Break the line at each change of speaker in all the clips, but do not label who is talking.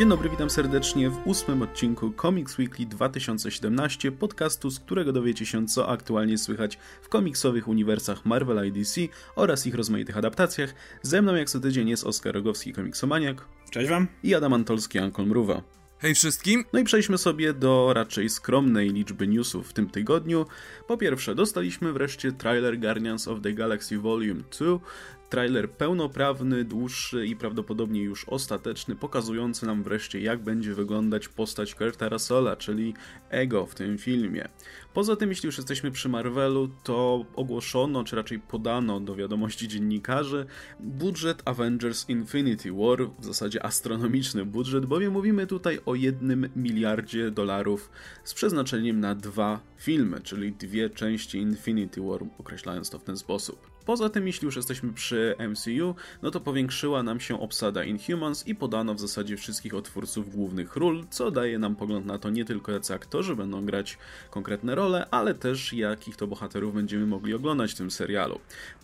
Dzień dobry, witam serdecznie w ósmym odcinku Comics Weekly 2017, podcastu, z którego dowiecie się, co aktualnie słychać w komiksowych uniwersach Marvel i DC oraz ich rozmaitych adaptacjach. Ze mną jak co tydzień jest Oskar Rogowski, komiksomaniak.
Cześć wam.
I Adam Antolski, Ankol Mruwa.
Hej wszystkim!
No i przejdźmy sobie do raczej skromnej liczby newsów w tym tygodniu. Po pierwsze, dostaliśmy wreszcie trailer Guardians of the Galaxy Volume 2, Trailer pełnoprawny, dłuższy i prawdopodobnie już ostateczny, pokazujący nam wreszcie jak będzie wyglądać postać Kurta Russella, czyli Ego w tym filmie. Poza tym, jeśli już jesteśmy przy Marvelu, to ogłoszono, czy raczej podano do wiadomości dziennikarzy budżet Avengers Infinity War, w zasadzie astronomiczny budżet, bowiem mówimy tutaj o jednym miliardzie dolarów z przeznaczeniem na dwa filmy, czyli dwie części Infinity War, określając to w ten sposób. Poza tym, jeśli już jesteśmy przy MCU, no to powiększyła nam się obsada Inhumans i podano w zasadzie wszystkich otwórców głównych ról, co daje nam pogląd na to nie tylko jacy aktorzy będą grać konkretne role, ale też jakich to bohaterów będziemy mogli oglądać w tym serialu.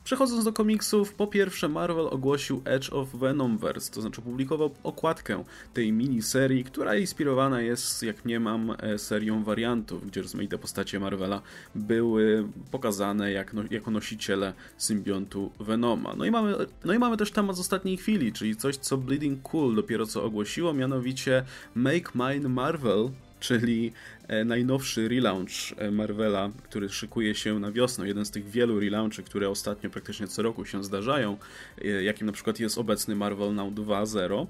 Przechodząc do komiksów, po pierwsze Marvel ogłosił Edge of Venomverse, to znaczy publikował okładkę tej miniserii, która inspirowana jest, jak nie mam, e, serią wariantów, gdzie rozmaite postacie Marvela były pokazane jak no, jako nosiciele symbiontu Venoma. No i, mamy, no i mamy też temat z ostatniej chwili, czyli coś, co Bleeding Cool dopiero co ogłosiło, mianowicie Make Mine Marvel, czyli najnowszy relaunch e, Marvela, który szykuje się na wiosnę. Jeden z tych wielu relaunchy, które ostatnio praktycznie co roku się zdarzają, e, jakim na przykład jest obecny Marvel Now 2.0.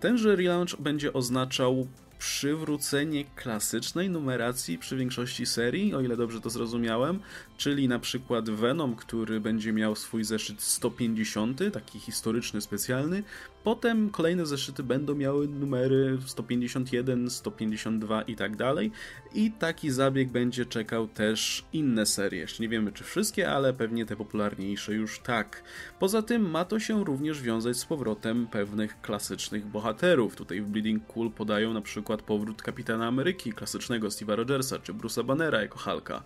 Tenże relaunch będzie oznaczał przywrócenie klasycznej numeracji przy większości serii, o ile dobrze to zrozumiałem, czyli na przykład Venom, który będzie miał swój zeszyt 150, taki historyczny, specjalny. Potem kolejne zeszyty będą miały numery 151, 152 i tak dalej. I taki zabieg będzie czekał też inne serie. Jeszcze nie wiemy czy wszystkie, ale pewnie te popularniejsze już tak. Poza tym ma to się również wiązać z powrotem pewnych klasycznych bohaterów. Tutaj w Bleeding Cool podają na przykład powrót Kapitana Ameryki, klasycznego Steve'a Rogersa, czy Bruce'a Bannera jako Hulka.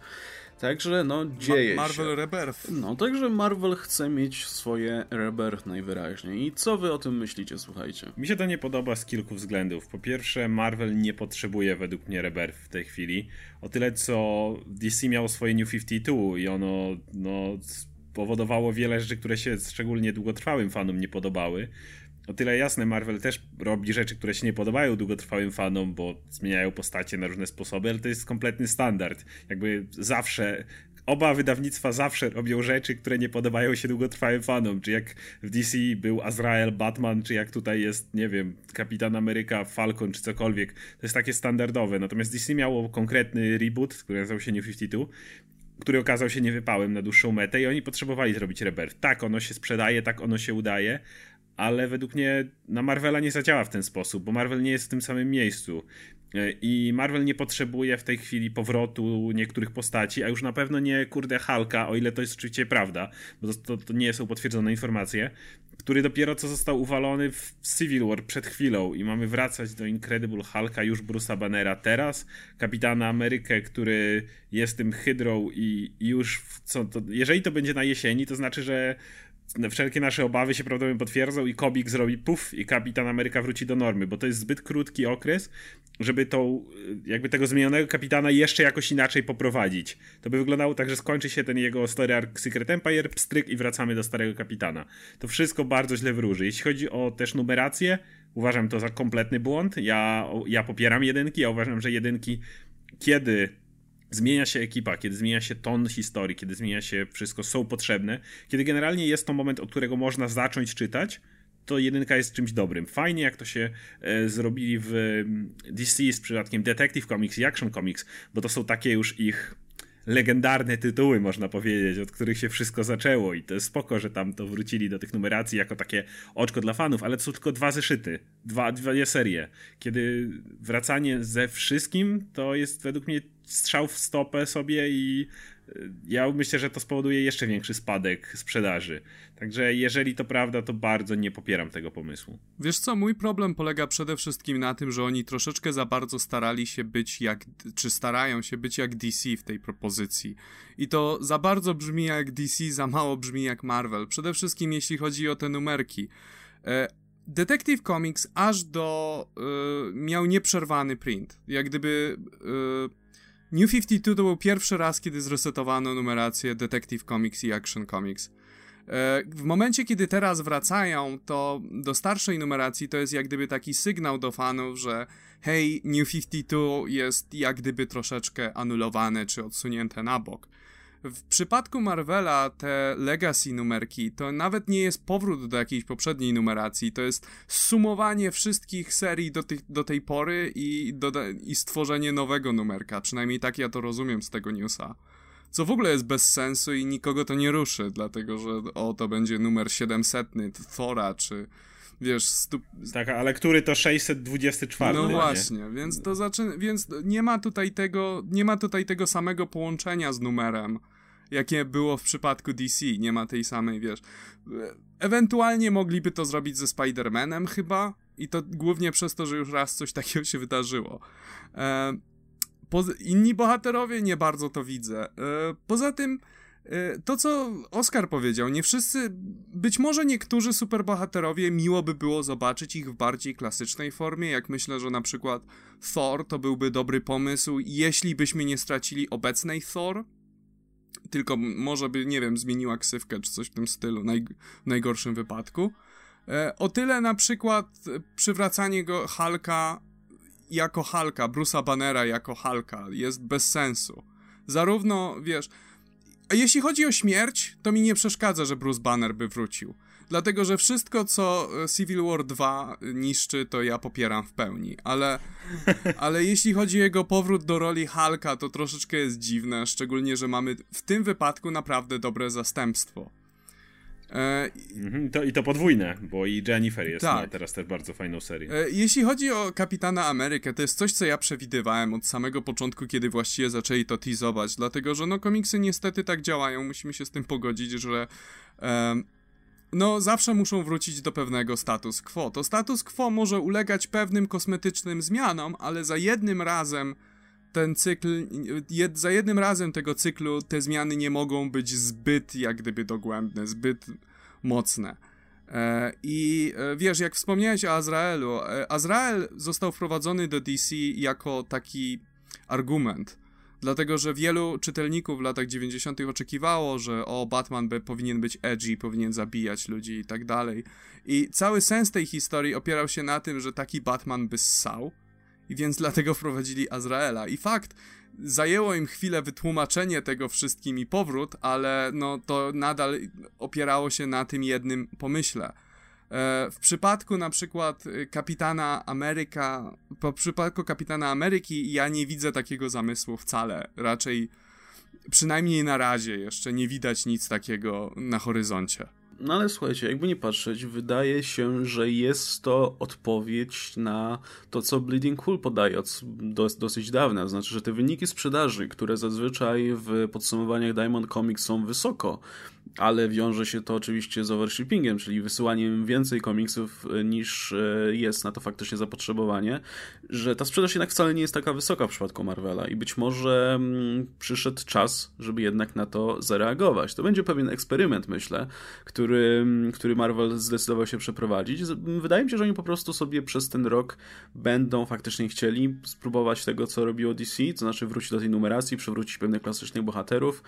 Także no dzieje
Ma Marvel
się.
Rebirth.
No także Marvel chce mieć swoje Rebirth najwyraźniej. I co wy o tym myślicie, słuchajcie?
Mi się to nie podoba z kilku względów. Po pierwsze, Marvel nie potrzebuje według mnie Rebirth w tej chwili. O tyle co DC miało swoje New 52 i ono no, powodowało wiele rzeczy, które się szczególnie długotrwałym fanom nie podobały. O tyle jasne, Marvel też robi rzeczy, które się nie podobają długotrwałym fanom, bo zmieniają postacie na różne sposoby, ale to jest kompletny standard. Jakby zawsze oba wydawnictwa zawsze robią rzeczy, które nie podobają się długotrwałym fanom. Czy jak w DC był Azrael, Batman, czy jak tutaj jest, nie wiem, Kapitan Ameryka, Falcon, czy cokolwiek. To jest takie standardowe. Natomiast DC miało konkretny reboot, który nazywał się New 52 który okazał się niewypałem na dłuższą metę i oni potrzebowali zrobić rebirth. Tak, ono się sprzedaje, tak ono się udaje, ale według mnie na Marvela nie zadziała w ten sposób, bo Marvel nie jest w tym samym miejscu. E, I Marvel nie potrzebuje w tej chwili powrotu niektórych postaci, a już na pewno nie kurde Hulka, o ile to jest oczywiście prawda, bo to, to nie są potwierdzone informacje, który dopiero co został uwalony w Civil War przed chwilą i mamy wracać do Incredible Hulka już Bruce'a Bannera teraz, Kapitana Amerykę, który jest tym hydrą i już co to, jeżeli to będzie na jesieni, to znaczy, że wszelkie nasze obawy się prawdopodobnie potwierdzą i Kobik zrobi puf i Kapitan Ameryka wróci do normy, bo to jest zbyt krótki okres, żeby tą, jakby tego zmienionego kapitana jeszcze jakoś inaczej poprowadzić. To by wyglądało tak, że skończy się ten jego story arc Secret Empire, pstryk i wracamy do starego kapitana. To wszystko bardzo źle wróży. Jeśli chodzi o też numerację, uważam to za kompletny błąd. Ja, ja popieram jedynki, ja uważam, że jedynki kiedy zmienia się ekipa, kiedy zmienia się ton historii, kiedy zmienia się wszystko, są potrzebne, kiedy generalnie jest to moment, od którego można zacząć czytać, to jedynka jest czymś dobrym. Fajnie, jak to się e, zrobili w mm, DC z przypadkiem Detective Comics i Action Comics, bo to są takie już ich legendarne tytuły, można powiedzieć, od których się wszystko zaczęło i to jest spoko, że tam to wrócili do tych numeracji jako takie oczko dla fanów, ale to są tylko dwa zeszyty, dwa, dwie serie. Kiedy wracanie ze wszystkim, to jest według mnie strzał w stopę sobie i ja myślę, że to spowoduje jeszcze większy spadek sprzedaży. Także jeżeli to prawda, to bardzo nie popieram tego pomysłu.
Wiesz co, mój problem polega przede wszystkim na tym, że oni troszeczkę za bardzo starali się być jak, czy starają się być jak DC w tej propozycji. I to za bardzo brzmi jak DC, za mało brzmi jak Marvel. Przede wszystkim jeśli chodzi o te numerki. E, Detective Comics aż do. Y, miał nieprzerwany print. Jak gdyby. Y, New 52 to był pierwszy raz, kiedy zresetowano numerację Detective Comics i Action Comics. E, w momencie, kiedy teraz wracają, to do starszej numeracji to jest jak gdyby taki sygnał do fanów, że hej, New 52 jest jak gdyby troszeczkę anulowane czy odsunięte na bok. W przypadku Marvela te legacy numerki to nawet nie jest powrót do jakiejś poprzedniej numeracji, to jest sumowanie wszystkich serii do, tych, do tej pory i, do, i stworzenie nowego numerka. Przynajmniej tak ja to rozumiem z tego newsa. Co w ogóle jest bez sensu i nikogo to nie ruszy, dlatego że o, to będzie numer 700 Thora, czy wiesz... Stu...
Tak, ale który to 624?
No właśnie, nie? więc to zaczyna, więc nie ma tutaj tego, nie ma tutaj tego samego połączenia z numerem, jakie było w przypadku DC, nie ma tej samej, wiesz... Ewentualnie mogliby to zrobić ze Spider-Manem chyba i to głównie przez to, że już raz coś takiego się wydarzyło. E inni bohaterowie nie bardzo to widzę. E, poza tym, e, to co Oscar powiedział, nie wszyscy, być może niektórzy superbohaterowie miło by było zobaczyć ich w bardziej klasycznej formie, jak myślę, że na przykład Thor to byłby dobry pomysł, jeśli byśmy nie stracili obecnej Thor, tylko może by, nie wiem, zmieniła ksywkę czy coś w tym stylu, naj, w najgorszym wypadku. E, o tyle na przykład przywracanie go Hulka jako Halka, Bruce'a Bannera jako Halka jest bez sensu. Zarówno, wiesz, a jeśli chodzi o śmierć, to mi nie przeszkadza, że Bruce Banner by wrócił. Dlatego, że wszystko, co e, Civil War 2 niszczy, to ja popieram w pełni. Ale, ale jeśli chodzi o jego powrót do roli Hulka, to troszeczkę jest dziwne, szczególnie, że mamy w tym wypadku naprawdę dobre zastępstwo.
E, mhm, to, I to podwójne, bo i Jennifer jest tak. teraz też bardzo fajną serię.
E, jeśli chodzi o Kapitana Amerykę, to jest coś, co ja przewidywałem od samego początku, kiedy właściwie zaczęli to teasować, dlatego, że no komiksy niestety tak działają, musimy się z tym pogodzić, że e, no zawsze muszą wrócić do pewnego status quo. To status quo może ulegać pewnym kosmetycznym zmianom, ale za jednym razem ten cykl, jed, za jednym razem tego cyklu te zmiany nie mogą być zbyt jak gdyby dogłębne, zbyt mocne. E, I e, wiesz, jak wspomniałeś o Azraelu, e, Azrael został wprowadzony do DC jako taki argument, dlatego że wielu czytelników w latach 90. oczekiwało, że o, Batman by, powinien być edgy, powinien zabijać ludzi i tak dalej. I cały sens tej historii opierał się na tym, że taki Batman by ssał, i więc dlatego wprowadzili Azraela. I fakt, zajęło im chwilę wytłumaczenie tego wszystkim i powrót, ale no to nadal opierało się na tym jednym pomyśle. E, w przypadku na przykład y, Kapitana Ameryka, po przypadku Kapitana Ameryki ja nie widzę takiego zamysłu wcale. Raczej przynajmniej na razie jeszcze nie widać nic takiego na horyzoncie.
No ale słuchajcie, jakby nie patrzeć, wydaje się, że jest to odpowiedź na to, co Bleeding Cool podaje od dos dosyć dawna. Znaczy, że te wyniki sprzedaży, które zazwyczaj w podsumowaniach Diamond Comics są wysoko, ale wiąże się to oczywiście z overshippingiem, czyli wysyłaniem więcej komiksów e, niż e, jest na to faktycznie zapotrzebowanie, że ta sprzedaż jednak wcale nie jest taka wysoka w przypadku Marvela i być może mm, przyszedł czas, żeby jednak na to zareagować. To będzie pewien eksperyment, myślę, który, mm, który Marvel zdecydował się przeprowadzić. Wydaje mi się, że oni po prostu sobie przez ten rok będą faktycznie chcieli spróbować tego, co robiło DC, to znaczy wrócić do tej numeracji, przywrócić pewnych klasycznych bohaterów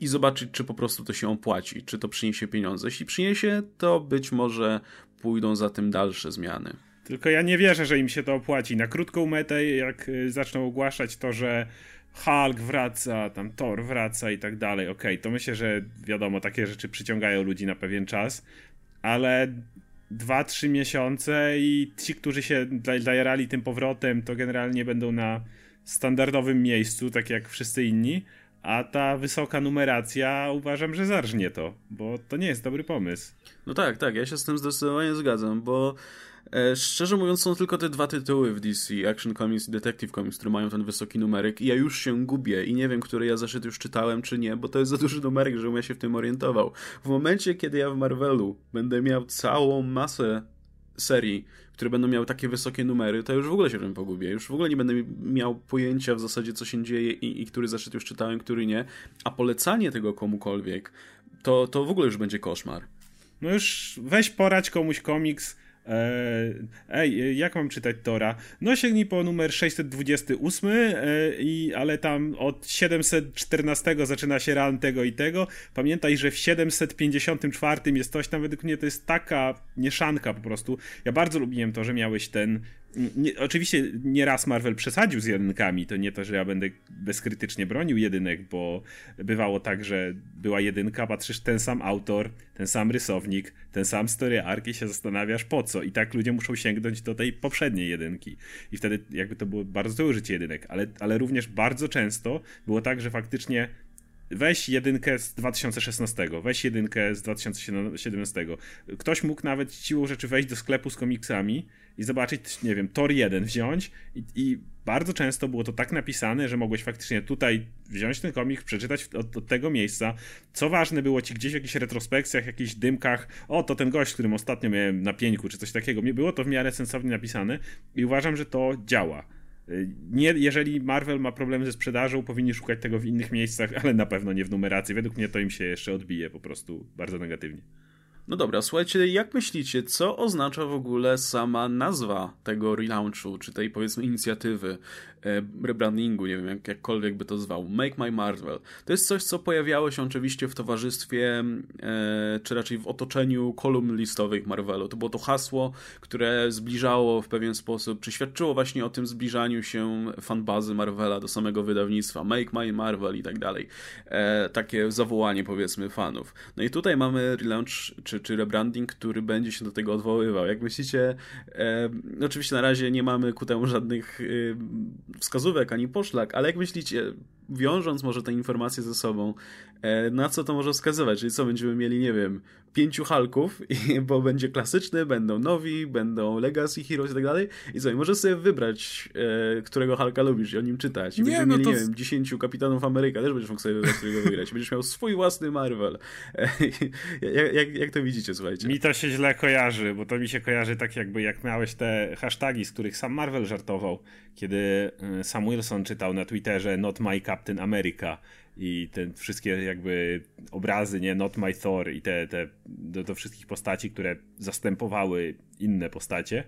i zobaczyć, czy po prostu to się opłaci czy to przyniesie pieniądze. Jeśli przyniesie, to być może pójdą za tym dalsze zmiany.
Tylko ja nie wierzę, że im się to opłaci. Na krótką metę, jak y, zaczną ogłaszać to, że Hulk wraca, tam Thor wraca i tak dalej, okej, okay, to myślę, że wiadomo, takie rzeczy przyciągają ludzi na pewien czas, ale 2-3 miesiące i ci, którzy się zajarali tym powrotem, to generalnie będą na standardowym miejscu, tak jak wszyscy inni, a ta wysoka numeracja uważam, że zarżnie to, bo to nie jest dobry pomysł.
No tak, tak, ja się z tym zdecydowanie zgadzam, bo e, szczerze mówiąc są tylko te dwa tytuły w DC, Action Comics i Detective Comics, które mają ten wysoki numeryk i ja już się gubię i nie wiem, który ja zaszedł już czytałem czy nie, bo to jest za duży numeryk, żebym ja się w tym orientował. W momencie, kiedy ja w Marvelu będę miał całą masę serii, które będą miały takie wysokie numery, to już w ogóle się tym pogubię. Już w ogóle nie będę miał pojęcia w zasadzie, co się dzieje i, i który zaszedł już czytałem, który nie. A polecanie tego komukolwiek, to, to w ogóle już będzie koszmar.
No już weź porać komuś komiks ej, jak mam czytać Tora? No sięgnij po numer 628, i, ale tam od 714 zaczyna się ran tego i tego. Pamiętaj, że w 754 jest coś tam, według mnie to jest taka mieszanka po prostu. Ja bardzo lubiłem to, że miałeś ten nie, oczywiście nieraz Marvel przesadził z jedynkami. To nie to, że ja będę bezkrytycznie bronił jedynek, bo bywało tak, że była jedynka, patrzysz ten sam autor, ten sam rysownik, ten sam story arc i się zastanawiasz po co. I tak ludzie muszą sięgnąć do tej poprzedniej jedynki. I wtedy jakby to było bardzo złe użycie jedynek, ale, ale również bardzo często było tak, że faktycznie weź jedynkę z 2016, weź jedynkę z 2017. Ktoś mógł nawet siłą rzeczy wejść do sklepu z komiksami i zobaczyć, nie wiem, Tor 1 wziąć i, i, bardzo często było to tak napisane, że mogłeś faktycznie tutaj wziąć ten komik, przeczytać od, od, tego miejsca. Co ważne było ci gdzieś w jakichś retrospekcjach, jakichś dymkach, o to ten gość, którym ostatnio miałem na pieńku, czy coś takiego. Było to w miarę sensownie napisane i uważam, że to działa. Nie, jeżeli Marvel ma problemy ze sprzedażą, powinni szukać tego w innych miejscach, ale na pewno nie w numeracji. Według mnie to im się jeszcze odbije po prostu bardzo negatywnie.
No dobra, słuchajcie, jak myślicie, co oznacza w ogóle sama nazwa tego relaunchu, czy tej powiedzmy inicjatywy? E, rebrandingu, nie wiem jak, jakkolwiek by to zwał, Make My Marvel. To jest coś, co pojawiało się oczywiście w towarzystwie, e, czy raczej w otoczeniu kolumn listowych Marvelu. To było to hasło, które zbliżało w pewien sposób, czy świadczyło właśnie o tym zbliżaniu się fanbazy Marvela do samego wydawnictwa, Make My Marvel i tak dalej. E, takie zawołanie powiedzmy fanów. No i tutaj mamy relaunch, czy, czy rebranding, który będzie się do tego odwoływał. Jak myślicie, oczywiście na razie nie mamy ku temu żadnych wskazówek ani poszlak, ale jak myślicie, wiążąc może te informacje ze sobą, e, na co to może wskazywać? Czyli co, będziemy mieli, nie wiem, pięciu Hulków, bo będzie klasyczny, będą nowi, będą Legacy Heroes i tak dalej. I co, i możesz sobie wybrać, e, którego Hulka lubisz i o nim czytać. I nie, będziemy no mieli, to... nie wiem, dziesięciu Kapitanów Ameryka, też będziesz mógł sobie wybrać, którego wygrać. Będziesz miał swój własny Marvel. E, jak, jak, jak, to widzicie, słuchajcie?
Mi to się źle kojarzy, bo to mi się kojarzy tak jakby jak miałeś te hasztagi, z których sam Marvel żartował, kiedy e, Sam Wilson czytał na Twitterze Not My Captain America i te wszystkie jakby obrazy, nie, Not My Thor i te, te do, do wszystkich postaci, które zastępowały inne postacie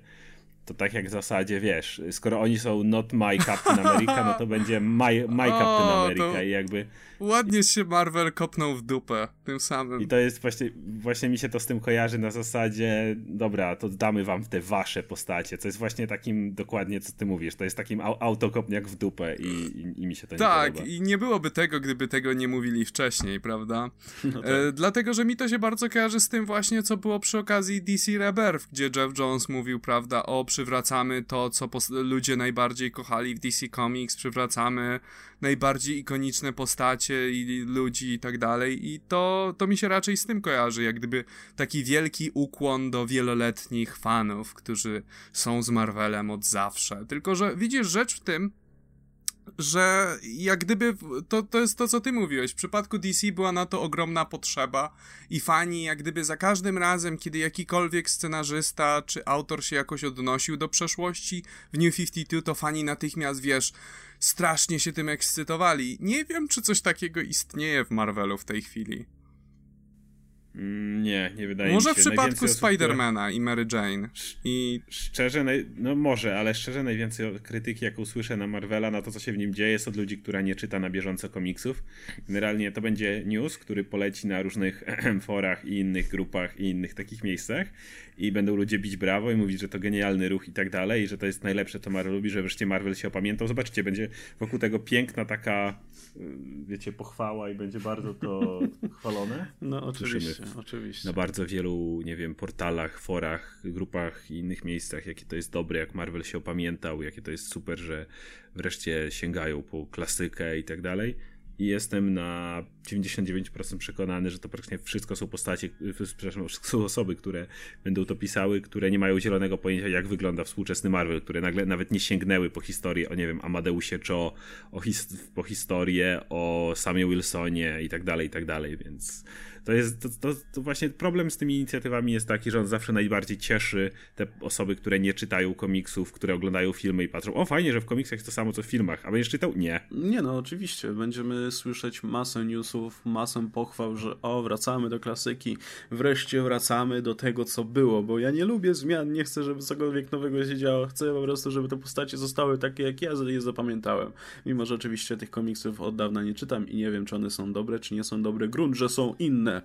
to tak jak w zasadzie, wiesz, skoro oni są not my Captain America, no to będzie my, my Captain America i jakby...
Ładnie się Marvel kopnął w dupę tym samym.
I to jest właśnie, właśnie mi się to z tym kojarzy na zasadzie, dobra, to damy wam te wasze postacie, co jest właśnie takim dokładnie, co ty mówisz, to jest takim autokopniak w dupę i, i, i mi się to nie
tak,
podoba.
Tak, i nie byłoby tego, gdyby tego nie mówili wcześniej, prawda? No tak. e, dlatego, że mi to się bardzo kojarzy z tym właśnie, co było przy okazji DC Rebirth, gdzie Jeff Jones mówił, prawda, o przywracamy to, co ludzie najbardziej kochali w DC Comics, przywracamy najbardziej ikoniczne postacie i ludzi i tak dalej. I to, to mi się raczej z tym kojarzy, jak gdyby taki wielki ukłon do wieloletnich fanów, którzy są z Marvelem od zawsze. Tylko, że widzisz rzecz w tym, że jak gdyby to, to jest to, co ty mówiłeś. W przypadku DC była na to ogromna potrzeba i fani, jak gdyby za każdym razem, kiedy jakikolwiek scenarzysta czy autor się jakoś odnosił do przeszłości w New 52, to fani natychmiast, wiesz, strasznie się tym ekscytowali. Nie wiem, czy coś takiego istnieje w Marvelu w tej chwili.
Mm, nie, nie wydaje
może
mi się.
Może w przypadku Spidermana które... i Mary Jane. I...
Szczerze, no może, ale szczerze najwięcej krytyki, jaką słyszę na Marvela, na to, co się w nim dzieje, jest od ludzi, która nie czyta na bieżąco komiksów. Generalnie to będzie news, który poleci na różnych forach i innych grupach i innych takich miejscach i będą ludzie bić brawo i mówić, że to genialny ruch i tak dalej, i że to jest najlepsze, co Marvel lubi, że wreszcie Marvel się opamiętał. Zobaczcie, będzie wokół tego piękna taka, y, wiecie, pochwała i będzie bardzo to chwalone.
No oczywiście, oczywiście.
Na bardzo wielu, nie wiem, portalach, forach, grupach i innych miejscach, jakie to jest dobre, jak Marvel się opamiętał, jakie to jest super, że wreszcie sięgają po klasykę i tak dalej i jestem na 99% przekonany, że to praktycznie wszystko są postacie, przepraszam, są osoby, które będą to pisały, które nie mają zielonego pojęcia, jak wygląda współczesny Marvel, które nagle nawet nie sięgnęły po historię o, nie wiem, Amadeusie Cho, o his po historię o Samie Wilsonie i tak dalej, i tak dalej, więc to jest, to, to, to, właśnie problem z tymi inicjatywami jest taki, że on zawsze najbardziej cieszy te osoby, które nie czytają komiksów, które oglądają filmy i patrzą, o fajnie, że w komiksach jest to samo co w filmach, a będziesz czytał? Nie.
Nie no, oczywiście, będziemy słyszeć masę newsów, masę pochwał, że o, wracamy do klasyki, wreszcie wracamy do tego, co było, bo ja nie lubię zmian, nie chcę, żeby cokolwiek nowego się działo, chcę po prostu, żeby te postacie zostały takie, jak ja je zapamiętałem. Mimo, że oczywiście tych komiksów od dawna nie czytam i nie wiem, czy one są dobre, czy nie są dobre. Grunt, że są inne.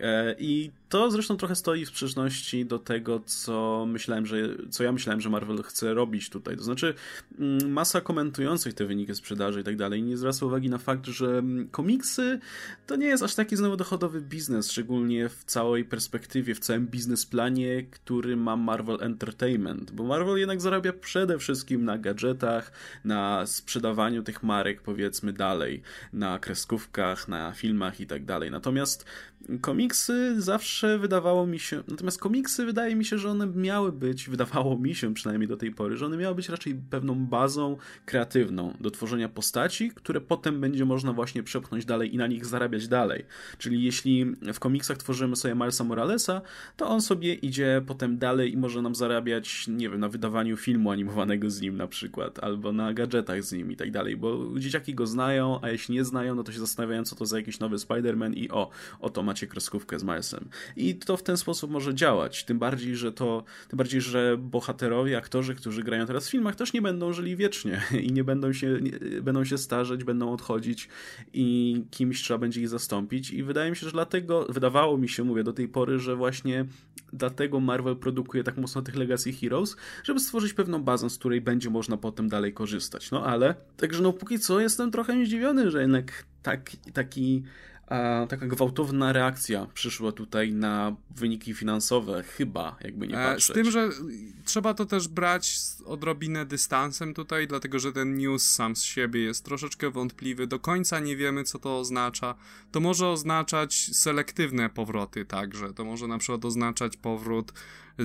E, I to zresztą trochę stoi w sprzeczności do tego, co myślałem, że, co ja myślałem, że Marvel chce robić tutaj. To znaczy, mm, masa komentujących te wyniki sprzedaży i tak dalej nie zwraca uwagi na fakt, że mm, komiksy to nie jest aż taki znowu dochodowy biznes, szczególnie w całej perspektywie, w całym biznesplanie, który ma Marvel Entertainment, bo Marvel jednak zarabia przede wszystkim na gadżetach, na sprzedawaniu tych marek, powiedzmy dalej, na kreskówkach, na filmach i tak dalej. Natomiast komiksy zawsze wydawało mi się, natomiast komiksy wydaje mi się, że one miały być, wydawało mi się przynajmniej do tej pory, że one miały być raczej pewną bazą kreatywną do tworzenia postaci, które potem będzie można właśnie przepchnąć dalej i na nich zarabiać dalej. Czyli jeśli w komiksach tworzymy sobie Milesa Moralesa, to on sobie idzie potem dalej i może nam zarabiać, nie wiem, na wydawaniu filmu animowanego z nim na przykład, albo na gadżetach z nim i tak dalej, bo dzieciaki go znają, a jeśli nie znają, no to się zastanawiają, co to za jakiś nowy Spider-Man i o, oto macie kreskówkę z Milesem. I to w ten sposób może działać, tym bardziej, że to, tym bardziej, że bohaterowie, aktorzy, którzy grają teraz w filmach też nie będą żyli wiecznie i nie będą się, nie, będą się starzeć, będą odchodzić i kimś trzeba będzie ich zastąpić i wydaje mi się, że dlatego, wydawało mi się, mówię do tej pory, że właśnie dlatego Marvel produkuje tak mocno tych Legacy Heroes, żeby stworzyć pewną bazę, z której będzie można potem dalej korzystać. No ale, także no póki co jestem trochę zdziwiony, że jednak tak, taki a taka gwałtowna reakcja przyszła tutaj na wyniki finansowe, chyba, jakby nie patrzeć.
Z tym, że trzeba to też brać z odrobinę dystansem tutaj, dlatego że ten news sam z siebie jest troszeczkę wątpliwy. Do końca nie wiemy, co to oznacza. To może oznaczać selektywne powroty także. To może na przykład oznaczać powrót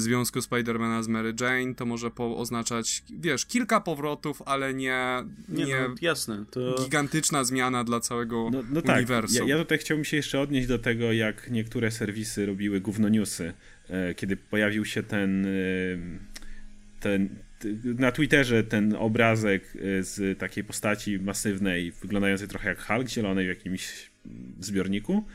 związku Spidermana z Mary Jane, to może po oznaczać, wiesz, kilka powrotów, ale nie,
nie, nie no, jasne, to...
gigantyczna zmiana dla całego no, no tak. uniwersum.
Ja, ja tutaj chciałbym się jeszcze odnieść do tego, jak niektóre serwisy robiły gówno newsy, e, kiedy pojawił się ten, e, ten na Twitterze ten obrazek e, z takiej postaci masywnej, wyglądającej trochę jak Hulk, zielonej w jakimś zbiorniku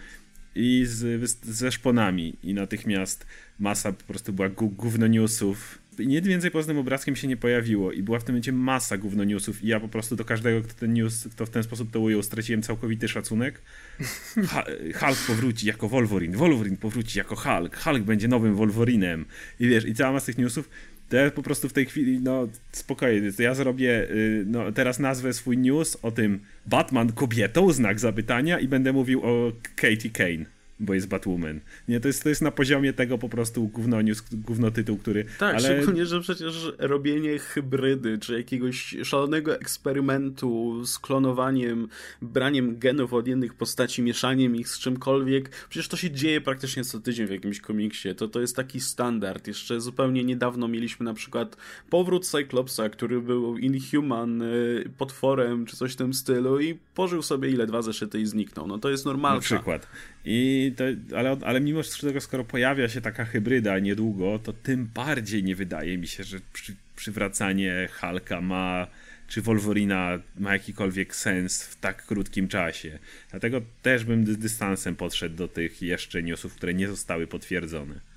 i z, ze szponami. I natychmiast masa po prostu była gówno newsów. I nic więcej poza tym obrazkiem się nie pojawiło. I była w tym momencie masa gówno newsów i ja po prostu do każdego, kto ten news, kto w ten sposób to ujął, straciłem całkowity szacunek. Hulk powróci jako Wolverine, Wolverine powróci jako Hulk, Hulk będzie nowym Wolverinem. I wiesz, i cała masa tych newsów to ja po prostu w tej chwili, no spokojnie, to ja zrobię, y, no teraz nazwę swój news o tym Batman kobietą, znak zapytania i będę mówił o Katie Kane bo jest Batwoman. Nie, to jest, to jest na poziomie tego po prostu gówno, news, gówno tytuł, który...
Tak, ale... szczególnie, że przecież robienie hybrydy, czy jakiegoś szalonego eksperymentu z klonowaniem, braniem genów od innych postaci, mieszaniem ich z czymkolwiek, przecież to się dzieje praktycznie co tydzień w jakimś komiksie. To, to jest taki standard. Jeszcze zupełnie niedawno mieliśmy na przykład powrót Cyclopsa, który był Inhuman, y, potworem, czy coś w tym stylu i pożył sobie ile dwa zeszyty i zniknął. No to jest normalne.
Na przykład. I to, ale, ale mimo wszystko, skoro pojawia się taka hybryda niedługo, to tym bardziej nie wydaje mi się, że przy, przywracanie Halka ma czy Wolverina ma jakikolwiek sens w tak krótkim czasie. Dlatego też bym dystansem podszedł do tych jeszcze newsów, które nie zostały potwierdzone.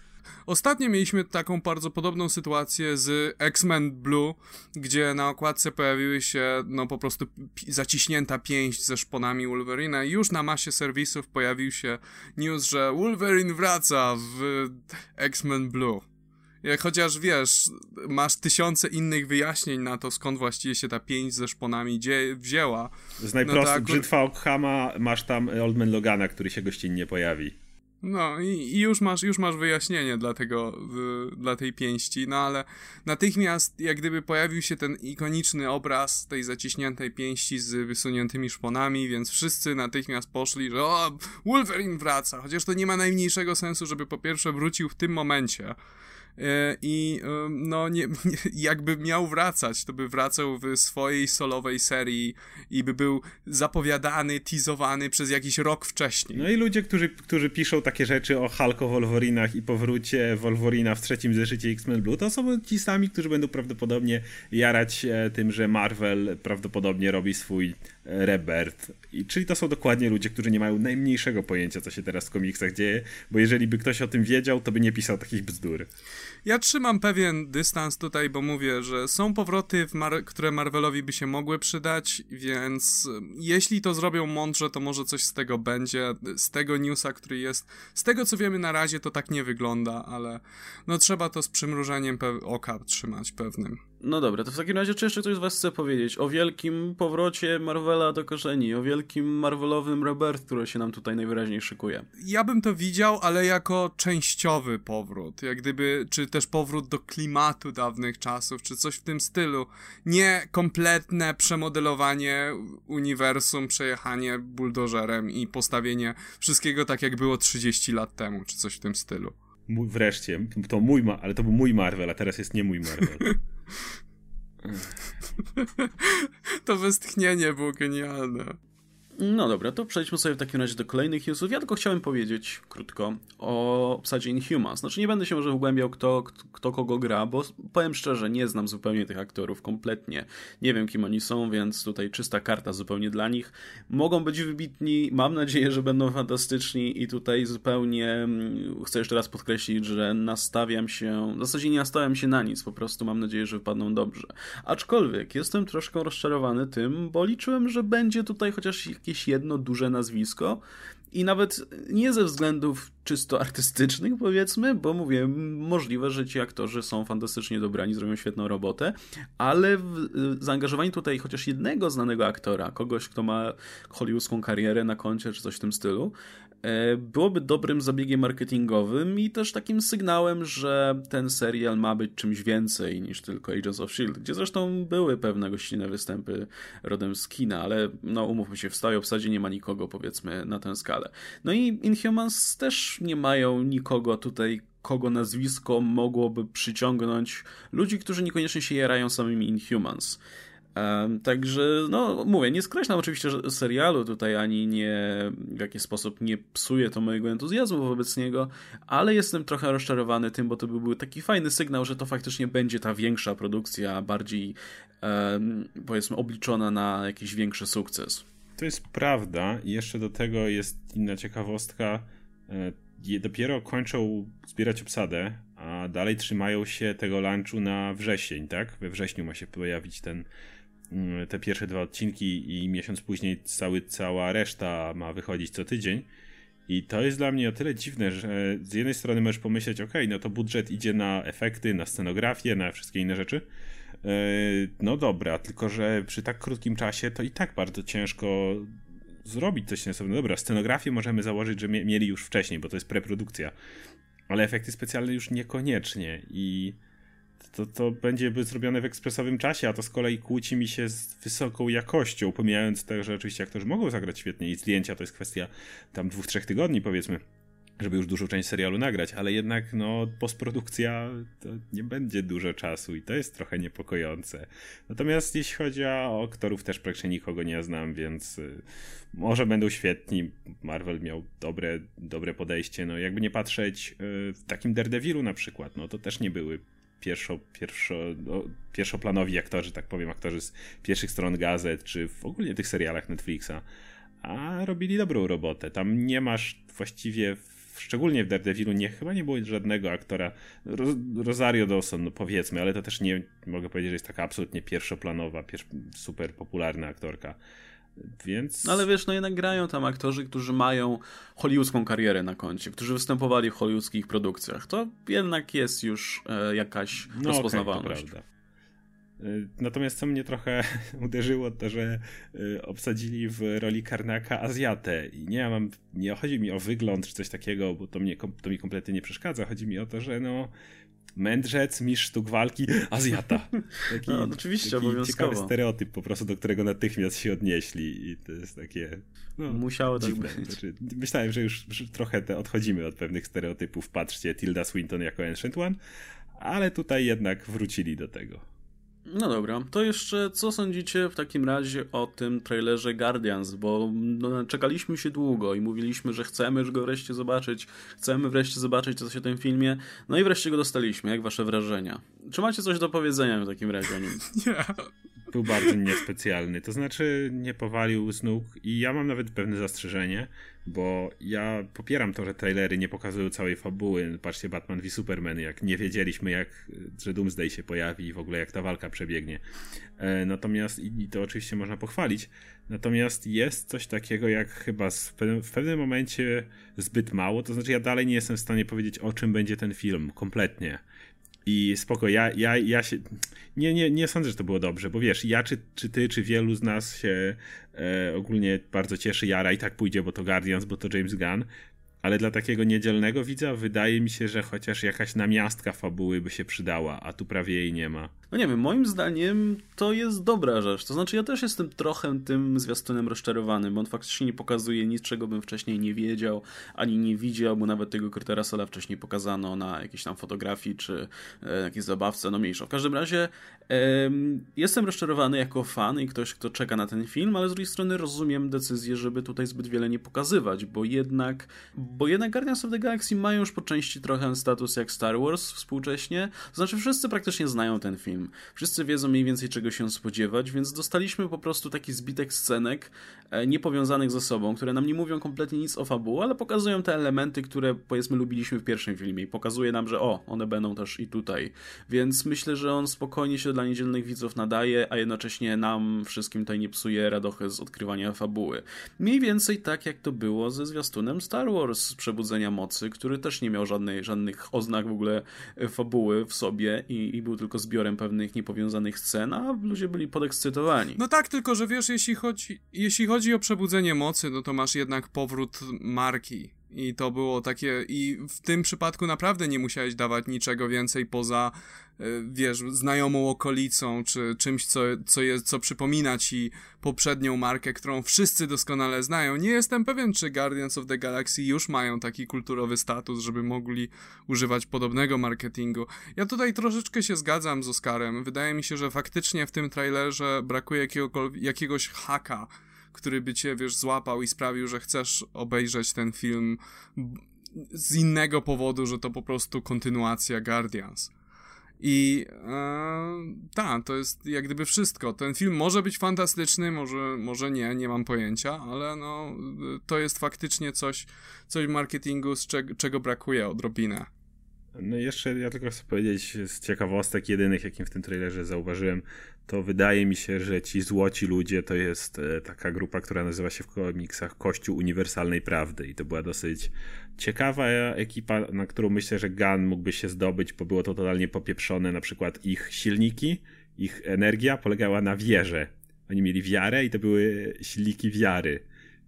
Ostatnio mieliśmy taką bardzo podobną sytuację z X-Men Blue, gdzie na okładce pojawiły się no po prostu zaciśnięta pięść ze szponami Wolverina i już na masie serwisów pojawił się news, że Wolverine wraca w X-Men Blue. Chociaż wiesz, masz tysiące innych wyjaśnień na to, skąd właściwie się ta pięść ze szponami dzie- wzięła.
Z najprostszych, no tak, brzytwa Ockhama, masz tam Oldman Logana, który się gościnnie pojawi.
No i, i, już, masz, już masz wyjaśnienie dla tego, dla tej pięści, no ale natychmiast jak gdyby pojawił się ten ikoniczny obraz tej zaciśniętej pięści z wysuniętymi szponami, więc wszyscy natychmiast poszli, że o, Wolverine wraca, chociaż to nie ma najmniejszego sensu, żeby po pierwsze wrócił w tym momencie, i no nie, jakby miał wracać, to by wracał w swojej solowej serii i by był zapowiadany, teasowany przez jakiś rok wcześniej.
No i ludzie, którzy, którzy piszą takie rzeczy o Hulko Wolverinach i powrócie Wolverina w trzecim zeszycie X-Men Blue, to są ci sami, którzy będą prawdopodobnie jarać tym, że Marvel prawdopodobnie robi swój Rebirth. I, czyli to są dokładnie ludzie, którzy nie mają najmniejszego pojęcia, co się teraz w komiksach dzieje, bo jeżeli by ktoś o tym wiedział, to by nie pisał takich bzdur.
Ja trzymam pewien dystans tutaj, bo mówię, że są powroty, Mar które Marvelowi by się mogły przydać, więc jeśli to zrobią mądrze, to może coś z tego będzie. Z tego newsa, który jest, z tego co wiemy na razie, to tak nie wygląda, ale no trzeba to z przymrużeniem oka trzymać pewnym.
No dobra, to w takim razie czy jeszcze ktoś z was chce powiedzieć o wielkim powrocie Marvela do korzeni, o wielkim Marvelowym Rebirth, który się nam tutaj najwyraźniej szykuje?
Ja bym to widział, ale jako częściowy powrót, jak gdyby, czy też powrót do klimatu dawnych czasów, czy coś w tym stylu. Nie kompletne przemodelowanie uniwersum, przejechanie buldożerem i postawienie wszystkiego tak, jak było 30 lat temu, czy coś w tym stylu.
Mój, wreszcie, to mój, ale to był mój Marvel, a teraz jest nie mój Marvel.
to westchnienie było genialne.
No dobra, to przejdźmy sobie w takim razie do kolejnych newsów. Ja tylko chciałem powiedzieć krótko o obsadzie Inhumans. Znaczy nie będę się może wgłębiał kto, kto kogo gra, bo powiem szczerze, nie znam zupełnie tych aktorów kompletnie. Nie wiem kim oni są, więc tutaj czysta karta zupełnie dla nich. Mogą być wybitni, mam nadzieję, że będą fantastyczni i tutaj zupełnie mm, chcę jeszcze raz podkreślić, że nastawiam się, w zasadzie nie nastawiam się na nic, po prostu mam nadzieję, że wypadną dobrze. Aczkolwiek jestem troszkę rozczarowany tym, bo liczyłem, że będzie tutaj chociaż jakieś jedno duże nazwisko. I nawet nie ze względów czysto artystycznych, powiedzmy, bo mówię, możliwe, że ci aktorzy są fantastycznie dobrani, zrobią świetną robotę, ale zaangażowanie tutaj chociaż jednego znanego aktora, kogoś, kto ma hollywoodzką karierę na koncie, czy coś w tym stylu, byłoby dobrym zabiegiem marketingowym i też takim sygnałem, że ten serial ma być czymś więcej niż tylko Agents of S.H.I.E.L.D., gdzie zresztą były pewne gościnne występy rodem z kina, ale no umówmy się, w stałej obsadzie nie ma nikogo powiedzmy na tę skalę. No i Inhumans też nie mają nikogo tutaj kogo nazwisko mogłoby przyciągnąć ludzi, którzy niekoniecznie się jarają samymi Inhumans. Także, no mówię, nie skreślam oczywiście serialu tutaj, ani nie w jakiś sposób nie psuje to mojego entuzjazmu wobec niego, ale jestem trochę rozczarowany tym, bo to by był taki fajny sygnał, że to faktycznie będzie ta większa produkcja, bardziej powiedzmy obliczona na jakiś większy sukces.
To jest prawda i jeszcze do tego jest inna ciekawostka. E, dopiero kończą zbierać obsadę, a dalej trzymają się tego lunchu na wrzesień, tak? We wrześniu ma się pojawić ten te pierwsze dwa odcinki i miesiąc później cały, cała reszta ma wychodzić co tydzień. I to jest dla mnie o tyle dziwne, że z jednej strony możesz pomyśleć, ok, no to budżet idzie na efekty, na scenografię, na wszystkie inne rzeczy. E, no dobra, tylko że przy tak krótkim czasie to i tak bardzo ciężko zrobić coś sensownego. Dobra, scenografię możemy założyć, że mieli już wcześniej, bo to jest preprodukcja, ale efekty specjalne już niekoniecznie i to, to będzie zrobione w ekspresowym czasie, a to z kolei kłóci mi się z wysoką jakością, pomijając to, że oczywiście aktorzy mogą zagrać świetnie i zdjęcia to jest kwestia tam dwóch, trzech tygodni powiedzmy, żeby już dużą część serialu nagrać, ale jednak no postprodukcja to nie będzie dużo czasu i to jest trochę niepokojące. Natomiast jeśli chodzi o aktorów, też praktycznie nikogo nie znam, więc y, może będą świetni. Marvel miał dobre, dobre podejście, no jakby nie patrzeć y, w takim Daredevilu na przykład, no to też nie były pierwszo, pierwszo, no, pierwszoplanowi aktorzy, tak powiem, aktorzy z pierwszych stron gazet, czy w ogóle tych serialach Netflixa, a robili dobrą robotę. Tam nie masz właściwie, szczególnie w Daredevilu, nie, chyba nie było żadnego aktora, Rosario Dawson, no powiedzmy, ale to też nie mogę powiedzieć, że jest taka absolutnie pierwszoplanowa, super popularna aktorka. Więc...
No ale wiesz, no jednak grają tam aktorzy, którzy mają hollywoodzką karierę na koncie, którzy występowali w hollywoodzkich produkcjach. To jednak jest już e, jakaś no, rozpoznawalność. Okay,
e, Natomiast co mnie trochę uderzyło, to że e, obsadzili w roli Karnaka Azjatę. I nie, mam, nie chodzi mi o wygląd czy coś takiego, bo to, mnie, to mi kompletnie nie przeszkadza. Chodzi mi o to, że no, mędrzec, mistrz sztuk walki, Azjata.
Taki, no, oczywiście, taki
obowiązkowo. ciekawy stereotyp po prostu, do którego natychmiast się odnieśli i to jest takie...
No, Musiało tak być.
Znaczy, myślałem, że już, trochę te odchodzimy od pewnych stereotypów. Patrzcie, Tilda Swinton jako Ancient One, ale tutaj jednak wrócili do tego.
No dobra, to jeszcze co sądzicie w takim razie o tym trailerze Guardians, bo no, czekaliśmy się długo i mówiliśmy, że chcemy go wreszcie zobaczyć, chcemy wreszcie zobaczyć co się w tym filmie, no i wreszcie go dostaliśmy. Jak wasze wrażenia? Czy macie coś do powiedzenia w takim razie o nim?
Nie
był bardzo niespecjalny. To znaczy, nie powalił z nóg i ja mam nawet pewne zastrzeżenie, bo ja popieram to, że trailery nie pokazują całej fabuły. Patrzcie, Batman v Superman, jak nie wiedzieliśmy, jak, że Doomsday się pojawi i w ogóle jak ta walka przebiegnie. E, natomiast, i to oczywiście można pochwalić, natomiast jest coś takiego, jak chyba w pewnym momencie zbyt mało. To znaczy, ja dalej nie jestem w stanie powiedzieć, o czym będzie ten film, kompletnie. I spoko, ja, ja, ja się. Nie, nie, nie sądzę, że to było dobrze, bo wiesz, ja czy, czy ty, czy wielu z nas się e, ogólnie bardzo cieszy, Jara i tak pójdzie, bo to Guardians, bo to James Gunn ale dla takiego niedzielnego widza wydaje mi się, że chociaż jakaś namiastka fabuły by się przydała, a tu prawie jej nie ma.
No nie wiem, moim zdaniem to jest dobra rzecz. To znaczy, ja też jestem trochę tym zwiastunem rozczarowany, bo on faktycznie nie pokazuje nic, czego bym wcześniej nie wiedział, ani nie widział, bo nawet tego Kurtera Sola wcześniej pokazano na jakiejś tam fotografii, czy e, jakiejś zabawce, no mniejsza. W każdym razie e, jestem rozczarowany jako fan i ktoś, kto czeka na ten film, ale z drugiej strony rozumiem decyzję, żeby tutaj zbyt wiele nie pokazywać, bo jednak bo jednak Guardians of the Galaxy mają już po części trochę status jak Star Wars współcześnie. To znaczy, wszyscy praktycznie znają ten film. Wszyscy wiedzą mniej więcej czego się spodziewać, więc dostaliśmy po prostu taki zbitek scenek e, niepowiązanych ze sobą, które nam nie mówią kompletnie nic o fabułę, ale pokazują te elementy, które powiedzmy lubiliśmy w pierwszym filmie i pokazuje nam, że o, one będą też i tutaj. Więc myślę, że on spokojnie się dla niedzielnych widzów nadaje, a jednocześnie nam wszystkim tutaj nie psuje radochy z odkrywania fabuły. Mniej więcej tak jak to było ze zwiastunem Star Wars z Przebudzenia Mocy, który też nie miał żadnej, żadnych oznak w ogóle e, fabuły w sobie i, i był tylko zbiorem pewnych niepowiązanych scen, a ludzie byli podekscytowani.
No tak, tylko że wiesz, jeśli chodzi, jeśli chodzi o Przebudzenie Mocy, no to masz jednak powrót marki i to było takie, i w tym przypadku naprawdę nie musiałeś dawać niczego więcej poza, e, wiesz, znajomą okolicą, czy czymś, co, co, jest, co przypomina ci poprzednią markę, którą wszyscy doskonale znają. Nie jestem pewien, czy Guardians of the Galaxy już mają taki kulturowy status, żeby mogli używać podobnego marketingu. Ja tutaj troszeczkę się zgadzam z Oskarem. Wydaje mi się, że faktycznie w tym trailerze brakuje jakiegoś haka, który by cię, wiesz, złapał i sprawił, że chcesz obejrzeć ten film z innego powodu, że to po prostu kontynuacja Guardians. I e, tak, to jest jak gdyby wszystko. Ten film może być fantastyczny, może, może nie, nie mam pojęcia, ale no, to jest faktycznie coś, coś w marketingu, z czego, czego brakuje odrobinę.
No jeszcze ja tylko chcę powiedzieć z ciekawostek jedynych, jakim w tym trailerze zauważyłem, to wydaje mi się, że ci złoci ludzie to jest e, taka grupa, która nazywa się w komiksach Kościół Uniwersalnej Prawdy i to była dosyć ciekawa ekipa, na którą myślę, że Gun mógłby się zdobyć, bo było to totalnie popieprzone, na przykład ich silniki, ich energia polegała na wierze. Oni mieli wiarę i to były silniki wiary.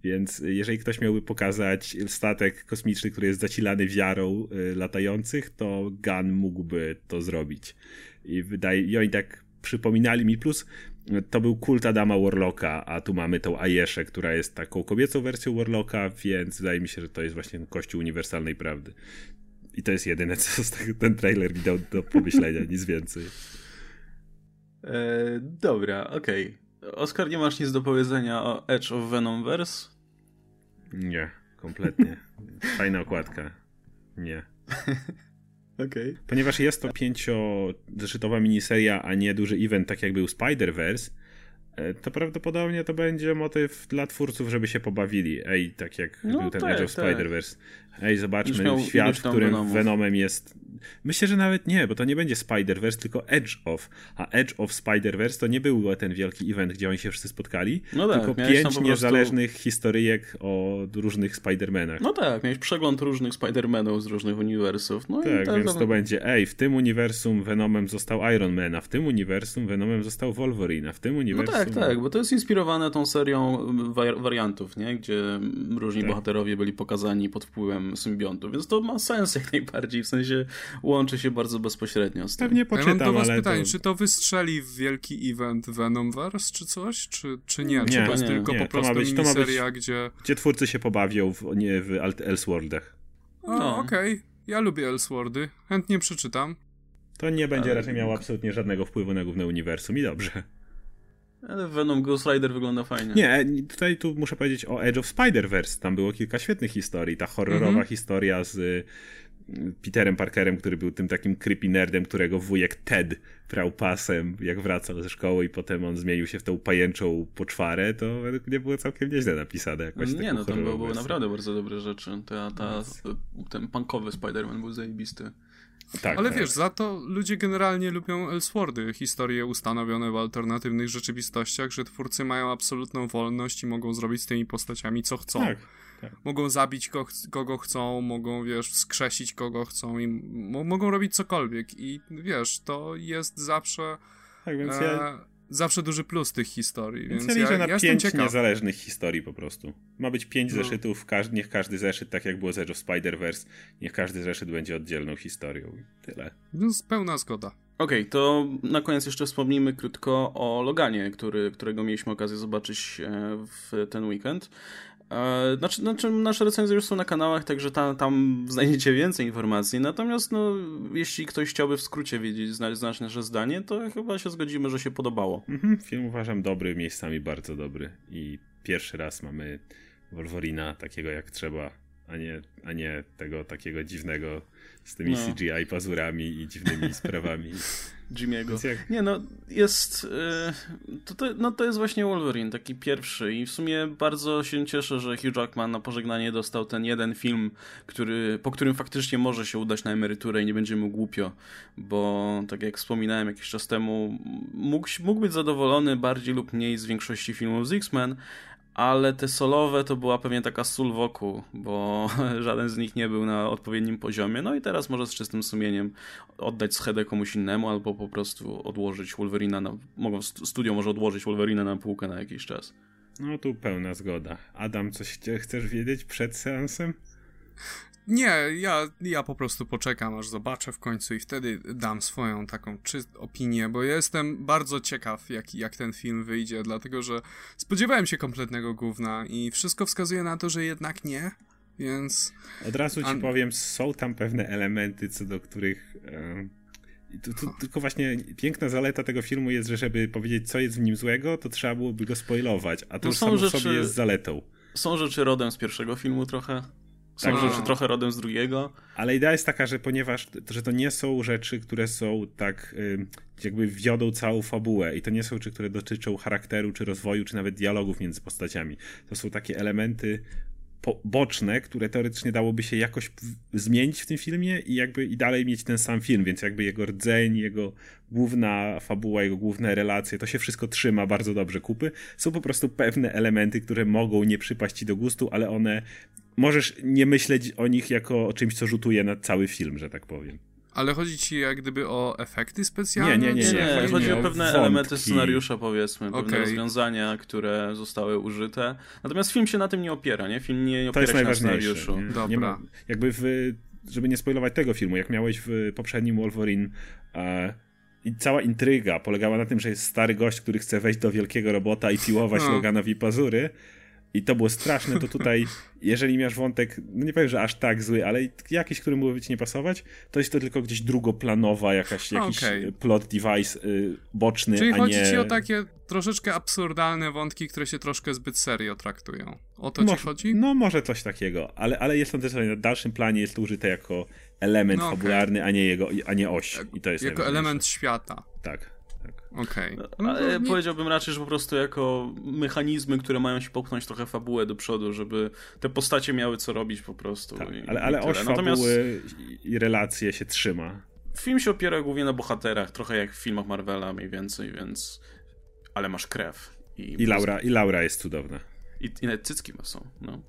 Więc jeżeli ktoś miałby pokazać statek kosmiczny, który jest zacilany wiarą y, latających, to Gun mógłby to zrobić. I wydaje, i oni tak przypominali mi, plus to był kult Adama Warlocka, a tu mamy tą Ajeszę, która jest taką kobiecą wersją Warlocka, więc wydaje mi się, że to jest właśnie kościół uniwersalnej prawdy. I to jest jedyne, co ten trailer mi dał do pomyślenia, nic więcej.
E, dobra, okej. Okay. Oskar, nie masz nic do powiedzenia o Edge of Venomverse?
Nie, kompletnie. Fajna okładka. Nie.
Okay.
Ponieważ jest to pięciozeszytowa miniseria, a nie duży event, tak jak był Spider-Verse, e, to prawdopodobnie to będzie motyw dla twórców, żeby się pobawili. Ej, tak jak no, był ten tak, Edge of tak. Spider-Verse. Ej, zobaczmy świat, w którym Venomów. Venomem jest Myślę, że nawet nie, bo to nie będzie Spider-Verse, tylko Edge of. A Edge of Spider-Verse to nie był ten wielki event, gdzie oni się wszyscy spotkali, no tak, tylko pięć prostu... niezależnych historyjek o różnych Spider-Manach.
No tak, miałeś przegląd różnych Spider-Manów z różnych uniwersów. No
tak, więc to będzie, ej, w tym uniwersum Venomem został Iron Man, a w tym uniwersum Venomem został Wolverine, a w tym uniwersum...
No tak, tak, bo to jest inspirowane tą serią wariantów, nie? Gdzie różni tak. bohaterowie byli pokazani pod wpływem symbiontu, więc to ma sens jak najbardziej, w sensie łączy się bardzo bezpośrednio z
tym. Pewnie poczytam, ja mam do was
pytanie,
to...
czy to wystrzeli w wielki event Venomverse czy coś, czy, czy nie?
nie
czy
to
jest nie, tylko nie, po prostu być, miniseria, być, gdzie...
Gdzie twórcy się pobawią, w, nie w Elseworldach.
No. Okej, okay. ja lubię Elseworldy, chętnie przeczytam.
To nie będzie ale... raczej miało absolutnie żadnego wpływu na główne uniwersum i dobrze.
Ale Venom Ghost Rider wygląda fajnie.
Nie, tutaj tu muszę powiedzieć o Edge of Spider-Verse. Tam było kilka świetnych historii. Ta horrorowa mm -hmm. historia z y, Peterem Parkerem, który był tym takim creepy nerdem, którego wujek Ted prał pasem, jak wracał ze szkoły i potem on zmienił się w tą pajęczą poczwarę, to według mnie było całkiem nieźle napisane. Jakoś
nie, no tam były, były naprawdę bardzo dobre rzeczy. Ta, ta, ten punkowy Spider-Man był zajebisty.
Tak, Ale tak. wiesz, za to ludzie generalnie lubią Elseworldy, historie ustanowione w alternatywnych rzeczywistościach, że twórcy mają absolutną wolność i mogą zrobić z tymi postaciami co chcą. Tak, tak. Mogą zabić kogo, kogo chcą, mogą, wiesz, wskrzesić kogo chcą i mogą robić cokolwiek i wiesz, to jest zawsze... Tak, więc e, ja zawsze duży plus tych historii. Więc, więc ja liczę
na ja pięć niezależnych historii po prostu. Ma być pięć no. zeszytów, każdy, niech każdy zeszyt, tak jak było z Edge of Spider-Verse, niech każdy zeszyt będzie oddzielną historią. Tyle.
No, pełna zgoda.
Okej, okay, to na koniec jeszcze wspomnijmy krótko o Loganie, który, którego mieliśmy okazję zobaczyć e, w ten weekend. E, znaczy, znaczy, nasze recenzje już są na kanałach, także tam, tam znajdziecie więcej informacji. Natomiast, no, jeśli ktoś chciałby w skrócie wiedzieć, znać, znać nasze zdanie, to chyba się zgodzimy, że się podobało.
Mhm, film uważam dobry, miejscami bardzo dobry. I pierwszy raz mamy Wolverina takiego jak trzeba, a nie, a nie tego takiego dziwnego z tymi no. CGI pazurami i dziwnymi sprawami.
Jimmy'ego. Jak... Nie, no jest. Yy, to, to, no, to jest właśnie Wolverine, taki pierwszy. I w sumie bardzo się cieszę, że Hugh Jackman na pożegnanie dostał ten jeden film, który, po którym faktycznie może się udać na emeryturę i nie będzie mu głupio. Bo tak jak wspominałem jakiś czas temu, mógł, mógł być zadowolony bardziej lub mniej z większości filmów z X-Men, ale te solowe to była pewnie taka sól wokół, bo żaden z nich nie był na odpowiednim poziomie. No i teraz może z czystym sumieniem oddać schedę komuś innemu, albo po prostu odłożyć Wolverina na. Mogą, studio może odłożyć Wolverina na półkę na jakiś czas.
No tu pełna zgoda. Adam, coś chcesz wiedzieć przed seansem?
Nie, ja, ja po prostu poczekam, aż zobaczę w końcu i wtedy dam swoją taką czy opinię, bo ja jestem bardzo ciekaw, jak, jak ten film wyjdzie, dlatego że spodziewałem się kompletnego gówna i wszystko wskazuje na to, że jednak nie, więc...
Od razu ci powiem, są tam pewne elementy, co do których... Tu, tu, tylko właśnie piękna zaleta tego filmu jest, że żeby powiedzieć, co jest w nim złego, to trzeba byłoby go spoilować, a to no już samo rzeczy, sobie jest zaletą.
Są rzeczy rodem z pierwszego filmu trochę. Są tak, rzeczy trochę rodem z drugiego.
Ale idea jest taka, że ponieważ że to nie są rzeczy, które są tak jakby wiodą całą fabułę i to nie są rzeczy, które dotyczą charakteru, czy rozwoju, czy nawet dialogów między postaciami. To są takie elementy boczne, które teoretycznie dałoby się jakoś zmienić w tym filmie i jakby i dalej mieć ten sam film, więc jakby jego rdzeń, jego główna fabuła, jego główne relacje, to się wszystko trzyma bardzo dobrze kupy. Są po prostu pewne elementy, które mogą nie przypaść ci do gustu, ale one możesz nie myśleć o nich jako o czymś, co rzutuje na cały film, że tak powiem.
Ale chodzi ci jak gdyby o efekty specjalne?
Nie, nie, nie. nie, nie. Chodzi, chodzi o pewne wątki. elementy scenariusza, powiedzmy, pewne okay. rozwiązania, które zostały użyte. Natomiast film się na tym nie opiera, nie? Film nie, opiera się na scenariuszu.
Nie? Dobra. Nie ma,
jakby w, żeby nie spoilować tego filmu, jak miałeś w poprzednim Wolverine e, i cała intryga polegała na tym, że jest stary gość, który chce wejść do wielkiego robota i piłować no. Loganowi pazury, i to było straszne, to tutaj, jeżeli masz wątek, no nie powiem, że aż tak zły, ale jakiś, który mógłby ci nie pasować, to jest to tylko gdzieś drugoplanowa, jakaś, jakiś okay. plot device y, boczny,
Czyli
a
chodzi
nie...
ci o takie troszeczkę absurdalne wątki, które się troszkę zbyt serio traktują. O to
może,
ci chodzi?
No może coś takiego, ale, ale jest to też na dalszym planie jest to użyte jako element no, okay. fabularny, a nie jego, a nie oś. I to jest
jako element świata.
Tak.
Okej.
Okay. No, ale nie... powiedziałbym raczej, że po prostu jako mechanizmy, które mają się popchnąć trochę fabułę do przodu, żeby te postacie miały co robić po prostu.
Tak, i, ale ale oś Natomiast... fabuły i relacje się trzyma.
Film się opiera głównie na bohaterach, trochę jak w filmach Marvela mniej więcej, więc... Ale masz krew.
I, I, Laura, i Laura jest cudowna.
I, i nawet cycki ma są, no.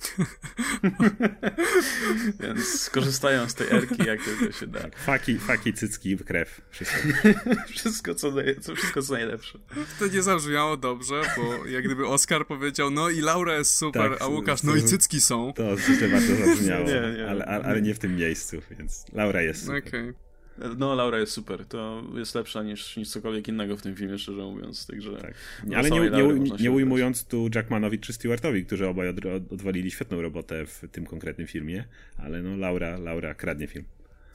Więc skorzystają z tej erki, jak tylko się da.
Faki, faki cycki, krew. Wszystko.
wszystko, co, co, wszystko, co najlepsze.
To nie zabrzmiało dobrze, bo jak gdyby Oskar powiedział, no i Laura jest super, tak, a Łukasz, no i cycki są.
To rzeczywiście bardzo zabrzmiało, nie, nie, ale, ale, nie w tym miejscu, więc Laura jest super. Okay.
No, Laura jest super. To jest lepsza niż, niż cokolwiek innego w tym filmie, szczerze mówiąc. Także tak.
Ale nie, nie, nie ujmując tu Jackmanowi czy Stewartowi, którzy obaj od, odwalili świetną robotę w tym konkretnym filmie, ale no Laura, Laura kradnie film.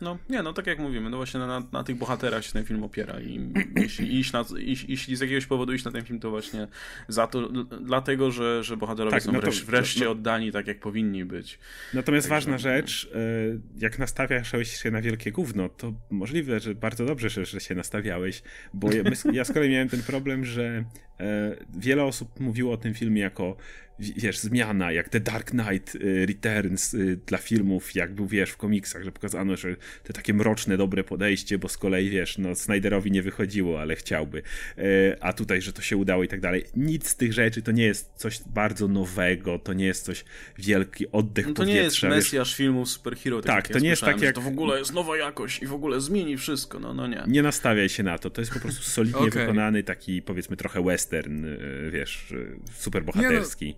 No, nie, no tak jak mówimy, no właśnie na, na tych bohaterach się ten film opiera i jeśli, iść na, iść, jeśli z jakiegoś powodu iść na ten film, to właśnie za to, dlatego, że, że bohaterowie tak, są no to, wreszcie, wreszcie no, oddani tak, jak powinni być.
Natomiast Także, ważna rzecz, e, jak nastawiasz się na wielkie gówno, to możliwe, że bardzo dobrze, że, że się nastawiałeś, bo ja, ja z kolei miałem ten problem, że e, wiele osób mówiło o tym filmie jako wiesz, zmiana, jak The Dark Knight y, Returns y, dla filmów, jak był, wiesz, w komiksach, że pokazano, że to takie mroczne, dobre podejście, bo z kolei, wiesz, no Snyderowi nie wychodziło, ale chciałby, y, a tutaj, że to się udało i tak dalej. Nic z tych rzeczy to nie jest coś bardzo nowego, to nie jest coś wielki oddech no
to powietrza. To nie jest mesjasz filmów superhero. Tak,
tak to nie jest tak jak...
To w ogóle jest nowa jakość i w ogóle zmieni wszystko, no, no nie.
Nie nastawiaj się na to, to jest po prostu solidnie okay. wykonany, taki powiedzmy trochę western, wiesz, superbohaterski.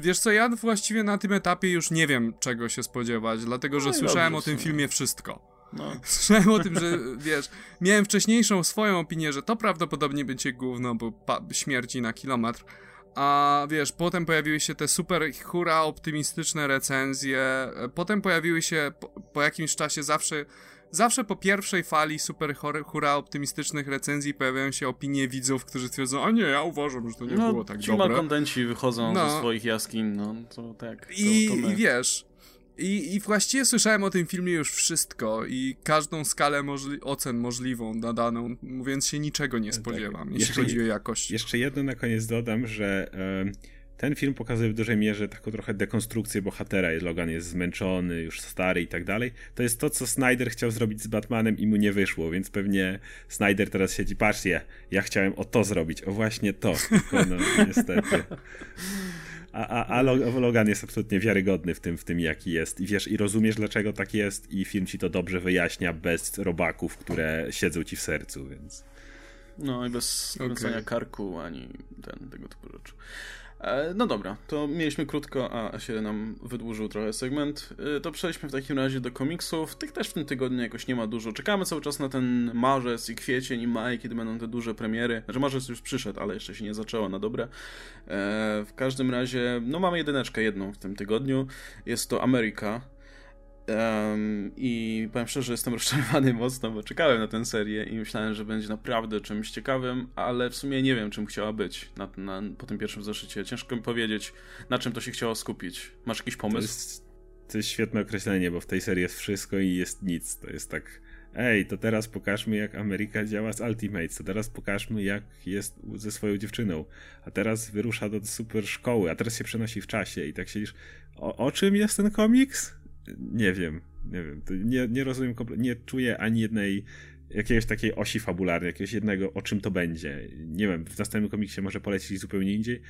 Wiesz co, ja właściwie na tym etapie już nie wiem, czego się spodziewać, dlatego że no słyszałem o tym filmie wszystko. No. Słyszałem o tym, że wiesz, miałem wcześniejszą swoją opinię, że to prawdopodobnie będzie gówno, bo śmierci na kilometr. A wiesz, potem pojawiły się te super hura optymistyczne recenzje. Potem pojawiły się po, po jakimś czasie zawsze Zawsze po pierwszej fali super hura optymistycznych recenzji pojawiają się opinie widzów, którzy twierdzą, a nie, ja uważam, że to nie no, było tak dobre.
No, kontenci wychodzą no. ze swoich jaskiń, no to tak. To,
I, to I wiesz, i, I właściwie słyszałem o tym filmie już wszystko i każdą skalę możli ocen możliwą nadaną, mówiąc się niczego nie tak. spodziewam, tak. jeśli jeszcze, chodzi o jakość.
Jeszcze jedno na koniec dodam, że ten film pokazuje w dużej mierze taką trochę dekonstrukcję bohatera. Logan jest zmęczony, już stary i tak dalej. To jest to, co Snyder chciał zrobić z Batmanem i mu nie wyszło, więc pewnie Snyder teraz siedzi, patrzcie, ja chciałem o to zrobić, o właśnie to, tylko no niestety. A, a, a Logan jest absolutnie wiarygodny w tym, w tym, jaki jest. I wiesz, i rozumiesz, dlaczego tak jest, i film ci to dobrze wyjaśnia bez robaków, które siedzą ci w sercu, więc.
No i bez okay. karku ani ten, tego typu rzeczy. E, no dobra, to mieliśmy krótko, a się nam wydłużył trochę segment. E, to przejdźmy w takim razie do komiksów. Tych też w tym tygodniu jakoś nie ma dużo. Czekamy cały czas na ten marzec i kwiecień i maj, kiedy będą te duże premiery. Znaczy marzec już przyszedł, ale jeszcze się nie zaczęło na dobre. E, w każdym razie, no mamy jedyneczkę jedną w tym tygodniu. Jest to Ameryka Um, I powiem szczerze, jestem rozczarowany mocno, bo czekałem na tę serię i myślałem, że będzie naprawdę czymś ciekawym, ale w sumie nie wiem, czym chciała być na, na, po tym pierwszym zeszycie. Ciężko mi powiedzieć, na czym to się chciało skupić. Masz jakiś pomysł? To
jest, to jest świetne określenie, bo w tej serii jest wszystko i jest nic. To jest tak, ej, to teraz pokażmy, jak Ameryka działa z Ultimates, to teraz pokażmy, jak jest ze swoją dziewczyną, a teraz wyrusza do super szkoły, a teraz się przenosi w czasie i tak siedzisz, o, o czym jest ten komiks? Nie wiem, nie wiem, nie, nie rozumiem, nie czuję ani jednej jakiegoś takiej osi fabularnej, jakiegoś jednego, o czym to będzie. Nie wiem, w następnym komiksie może polecić zupełnie indziej,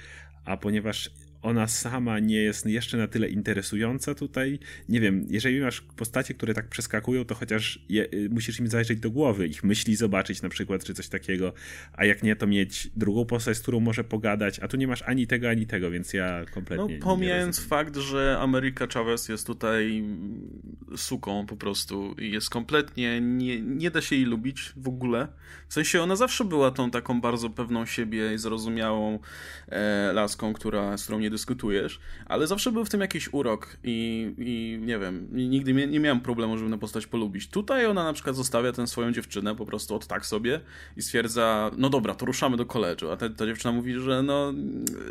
a ponieważ ona sama nie jest jeszcze na tyle interesująca tutaj. Nie wiem, jeżeli masz postacie, które tak przeskakują, to chociaż je, y, musisz im zajrzeć do głowy, ich myśli zobaczyć na przykład, czy coś takiego, a jak nie, to mieć drugą postać, z którą może pogadać, a tu nie masz ani tego, ani tego, więc ja kompletnie
No pomijając fakt, że Ameryka Chavez jest tutaj suką po prostu i jest kompletnie, nie, nie da się jej lubić w ogóle. W sensie ona zawsze była tą taką bardzo pewną siebie i zrozumiałą e, laską, która, z którą nie dyskutujesz, ale zawsze był w tym jakiś urok i, i nie wiem, nigdy nie, nie miałem problemu, żeby na postać polubić. Tutaj ona na przykład zostawia tę swoją dziewczynę po prostu od tak sobie i stwierdza, no dobra, to ruszamy do koledżu, a ta, ta dziewczyna mówi, że no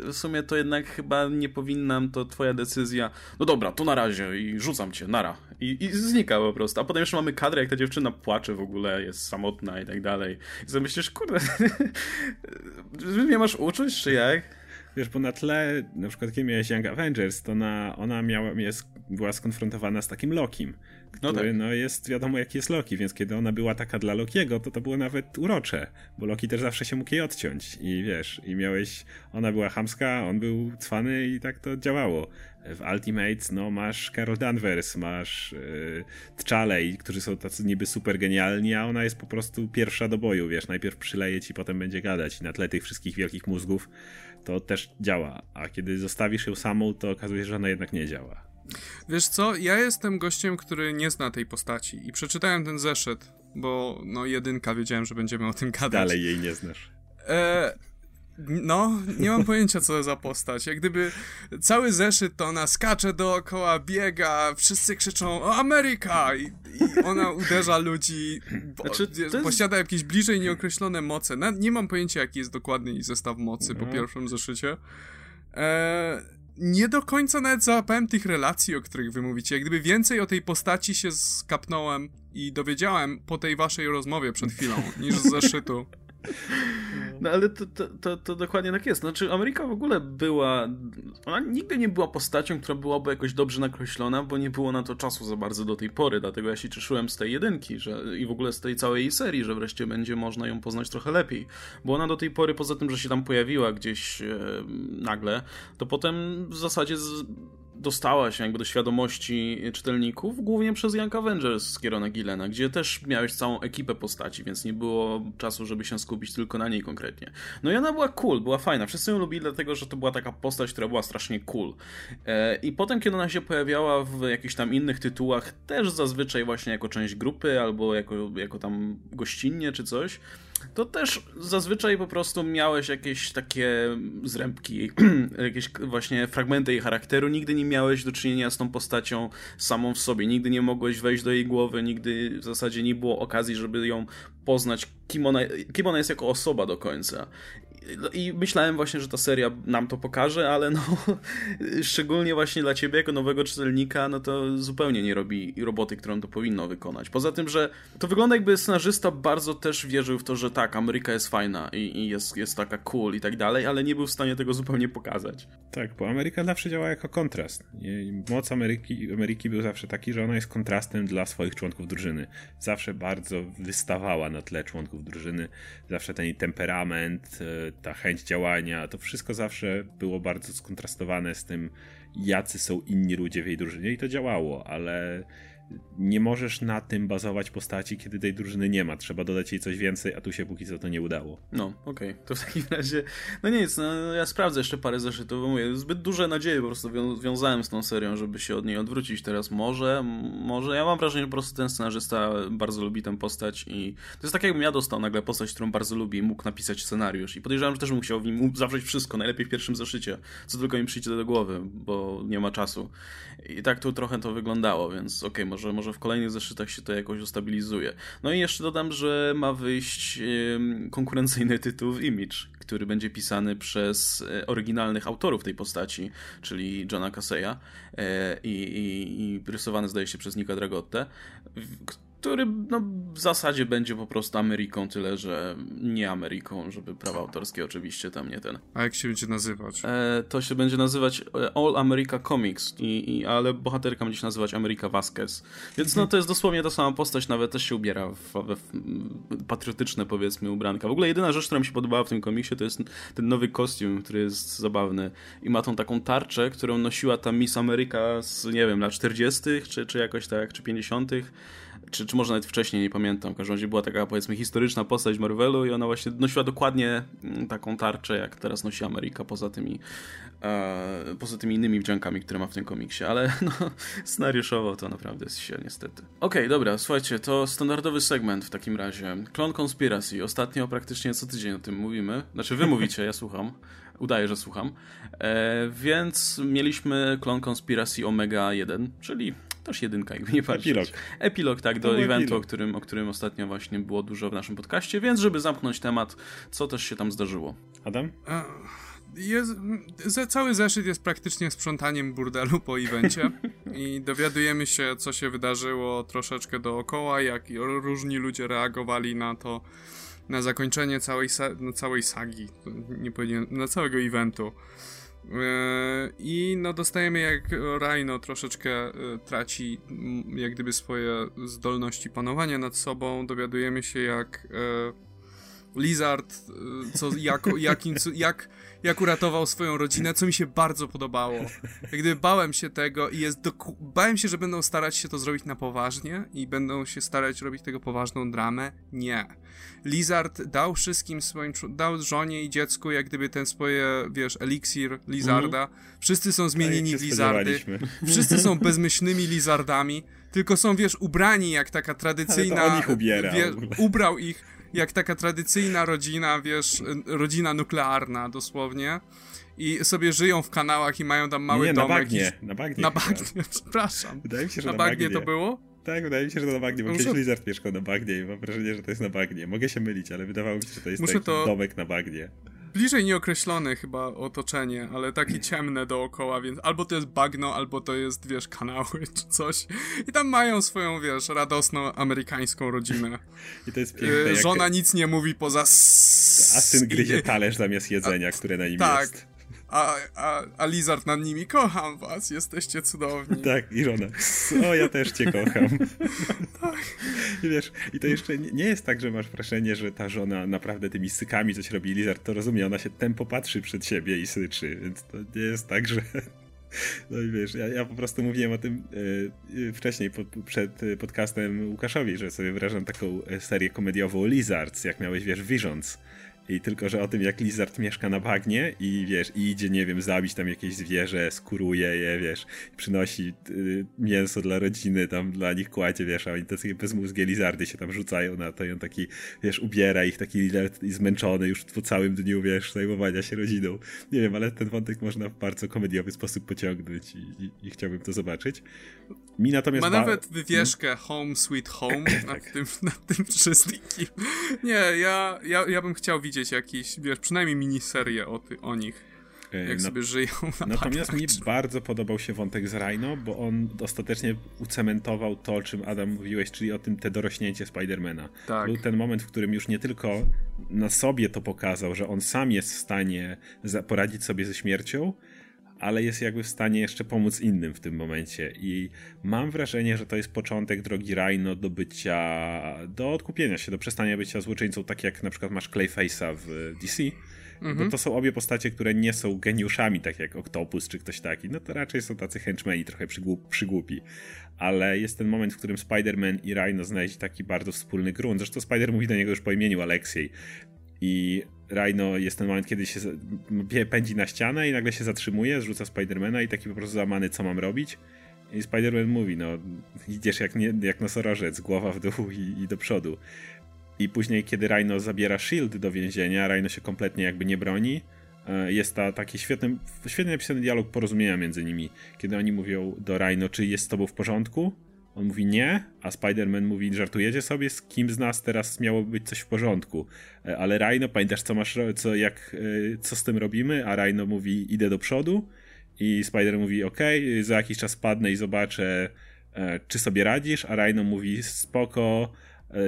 w sumie to jednak chyba nie powinnam, to twoja decyzja, no dobra, to na razie i rzucam cię, nara. I, i znika po prostu. A potem jeszcze mamy kadrę, jak ta dziewczyna płacze w ogóle, jest samotna i tak dalej. I sobie myślisz, kurde, mnie masz uczyć, czy jak?
Wiesz, bo na tle, na przykład kiedy miałeś Young Avengers, to na, ona miała, jest, była skonfrontowana z takim Lokim, który no, tak. no jest, wiadomo jaki jest Loki, więc kiedy ona była taka dla Lokiego, to to było nawet urocze, bo Loki też zawsze się mógł jej odciąć i wiesz, i miałeś, ona była hamska, on był cwany i tak to działało. W Ultimates, no masz Carol Danvers, masz yy, T'Challey, którzy są tacy niby super genialni, a ona jest po prostu pierwsza do boju, wiesz, najpierw przyleje ci, potem będzie gadać i na tle tych wszystkich wielkich mózgów to też działa, a kiedy zostawisz ją samą, to okazuje się, że ona jednak nie działa.
Wiesz co, ja jestem gościem, który nie zna tej postaci i przeczytałem ten zeszyt, bo no jedynka wiedziałem, że będziemy o tym gadać.
Dalej jej nie znasz.
E, No, nie mam pojęcia, co za postać. Jak gdyby cały zeszyt to ona skacze dookoła, biega, wszyscy krzyczą Ameryka! I, i ona uderza ludzi, bo, znaczy, jest... posiada jakieś bliżej nieokreślone moce. Na, nie mam pojęcia, jaki jest dokładny jej zestaw mocy mhm. po pierwszym zeszycie. E, nie do końca nawet załapałem tych relacji, o których wy mówicie. Jak gdyby więcej o tej postaci się skapnąłem i dowiedziałem po tej waszej rozmowie przed chwilą, niż z zeszytu.
No ale to, to, to, to, dokładnie tak jest. Znaczy, Ameryka w ogóle była. Ona nigdy nie była postacią, która byłaby jakoś dobrze nakreślona, bo nie było na to czasu za bardzo do tej pory. Dlatego ja się cieszyłem z tej jedynki że, i w ogóle z tej całej serii, że wreszcie będzie można ją poznać trochę lepiej. Bo ona do tej pory, poza tym, że się tam pojawiła gdzieś e, nagle, to potem w zasadzie z, dostała się jakby do świadomości czytelników, głównie przez Young Avengers z Kierona Gillena, gdzie też miałeś całą ekipę postaci, więc nie było czasu, żeby się skupić tylko na niej konkretnie. No i ona była cool, była fajna. Wszyscy ją lubili, dlatego że to była taka postać, która była strasznie cool. E, I potem, kiedy ona się pojawiała w jakichś tam innych tytułach, też zazwyczaj właśnie jako część grupy, albo jako, jako tam gościnnie czy coś, to też zazwyczaj po prostu miałeś jakieś takie zrębki, jakieś właśnie fragmenty jej charakteru. Nigdy nie miałeś do czynienia z tą postacią samą w sobie. Nigdy nie mogłeś wejść do jej głowy, nigdy w zasadzie nie było okazji, żeby ją poznać, kim ona, kim ona jest jako osoba do końca. I myślałem właśnie, że ta seria nam to pokaże, ale no szczególnie właśnie dla ciebie jako nowego czytelnika, no to zupełnie nie robi roboty, którą to powinno wykonać. Poza tym, że to wygląda jakby scenarzysta bardzo też wierzył w to, że tak, Ameryka jest fajna i, i jest, jest taka cool i tak dalej, ale nie był w stanie tego zupełnie pokazać.
Tak, bo Ameryka zawsze działa jako kontrast. Moc Ameryki, Ameryki był zawsze taki, że ona jest kontrastem dla swoich członków drużyny. Zawsze bardzo wystawała na tle członków drużyny. Zawsze ten temperament, e, ta chęć działania, to wszystko zawsze było bardzo skontrastowane z tym, jacy są inni ludzie w jej drużynie i to działało, ale nie możesz na tym bazować postaci, kiedy tej drużyny nie ma. Trzeba dodać jej coś więcej, a tu się póki co to nie udało.
No, okej. Okay. To w takim razie, no nic, no, ja sprawdzę jeszcze parę zeszytów, bo mówię, zbyt duże nadzieje po prostu wiązałem z tą serią, żeby się od niej odwrócić teraz. Może, może, ja mam wrażenie, że po prostu ten scenarzysta bardzo lubi tę postać i to jest tak jakbym ja dostał nagle postać, którą bardzo lubi i mógł napisać scenariusz i podejrzewam, że też bym musiał w nim zawrzeć wszystko, najlepiej w pierwszym zeszycie, co tylko mi przyjdzie do głowy, bo nie ma czasu. I tak tu trochę to wyglądało, więc okej, okay, może, może w kolejnych zeszytach się to jakoś ustabilizuje. No i jeszcze dodam, że ma wyjść konkurencyjny tytuł w Image, który będzie pisany przez e, oryginalnych autorów tej postaci, czyli Johna Caseya e, i, i, i rysowany zdaje się przez Nika Dragotte, który no, w zasadzie będzie po prostu Ameryką, tyle że nie Ameryką, żeby prawa autorskie oczywiście tam nie ten.
A jak się będzie nazywać?
E, to się będzie nazywać e, All America Comics, i, i, ale bohaterka będzie się nazywać America Vasquez. Więc no to jest dosłownie ta sama postać, nawet też się ubiera w, w, w patriotyczne powiedzmy ubranka. W ogóle jedyna rzecz, która mi się podobała w tym komiksie, to jest ten nowy kostium, który jest zabawny i ma tą taką tarczę, którą nosiła ta Miss America z, nie wiem, lat 40. czy, czy jakoś tak, czy 50 czy, czy może nawet wcześniej, nie pamiętam. W każdym razie była taka, powiedzmy, historyczna postać Marvelu i ona właśnie nosiła dokładnie mm, taką tarczę, jak teraz nosi Ameryka, poza tymi, e, poza tymi innymi wdziankami, które ma w tym komiksie, ale no, scenariuszowo to naprawdę jest się niestety. Okej, okay, dobra, słuchajcie, to standardowy segment w takim razie. Klon Conspiracy. Ostatnio praktycznie co tydzień o tym mówimy. Znaczy wy mówicie, ja słucham. Udaję, że słucham. E, więc mieliśmy Klon Conspiracy Omega 1, czyli też jedynka, jakby nie patrzeć.
Epilog.
Epilog, tak, do eventu, o którym, o którym ostatnio właśnie było dużo w naszym podcaście, więc żeby zamknąć temat, co też się tam zdarzyło.
Adam?
Jest, cały zeszyt jest praktycznie sprzątaniem burdelu po evencie i dowiadujemy się, co się wydarzyło troszeczkę dookoła, jak różni ludzie reagowali na to, na zakończenie całej, na całej sagi, nie powiedziałem, na całego eventu. E, I no dostajemy jak Rhino troszeczkę e, traci jak gdyby swoje zdolności panowania nad sobą. Dowiadujemy się jak e, Lizard, co, jak, jakim, jak, jak uratował swoją rodzinę, co mi się bardzo podobało. Jak gdyby bałem się tego i jest bałem się, że będą starać się to zrobić na poważnie i będą się starać robić tego poważną dramę. Nie. Lizard dał wszystkim swoim, dał żonie i dziecku jak gdyby ten swoje, wiesz, eliksir Lizarda. Mm. Wszyscy są zmienieni tak, w Lizardy. Wszyscy są bezmyślnymi Lizardami, tylko są, wiesz, ubrani jak taka tradycyjna...
Ale to on ich ubiera.
Wie, ubrał ich jak taka tradycyjna rodzina, wiesz, rodzina nuklearna dosłownie. I sobie żyją w kanałach i mają tam mały
nie,
domek.
Na bagnie, i... na bagnie.
Na bagnie, przepraszam.
Wydaje mi się, że
na,
na
bagnie,
bagnie
to było?
Tak, wydaje mi się, że to na bagnie, bo
Muszę...
kiedyś Lizard mieszkał na bagnie i mam wrażenie, że to jest na bagnie. Mogę się mylić, ale wydawało mi się, że to jest Muszę taki to... domek na bagnie
bliżej nieokreślone chyba otoczenie, ale takie ciemne dookoła, więc albo to jest bagno, albo to jest, wiesz, kanały czy coś. I tam mają swoją, wiesz, radosną amerykańską rodzinę.
I to jest piękne.
E, żona nic nie mówi poza...
A syn gryzie talerz zamiast jedzenia, A, które na nim
tak.
jest
a, a, a Lizard nad nimi, kocham was, jesteście cudowni.
Tak, i żona, o ja też cię kocham. tak. I wiesz, i to jeszcze nie jest tak, że masz wrażenie, że ta żona naprawdę tymi sykami coś robi, Lizard to rozumie, ona się tempo patrzy przed siebie i syczy, więc to nie jest tak, że... No i wiesz, ja, ja po prostu mówiłem o tym yy, wcześniej pod, przed podcastem Łukaszowi, że sobie wyobrażam taką serię komediową Lizards, jak miałeś, wiesz, Visions i tylko, że o tym, jak Lizard mieszka na bagnie i wiesz, idzie, nie wiem, zabić tam jakieś zwierzę, skuruje je, wiesz, przynosi y, mięso dla rodziny, tam dla nich kładzie, wiesz, a oni tacy bezmózgie Lizardy się tam rzucają na to i on taki, wiesz, ubiera ich taki zmęczony już po całym dniu, wiesz, zajmowania się rodziną. Nie wiem, ale ten wątek można w bardzo komediowy sposób pociągnąć i, i, i chciałbym to zobaczyć. Mi natomiast...
Ma nawet wywieszkę hmm? Home Sweet Home nad, tak. tym, nad tym wszystkim. Nie, ja, ja, ja bym chciał widzieć jakiś, wiesz, przynajmniej miniserię o, ty, o nich. Jak na, sobie żyją. Na
natomiast mi bardzo podobał się wątek z Rhino, bo on ostatecznie ucementował to, o czym Adam mówiłeś, czyli o tym te dorośnięcie Spidermana. Tak. Był ten moment, w którym już nie tylko na sobie to pokazał, że on sam jest w stanie poradzić sobie ze śmiercią, ale jest jakby w stanie jeszcze pomóc innym w tym momencie. I mam wrażenie, że to jest początek drogi Rhino do bycia, do odkupienia się, do przestania bycia złoczyńcą, tak jak na przykład masz Clayface'a w DC. Mhm. Bo to są obie postacie, które nie są geniuszami, tak jak Octopus czy ktoś taki. No to raczej są tacy henchmeni, trochę przygłup, przygłupi. Ale jest ten moment, w którym Spider-Man i Rhino znaleźli taki bardzo wspólny grunt. Zresztą Spider mówi do niego już po imieniu Aleksiej. I Rhino jest ten moment, kiedy się pędzi na ścianę i nagle się zatrzymuje, zrzuca Spidermana i taki po prostu zamany, co mam robić. I Spiderman mówi, no idziesz jak, nie, jak nosorożec, głowa w dół i, i do przodu. I później, kiedy Rhino zabiera Shield do więzienia, Rhino się kompletnie jakby nie broni. E, jest ta, taki świetny, świetnie napisany dialog porozumienia między nimi, kiedy oni mówią do Rhino, czy jest z tobą w porządku? On mówi nie, a Spider-Man mówi, żartujecie sobie, z kim z nas teraz miałoby być coś w porządku. E, ale Rhino, pamiętasz co masz, co, jak, e, co z tym robimy? A Rhino mówi, idę do przodu. I Spider mówi, ok, za jakiś czas padnę i zobaczę, e, czy sobie radzisz. A Rhino mówi, spoko,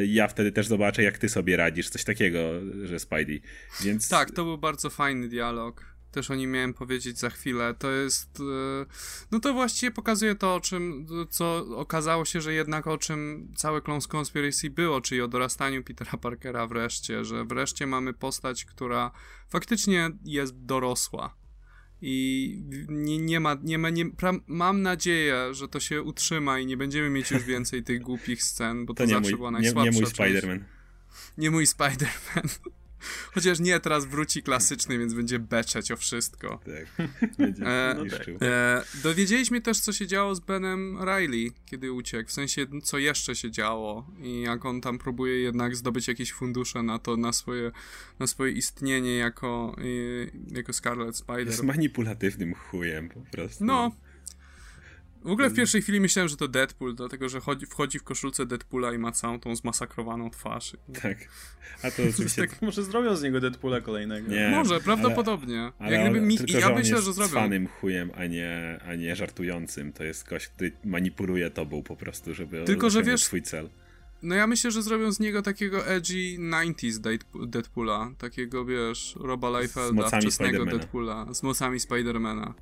ja wtedy też zobaczę, jak ty sobie radzisz. Coś takiego, że Spidey. Więc...
Tak, to był bardzo fajny dialog też o nim miałem powiedzieć za chwilę. To jest. E, no to właściwie pokazuje to, o czym. Co okazało się, że jednak o czym całe Clones Conspiracy było, czyli o dorastaniu Petera Parkera wreszcie, że wreszcie mamy postać, która faktycznie jest dorosła. I nie, nie ma, nie ma, nie, pra, mam nadzieję, że to się utrzyma i nie będziemy mieć już więcej tych głupich scen, bo to, to zawsze mój, była najsłabsza
Nie, nie mój Spider-Man.
Nie mój Spider-Man. Chociaż nie, teraz wróci klasyczny, więc będzie beczeć o wszystko. Tak. Będzie e, no tak. e, dowiedzieliśmy też, co się działo z Benem Riley, kiedy uciekł. W sensie, co jeszcze się działo i jak on tam próbuje jednak zdobyć jakieś fundusze na to, na swoje, na swoje istnienie jako, jako Scarlet Spider.
Jest manipulatywnym chujem po prostu.
No, w ogóle w pierwszej chwili myślałem, że to Deadpool, dlatego że chodzi, wchodzi w koszulce Deadpoola i ma całą tą zmasakrowaną twarz.
Tak. A to oczywiście... tak,
może zrobią z niego Deadpoola kolejnego.
Nie, może, prawdopodobnie. Ale, ale, Jak gdyby mi... tylko, ja myślę, że zrobią.
fanym chujem, a nie, a nie żartującym. To jest ktoś, który manipuluje tobą po prostu, żeby
tylko, że wiesz,
swój cel.
No ja myślę, że zrobią z niego takiego edgy 90s Deadpoola, takiego wiesz, Roba Liefelda, wczesnego Deadpoola, z mocami Spidermana.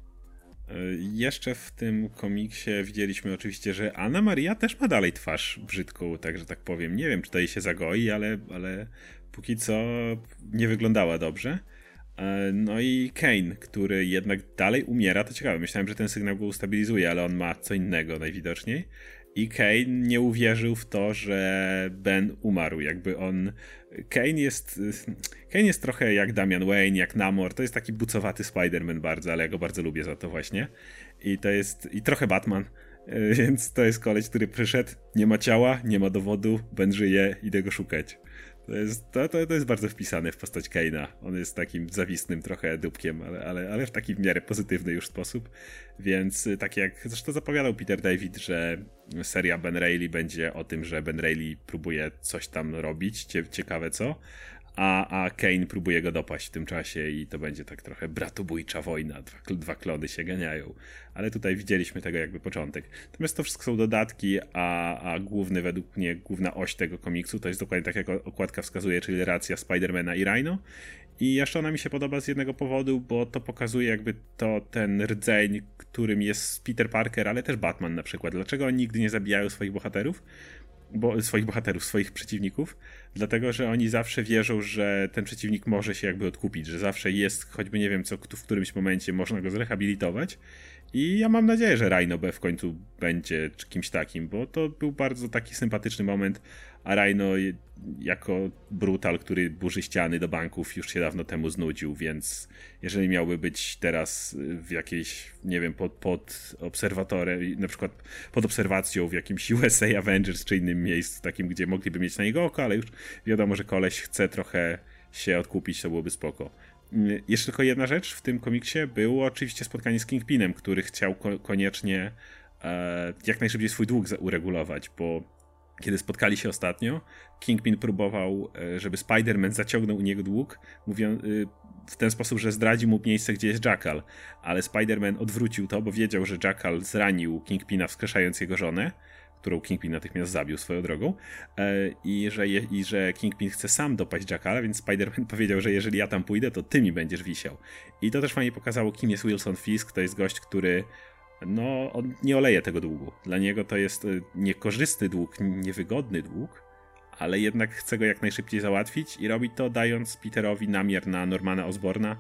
E, jeszcze w tym komiksie widzieliśmy oczywiście, że Anna Maria też ma dalej twarz brzydką, także tak powiem. Nie wiem, czy to jej się zagoi, ale, ale póki co nie wyglądała dobrze. E, no i Kane, który jednak dalej umiera, to ciekawe. Myślałem, że ten sygnał go ustabilizuje, ale on ma co innego najwidoczniej. I Kane nie uwierzył w to, że Ben umarł. Jakby on. Kane jest. Kane jest trochę jak Damian Wayne, jak Namor. To jest taki bucowaty Spider-Man bardzo, ale ja go bardzo lubię za to właśnie. I to jest. I trochę Batman. Więc to jest koleś, który przyszedł, nie ma ciała, nie ma dowodu, Ben żyje, idę go szukać. To jest, to, to, to jest bardzo wpisane w postać Keina. On jest takim zawistnym trochę dupkiem, ale, ale, ale w taki w miarę pozytywny już sposób. Więc y, tak jak zresztą zapowiadał Peter David, że seria Ben Reilly będzie o tym, że Ben Reilly próbuje coś tam robić, ciekawe co, a, a Kane próbuje go dopaść w tym czasie i to będzie tak trochę bratobójcza wojna, dwa, dwa klony się ganiają. Ale tutaj widzieliśmy tego jakby początek. Natomiast to wszystko są dodatki, a, a główny, według mnie, główna oś tego komiksu to jest dokładnie tak jak okładka wskazuje, czyli relacja Spidermana i Rhino. I jeszcze ona mi się podoba z jednego powodu, bo to pokazuje jakby to ten rdzeń, którym jest Peter Parker, ale też Batman na przykład. Dlaczego oni nigdy nie zabijają swoich bohaterów? Bo, swoich bohaterów, swoich przeciwników, dlatego że oni zawsze wierzą, że ten przeciwnik może się jakby odkupić, że zawsze jest, choćby nie wiem co, w którymś momencie można go zrehabilitować. I ja mam nadzieję, że Rhino B w końcu będzie kimś takim, bo to był bardzo taki sympatyczny moment, a Rhino jako brutal, który burzy ściany do banków już się dawno temu znudził, więc jeżeli miałby być teraz w jakiejś, nie wiem, pod, pod obserwatorem, na przykład pod obserwacją w jakimś USA Avengers czy innym miejscu, takim, gdzie mogliby mieć na niego oko, ale już wiadomo, że koleś chce trochę się odkupić, to byłoby spoko. Jeszcze tylko jedna rzecz w tym komiksie było oczywiście spotkanie z Kingpinem, który chciał ko koniecznie e, jak najszybciej swój dług uregulować, bo kiedy spotkali się ostatnio, Kingpin próbował, e, żeby Spider-Man zaciągnął u niego dług, mówiąc y, w ten sposób, że zdradzi mu miejsce, gdzie jest Jackal, ale Spider-Man odwrócił to, bo wiedział, że Jackal zranił Kingpina wskrzeszając jego żonę, którą Kingpin natychmiast zabił swoją drogą, e, i że, i że Kingpin chce sam dopaść Jackala, więc Spider-Man powiedział, że jeżeli ja tam pójdę, to ty mi będziesz wisiał. I to też fajnie pokazało, kim jest Wilson Fisk. To jest gość, który no, on nie oleje tego długu. Dla niego to jest y, niekorzystny dług, niewygodny dług, ale jednak chce go jak najszybciej załatwić i robi to dając Peterowi namiar na Normana Osborna,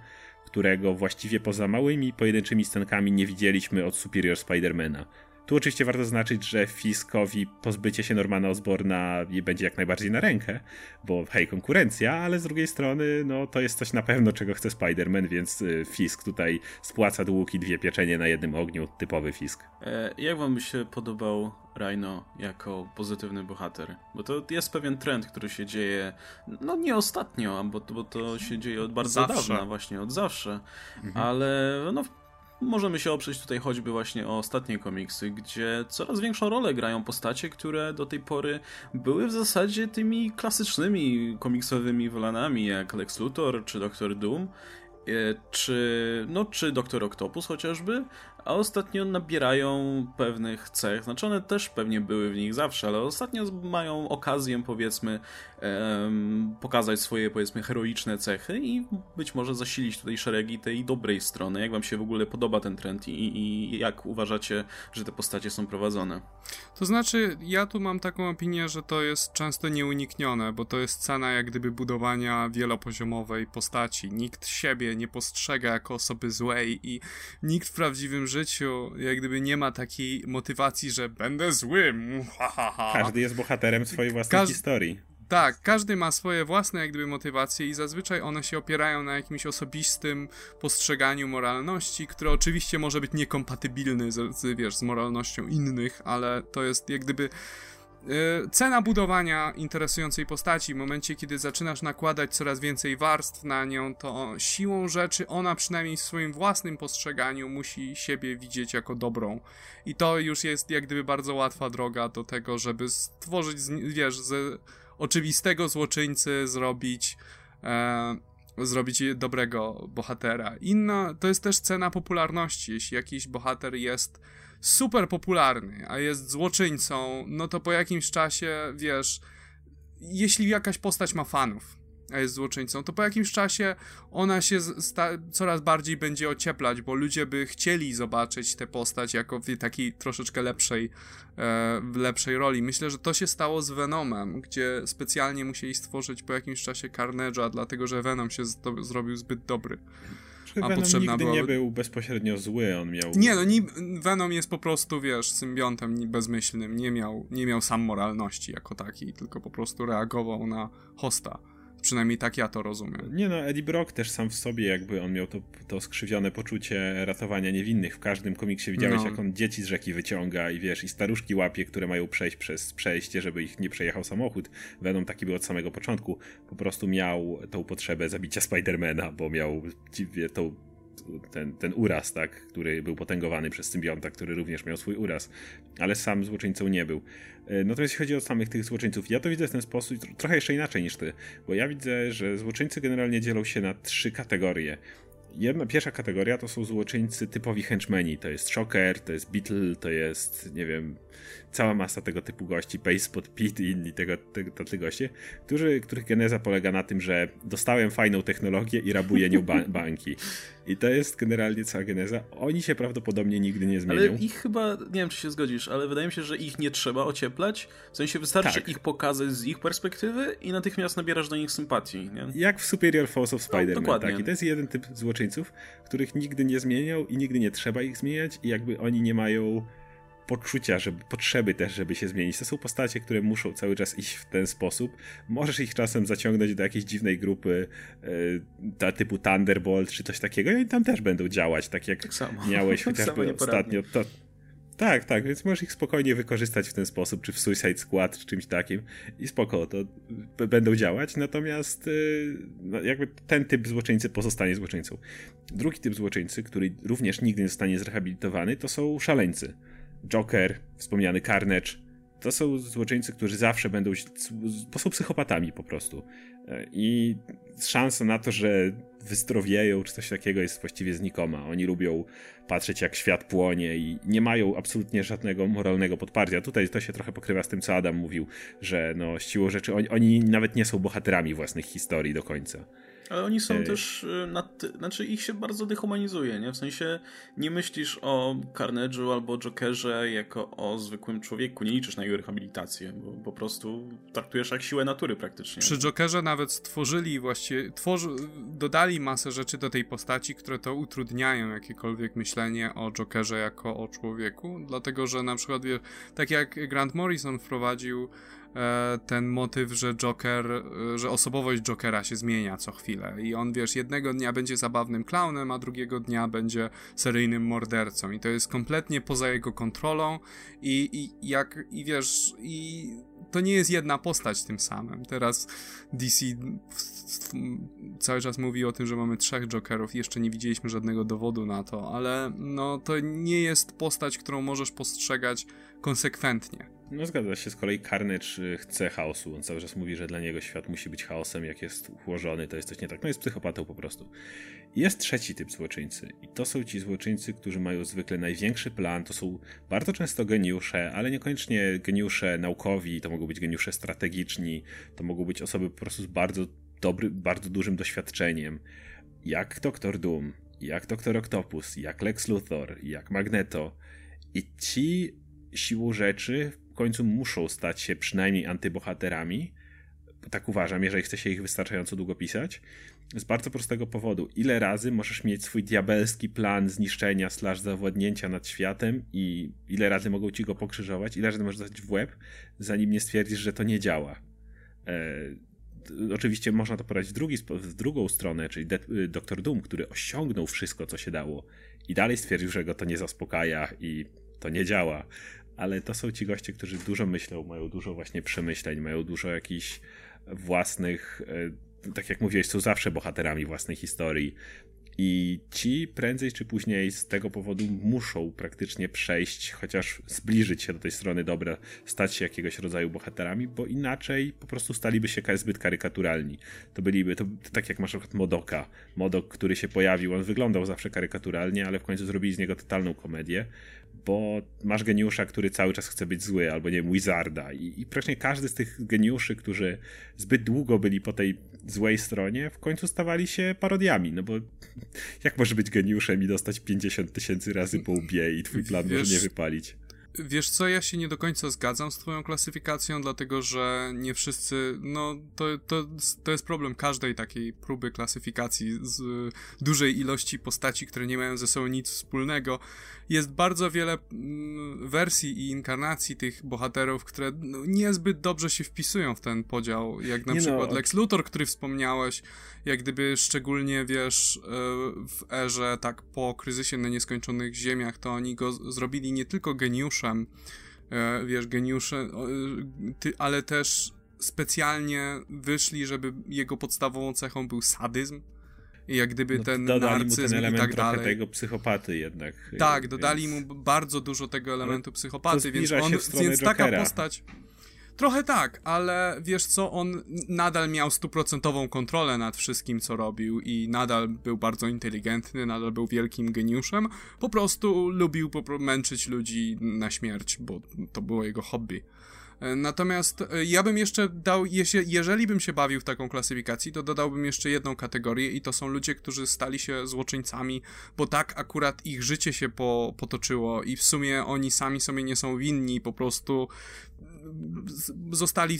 którego właściwie poza małymi pojedynczymi scenkami nie widzieliśmy od Superior Spidermana. Tu oczywiście warto zaznaczyć, że Fiskowi pozbycie się Normana Osborna będzie jak najbardziej na rękę, bo hej, konkurencja, ale z drugiej strony, no to jest coś na pewno, czego chce Spider-Man, więc y, Fisk tutaj spłaca dług i dwie pieczenie na jednym ogniu, typowy Fisk.
E, jak wam by się podobał Rhino jako pozytywny bohater? Bo to jest pewien trend, który się dzieje, no nie ostatnio, bo, bo to się dzieje od bardzo zawsze. dawna, właśnie od zawsze, mhm. ale no Możemy się oprzeć tutaj choćby właśnie o ostatnie komiksy, gdzie coraz większą rolę grają postacie, które do tej pory były w zasadzie tymi klasycznymi komiksowymi wolanami, jak Lex Luthor czy Doctor Doom, e, czy, no, czy Doktor Octopus chociażby, a ostatnio nabierają pewnych cech. Znaczy one też pewnie były w nich zawsze, ale ostatnio mają okazję, powiedzmy, um, pokazać swoje, powiedzmy, heroiczne cechy i być może zasilić tutaj szeregi tej dobrej strony. Jak wam się w ogóle podoba ten trend i, i jak uważacie, że te postacie są prowadzone?
To znaczy, ja tu mam taką opinię, że to jest często nieuniknione, bo to jest cena jak gdyby budowania wielopoziomowej postaci. Nikt siebie nie postrzega jako osoby złej i nikt w prawdziwym życiu jak gdyby nie ma takiej motywacji, że będę złym. Ha, ha, ha.
Każdy jest bohaterem swojej własnej Każ... historii.
Tak, każdy ma swoje własne jak gdyby motywacje i zazwyczaj one się opierają na jakimś osobistym postrzeganiu moralności, które oczywiście może być niekompatybilny z, wiesz, z moralnością innych, ale to jest jak gdyby cena budowania interesującej postaci, w momencie kiedy zaczynasz nakładać coraz więcej warstw na nią, to siłą rzeczy ona przynajmniej w swoim własnym postrzeganiu musi siebie widzieć jako dobrą. I to już jest jak gdyby bardzo łatwa droga do tego, żeby stworzyć, wiesz, z oczywistego złoczyńcy zrobić. E, zrobić dobrego bohatera. Inna to jest też cena popularności. Jeśli jakiś bohater jest super popularny, a jest złoczyńcą, no to po jakimś czasie, wiesz, jeśli jakaś postać ma fanów, a jest złoczyńcą, to po jakimś czasie ona się coraz bardziej będzie ocieplać, bo ludzie by chcieli zobaczyć tę postać jako w takiej troszeczkę lepszej, e, lepszej roli. Myślę, że to się stało z Venomem, gdzie specjalnie musieli stworzyć po jakimś czasie Carnage'a, dlatego że Venom się zrobił zbyt dobry
a Venom potrzebna nigdy była... nie był bezpośrednio zły, on miał...
Nie, no ni... Venom jest po prostu, wiesz, symbiontem bezmyślnym, nie miał, nie miał sam moralności jako taki, tylko po prostu reagował na hosta Przynajmniej tak ja to rozumiem.
Nie no, Eddie Brock też sam w sobie jakby on miał to, to skrzywione poczucie ratowania niewinnych. W każdym komiksie widziałeś, no. jak on dzieci z rzeki wyciąga i wiesz, i staruszki łapie, które mają przejść przez przejście, żeby ich nie przejechał samochód. Venom taki był od samego początku. Po prostu miał tą potrzebę zabicia Spidermana, bo miał tą ten, ten uraz, tak, który był potęgowany przez symbionta, który również miał swój uraz, ale sam złoczyńcą nie był. E, natomiast jeśli chodzi o samych tych złoczyńców, ja to widzę w ten sposób, trochę jeszcze inaczej niż ty, bo ja widzę, że złoczyńcy generalnie dzielą się na trzy kategorie. Jedna, pierwsza kategoria to są złoczyńcy typowi henchmeni. To jest Shocker, to jest Beetle, to jest, nie wiem, cała masa tego typu gości, Pace Pod Pit i inni tego, tego, tacy goście, którzy, których geneza polega na tym, że dostałem fajną technologię i rabuję nią ba banki. I to jest generalnie cała geneza. Oni się prawdopodobnie nigdy nie zmienią.
Ale ich chyba, nie wiem czy się zgodzisz, ale wydaje mi się, że ich nie trzeba ocieplać. W sensie wystarczy tak. ich pokazać z ich perspektywy i natychmiast nabierasz do nich sympatii. Nie?
Jak w Superior Force of no, Spider-Man. No, tak. I to jest jeden typ złoczyńców, których nigdy nie zmienią i nigdy nie trzeba ich zmieniać i jakby oni nie mają poczucia, żeby, potrzeby też, żeby się zmienić. To są postacie, które muszą cały czas iść w ten sposób. Możesz ich czasem zaciągnąć do jakiejś dziwnej grupy e, typu Thunderbolt czy coś takiego i oni tam też będą działać, tak jak tak samo. miałeś tak chociażby ostatnio. To, tak, tak, więc możesz ich spokojnie wykorzystać w ten sposób, czy w Suicide Squad, czy czymś takim i spoko, to będą działać, natomiast y, no, jakby ten typ złoczyńcy pozostanie złoczyńcą. Drugi typ złoczyńcy, który również nigdy nie zostanie zrehabilitowany, to są szaleńcy. Joker, wspomniany Carnage, to są złoczyńcy, którzy zawsze będą, bo są psychopatami po prostu. E, I szansa na to, że wyzdrowieją czy coś takiego jest właściwie znikoma. Oni lubią patrzeć jak świat płonie i nie mają absolutnie żadnego moralnego podparcia. Tutaj to się trochę pokrywa z tym, co Adam mówił, że no, siłą rzeczy oni, oni nawet nie są bohaterami własnych historii do końca.
Ale oni są też, y, nad, znaczy ich się bardzo dehumanizuje, nie? W sensie nie myślisz o Carnage'u albo Jokerze jako o zwykłym człowieku, nie liczysz na jego rehabilitację, bo po prostu traktujesz jak siłę natury praktycznie.
Przy Jokerze nawet stworzyli właściwie, tworzy, dodali masę rzeczy do tej postaci, które to utrudniają jakiekolwiek myślenie o Jokerze jako o człowieku, dlatego że na przykład, tak jak Grant Morrison wprowadził ten motyw, że Joker, e, że osobowość Jokera się zmienia co chwilę. I on, wiesz, jednego dnia będzie zabawnym clownem, a drugiego dnia będzie seryjnym mordercą. I to jest kompletnie poza jego kontrolą. I, i jak, i wiesz, i to nie jest jedna postać tym samym. Teraz DC cały czas mówi o tym, że mamy trzech Jokerów jeszcze nie widzieliśmy żadnego dowodu na to, ale no to nie jest postać, którą możesz postrzegać konsekwentnie.
No zgadza się, z kolei Carnage chce chaosu. On cały czas mówi, że dla niego świat musi być chaosem, jak jest ułożony, to jest coś nie tak. No jest psychopatą po prostu. Jest trzeci typ złoczyńcy i to są ci złoczyńcy, którzy mają zwykle największy plan, to są bardzo często geniusze, ale niekoniecznie geniusze naukowi, to mogą być geniusze strategiczni, to mogą być osoby po prostu z bardzo dobry, bardzo dużym doświadczeniem, jak Doktor Doom, jak Doktor Octopus, jak Lex Luthor, jak Magneto. I ci siłą rzeczy w końcu muszą stać się przynajmniej antybohaterami. Tak uważam, jeżeli chce się ich wystarczająco długo pisać. Z bardzo prostego powodu. Ile razy możesz mieć swój diabelski plan zniszczenia slash zawładnięcia nad światem i ile razy mogą ci go pokrzyżować, ile razy możesz dać w łeb, zanim nie stwierdzisz, że to nie działa. E, oczywiście można to podać w, drugi, w drugą stronę, czyli De Doktor Doom, który osiągnął wszystko, co się dało i dalej stwierdził, że go to nie zaspokaja i to nie działa ale to są ci goście, którzy dużo myślą, mają dużo właśnie przemyśleń, mają dużo jakichś własnych, e, tak jak mówiłeś, są zawsze bohaterami własnej historii. I ci prędzej czy później z tego powodu muszą praktycznie przejść, chociaż zbliżyć się do tej strony dobra, stać się jakiegoś rodzaju bohaterami, bo inaczej po prostu staliby się zbyt karykaturalni. To byliby, to, to tak jak masz na przykład Modoka. Modok, który się pojawił, on wyglądał zawsze karykaturalnie, ale w końcu zrobili z niego totalną komedię bo masz geniusza, który cały czas chce być zły, albo nie wiem, Wizarda. I, I praktycznie każdy z tych geniuszy, którzy zbyt długo byli po tej złej stronie, w końcu stawali się parodiami, no bo jak możesz być geniuszem i dostać 50 tysięcy razy po łbie i twój plan Wiesz, może nie wypalić?
Wiesz co, ja się nie do końca zgadzam z twoją klasyfikacją, dlatego że nie wszyscy, no to, to, to jest problem każdej takiej próby klasyfikacji z dużej ilości postaci, które nie mają ze sobą nic wspólnego. Jest bardzo wiele mm, wersji i inkarnacji tych bohaterów, które no, niezbyt dobrze się wpisują w ten podział, jak na nie no, przykład no. Lex Luthor, który wspomniałeś, jak gdyby szczególnie, wiesz, e, w erze tak po kryzysie na nieskończonych ziemiach, to oni go zrobili nie tylko geniuszem, e, wiesz, geniuszem, ale też specjalnie wyszli, żeby jego podstawową cechą był sadyzm. I jak gdyby no, ten narcyzm ten element i tak dalej.
tego psychopaty jednak.
Tak, dodali więc... mu bardzo dużo tego elementu psychopaty, więc on, więc taka postać Trochę tak, ale wiesz co, on nadal miał stuprocentową kontrolę nad wszystkim, co robił i nadal był bardzo inteligentny, nadal był wielkim geniuszem. Po prostu lubił męczyć ludzi na śmierć, bo to było jego hobby. E, natomiast e, ja bym jeszcze dał, jeżeli bym się bawił w taką klasyfikacji, to dodałbym jeszcze jedną kategorię i to są ludzie, którzy stali się złoczyńcami, bo tak akurat ich życie się po, potoczyło i w sumie oni sami sobie nie są winni, po prostu zostali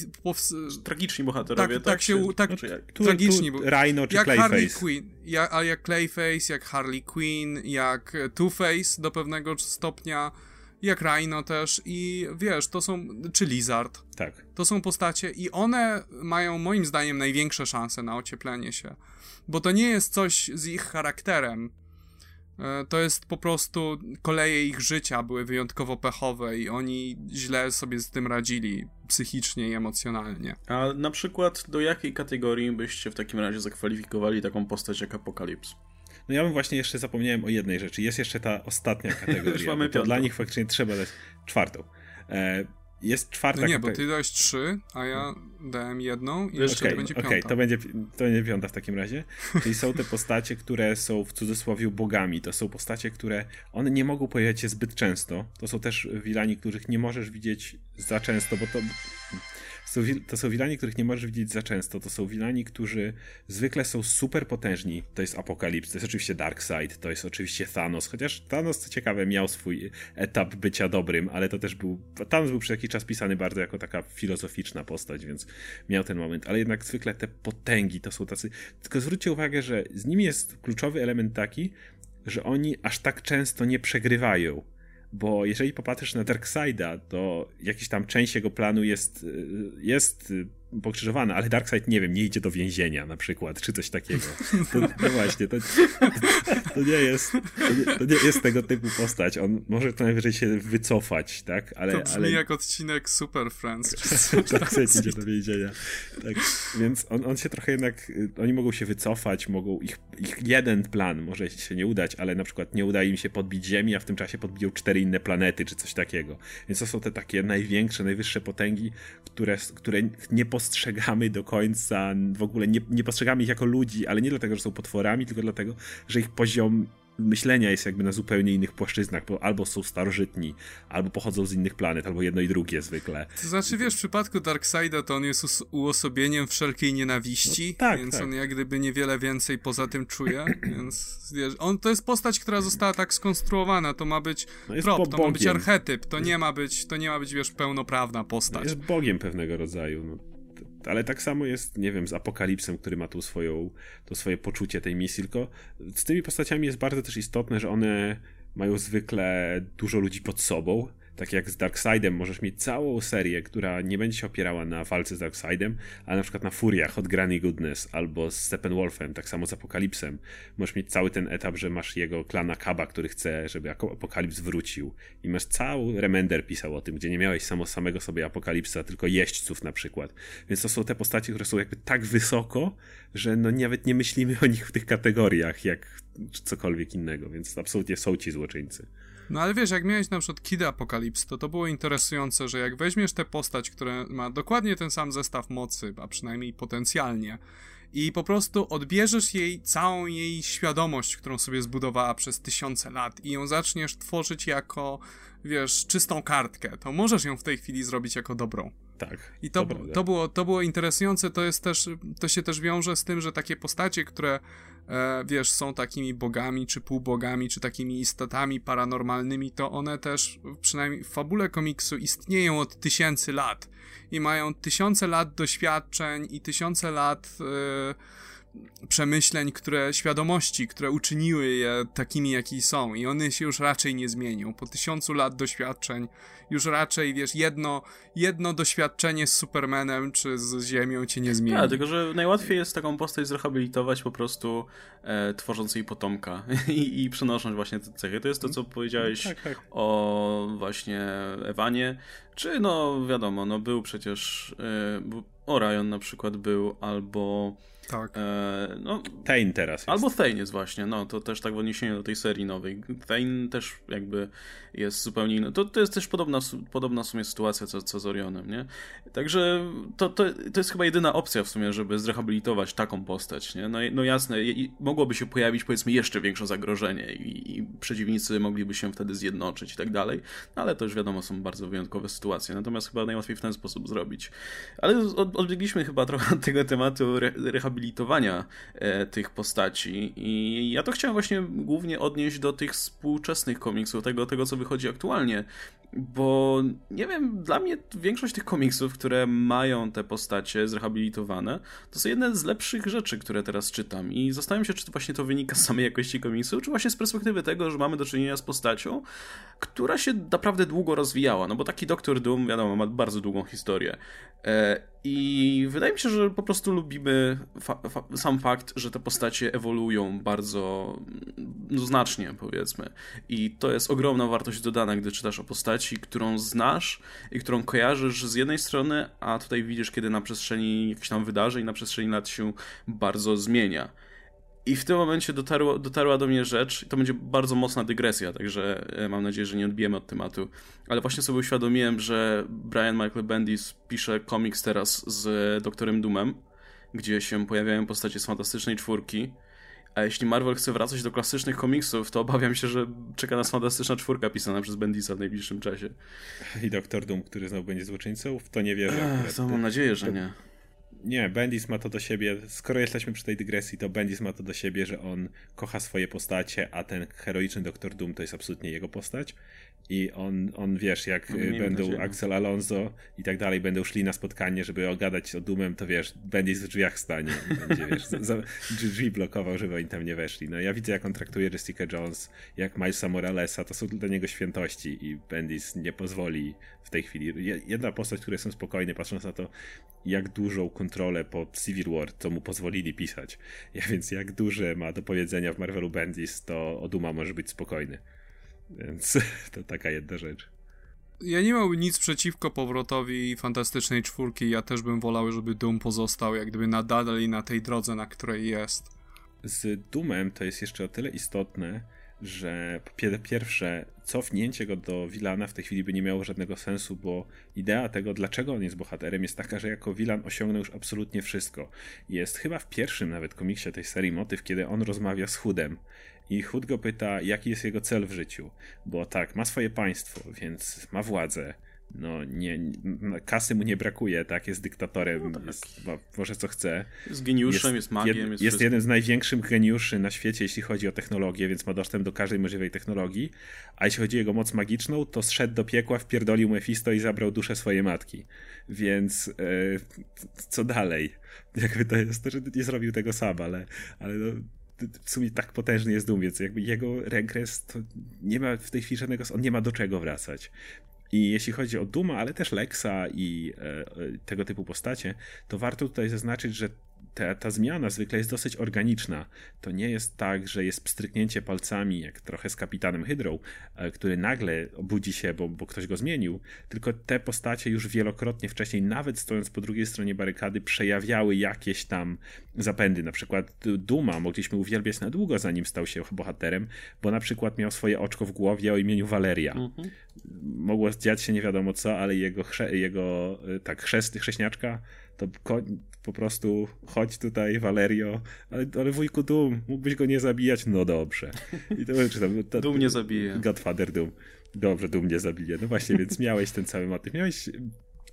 tragiczni bohaterowie,
tak? Tak, tak się, tak znaczy, jak, tu, tragiczni. Tu
Rhino czy
jak
Clayface.
Harley Quinn, jak, a jak Clayface, jak Harley Quinn, jak Two-Face do pewnego stopnia, jak Rhino też i wiesz, to są, czy Lizard.
Tak.
To są postacie i one mają moim zdaniem największe szanse na ocieplenie się, bo to nie jest coś z ich charakterem, to jest po prostu koleje ich życia były wyjątkowo pechowe i oni źle sobie z tym radzili psychicznie i emocjonalnie.
A na przykład do jakiej kategorii byście w takim razie zakwalifikowali taką postać jak Apokalips?
No ja bym właśnie jeszcze zapomniałem o jednej rzeczy. Jest jeszcze ta ostatnia kategoria. Już mamy to dla nich faktycznie trzeba dać czwartą. E, jest czwarta
no nie, bo ty dałeś trzy, a ja dałem jedną i jeszcze okay, będzie piąta. Okej,
okay, to, będzie, to będzie piąta w takim razie. Czyli są te postacie, które są w cudzysłowie bogami. To są postacie, które one nie mogą pojawiać się zbyt często. To są też wilani, których nie możesz widzieć za często, bo to to są wilani, których nie możesz widzieć za często. To są wilani, którzy zwykle są super potężni. To jest Apokalips, to jest oczywiście Darkseid, to jest oczywiście Thanos. Chociaż Thanos, co ciekawe, miał swój etap bycia dobrym, ale to też był. Thanos był przez jakiś czas pisany bardzo jako taka filozoficzna postać, więc miał ten moment. Ale jednak zwykle te potęgi to są tacy. Tylko zwróćcie uwagę, że z nimi jest kluczowy element taki, że oni aż tak często nie przegrywają bo jeżeli popatrzysz na Darkseida, to jakiś tam część jego planu jest, jest pokrzyżowane, ale Darkseid, nie wiem, nie idzie do więzienia na przykład, czy coś takiego. To, no właśnie, to, to, nie jest, to nie, to nie, jest tego typu postać. On może to najwyżej się wycofać, tak? Ale,
to brzmi
ale...
jak odcinek Super Friends.
Darkseid idzie do więzienia. Tak, więc on, on się trochę jednak, oni mogą się wycofać, mogą, ich, ich jeden plan może się nie udać, ale na przykład nie uda im się podbić Ziemi, a w tym czasie podbiją cztery inne planety, czy coś takiego. Więc to są te takie największe, najwyższe potęgi, które, które nie postawią postrzegamy do końca, w ogóle nie, nie postrzegamy ich jako ludzi, ale nie dlatego, że są potworami, tylko dlatego, że ich poziom myślenia jest jakby na zupełnie innych płaszczyznach, bo albo są starożytni, albo pochodzą z innych planet, albo jedno i drugie zwykle.
To znaczy, wiesz, w przypadku Darkseida to on jest uosobieniem wszelkiej nienawiści, no, tak, więc tak. on jak gdyby niewiele więcej poza tym czuje, więc wiesz, on to jest postać, która została tak skonstruowana, to ma być no trop, to ma być archetyp, to nie ma być, to nie ma być, wiesz, pełnoprawna postać. No
jest bogiem pewnego rodzaju, no ale tak samo jest, nie wiem, z Apokalipsem, który ma tu swoją, to swoje poczucie tej misji, tylko z tymi postaciami jest bardzo też istotne, że one mają zwykle dużo ludzi pod sobą, tak jak z Darkseidem możesz mieć całą serię, która nie będzie się opierała na walce z Darkseidem, ale na przykład na furiach od Granny Goodness albo z Steppenwolfem, tak samo z Apokalipsem. Możesz mieć cały ten etap, że masz jego klana Kaba, który chce, żeby Apokalips wrócił i masz cały Remender pisał o tym, gdzie nie miałeś samo samego sobie Apokalipsa, tylko jeźdźców na przykład. Więc to są te postacie, które są jakby tak wysoko, że no nawet nie myślimy o nich w tych kategoriach, jak cokolwiek innego, więc absolutnie są ci złoczyńcy.
No ale wiesz, jak miałeś na przykład Kid Apokalips, to to było interesujące, że jak weźmiesz tę postać, która ma dokładnie ten sam zestaw mocy, a przynajmniej potencjalnie, i po prostu odbierzesz jej całą jej świadomość, którą sobie zbudowała przez tysiące lat i ją zaczniesz tworzyć jako, wiesz, czystą kartkę, to możesz ją w tej chwili zrobić jako dobrą.
Tak.
I to, to, to, było, to było interesujące, to jest też, to się też wiąże z tym, że takie postacie, które e, wiesz, są takimi bogami, czy półbogami, czy takimi istotami paranormalnymi, to one też, przynajmniej w fabule komiksu, istnieją od tysięcy lat. I mają tysiące lat doświadczeń i tysiące lat e, przemyśleń, które, świadomości, które uczyniły je takimi, jaki są i one się już raczej nie zmienią. Po tysiącu lat doświadczeń już raczej, wiesz, jedno, jedno doświadczenie z Supermanem czy z Ziemią cię nie zmieni.
Tak, tylko że najłatwiej jest taką postać zrehabilitować po prostu e, tworząc jej potomka i, i przenosząc właśnie te cechy. To jest to, co powiedziałeś tak, tak. o właśnie Ewanie, czy no wiadomo, no był przecież e, Orion na przykład był, albo
tak.
E, no, Thane teraz jest.
Albo Thane jest właśnie, no to też tak w odniesieniu do tej serii nowej. Thane też jakby jest zupełnie inny. To, to jest też podobna, podobna w sumie sytuacja co, co z Orionem, nie? Także to, to, to jest chyba jedyna opcja w sumie, żeby zrehabilitować taką postać, nie? No, no jasne, i, mogłoby się pojawić powiedzmy jeszcze większe zagrożenie i, i, przeciwnicy mogliby się wtedy zjednoczyć i tak dalej, no, ale to już wiadomo, są bardzo wyjątkowe sytuacje, natomiast chyba najłatwiej w ten sposób zrobić. Ale od, odbiegliśmy chyba trochę od tego tematu re, rehabilitowania e, tych postaci. I ja to chciałem właśnie głównie odnieść do tych współczesnych komiksów, tego, tego co wychodzi aktualnie, bo nie wiem, dla mnie większość tych komiksów, które mają te postacie zrehabilitowane, to są jedne z lepszych rzeczy, które teraz czytam. I zastanawiam się, czy to właśnie to wynika z samej jakości komiksu, czy właśnie z perspektywy tego, że mamy do czynienia z postacią, która się naprawdę długo rozwijała, no bo taki Doktor Doom, wiadomo, ma bardzo długą historię. E, i wydaje mi się, że po prostu lubimy fa fa sam fakt, że te postacie ewoluują bardzo no, znacznie, powiedzmy. I to jest ogromna wartość dodana, gdy czytasz o postaci, którą znasz i którą kojarzysz z jednej strony, a tutaj widzisz, kiedy na przestrzeni jakichś tam wydarzeń, na przestrzeni lat się bardzo zmienia. I w tym momencie dotarło, dotarła do mnie rzecz, to będzie bardzo mocna dygresja, także e, mam nadzieję, że nie odbijemy od tematu, ale właśnie sobie uświadomiłem, że Brian Michael Bendis pisze komiks teraz z Doktorem Doomem, gdzie się pojawiają postacie z Fantastycznej Czwórki, a jeśli Marvel chce wracać do klasycznych komiksów, to obawiam się, że czeka nas Fantastyczna Czwórka pisana przez Bendisa w najbliższym czasie.
I Doktor Doom, który znowu będzie złoczyńcą? W to nie wierzę.
Ech, to mam nadzieję, że nie
nie, Bendis ma to do siebie, skoro jesteśmy przy tej dygresji, to Bendis ma to do siebie, że on kocha swoje postacie, a ten heroiczny Doktor Doom to jest absolutnie jego postać i on, on wiesz, jak no, będą Axel Alonso i tak dalej, będą szli na spotkanie, żeby ogadać o Doomem, to wiesz, Bendis w drzwiach stanie będzie, wiesz, za, drzwi blokował, żeby oni tam nie weszli. No ja widzę, jak on traktuje Jessica Jones, jak Milesa Moralesa, to są dla niego świętości i Bendis nie pozwoli w tej chwili. Jedna postać, które są spokojne, patrząc na to, jak dużą kontrolę po Civil War, co mu pozwolili pisać. Ja więc jak duże ma do powiedzenia w Marvelu Bendis, to o Duma może być spokojny. Więc to taka jedna rzecz.
Ja nie mam nic przeciwko powrotowi Fantastycznej Czwórki. Ja też bym wolał, żeby Doom pozostał jak gdyby nadal i na tej drodze, na której jest.
Z Doomem to jest jeszcze o tyle istotne, że po pierwsze, cofnięcie go do Wilana w tej chwili by nie miało żadnego sensu, bo idea tego, dlaczego on jest bohaterem, jest taka, że jako Wilan osiągnął już absolutnie wszystko. Jest chyba w pierwszym nawet komiksie tej serii motyw, kiedy on rozmawia z Hudem i Hud go pyta, jaki jest jego cel w życiu. Bo tak, ma swoje państwo, więc ma władzę, no nie, kasy mu nie brakuje, tak, jest dyktatorem, no tak. Jest, ma, może co chce.
Jest geniuszem, jest, jest magiem. Jed,
jest, jest jeden z największych geniuszy na świecie, jeśli chodzi o technologię, więc ma dostęp do każdej możliwej technologii, a jeśli chodzi o jego moc magiczną, to zszedł do piekła, wpierdolił Mephisto i zabrał duszę swojej matki. Więc e, co dalej? Jakby to jest to, że nie zrobił tego sam, ale, ale no, w sumie tak potężny jest Doom, więc jakby jego regres to nie ma w tej chwili żadnego, on nie ma do czego wracać. I jeśli chodzi o Duma, ale też Lexa i e, e, tego typu postacie, to warto tutaj zaznaczyć, że ta, ta zmiana zwykle jest dosyć organiczna. To nie jest tak, że jest pstryknięcie palcami, jak trochę z kapitanem Hydrą, e, który nagle obudzi się, bo, bo ktoś go zmienił, tylko te postacie już wielokrotnie wcześniej, nawet stojąc po drugiej stronie barykady, przejawiały jakieś tam zapędy. Na przykład Duma mogliśmy uwielbiać na długo, zanim stał się bohaterem, bo na przykład miał swoje oczko w głowie o imieniu Valeria. Mhm. Mogło dziać się nie wiadomo co, ale jego, jego e, tak, chrzest, chrześniaczka to po prostu chodź tutaj, Valerio, ale, ale wujku Doom, mógłbyś go nie zabijać? No dobrze.
I to, czy tam, to, Doom nie zabije.
Godfather Doom. Dobrze, Doom nie zabije. No właśnie, więc miałeś ten cały motyw. Miałeś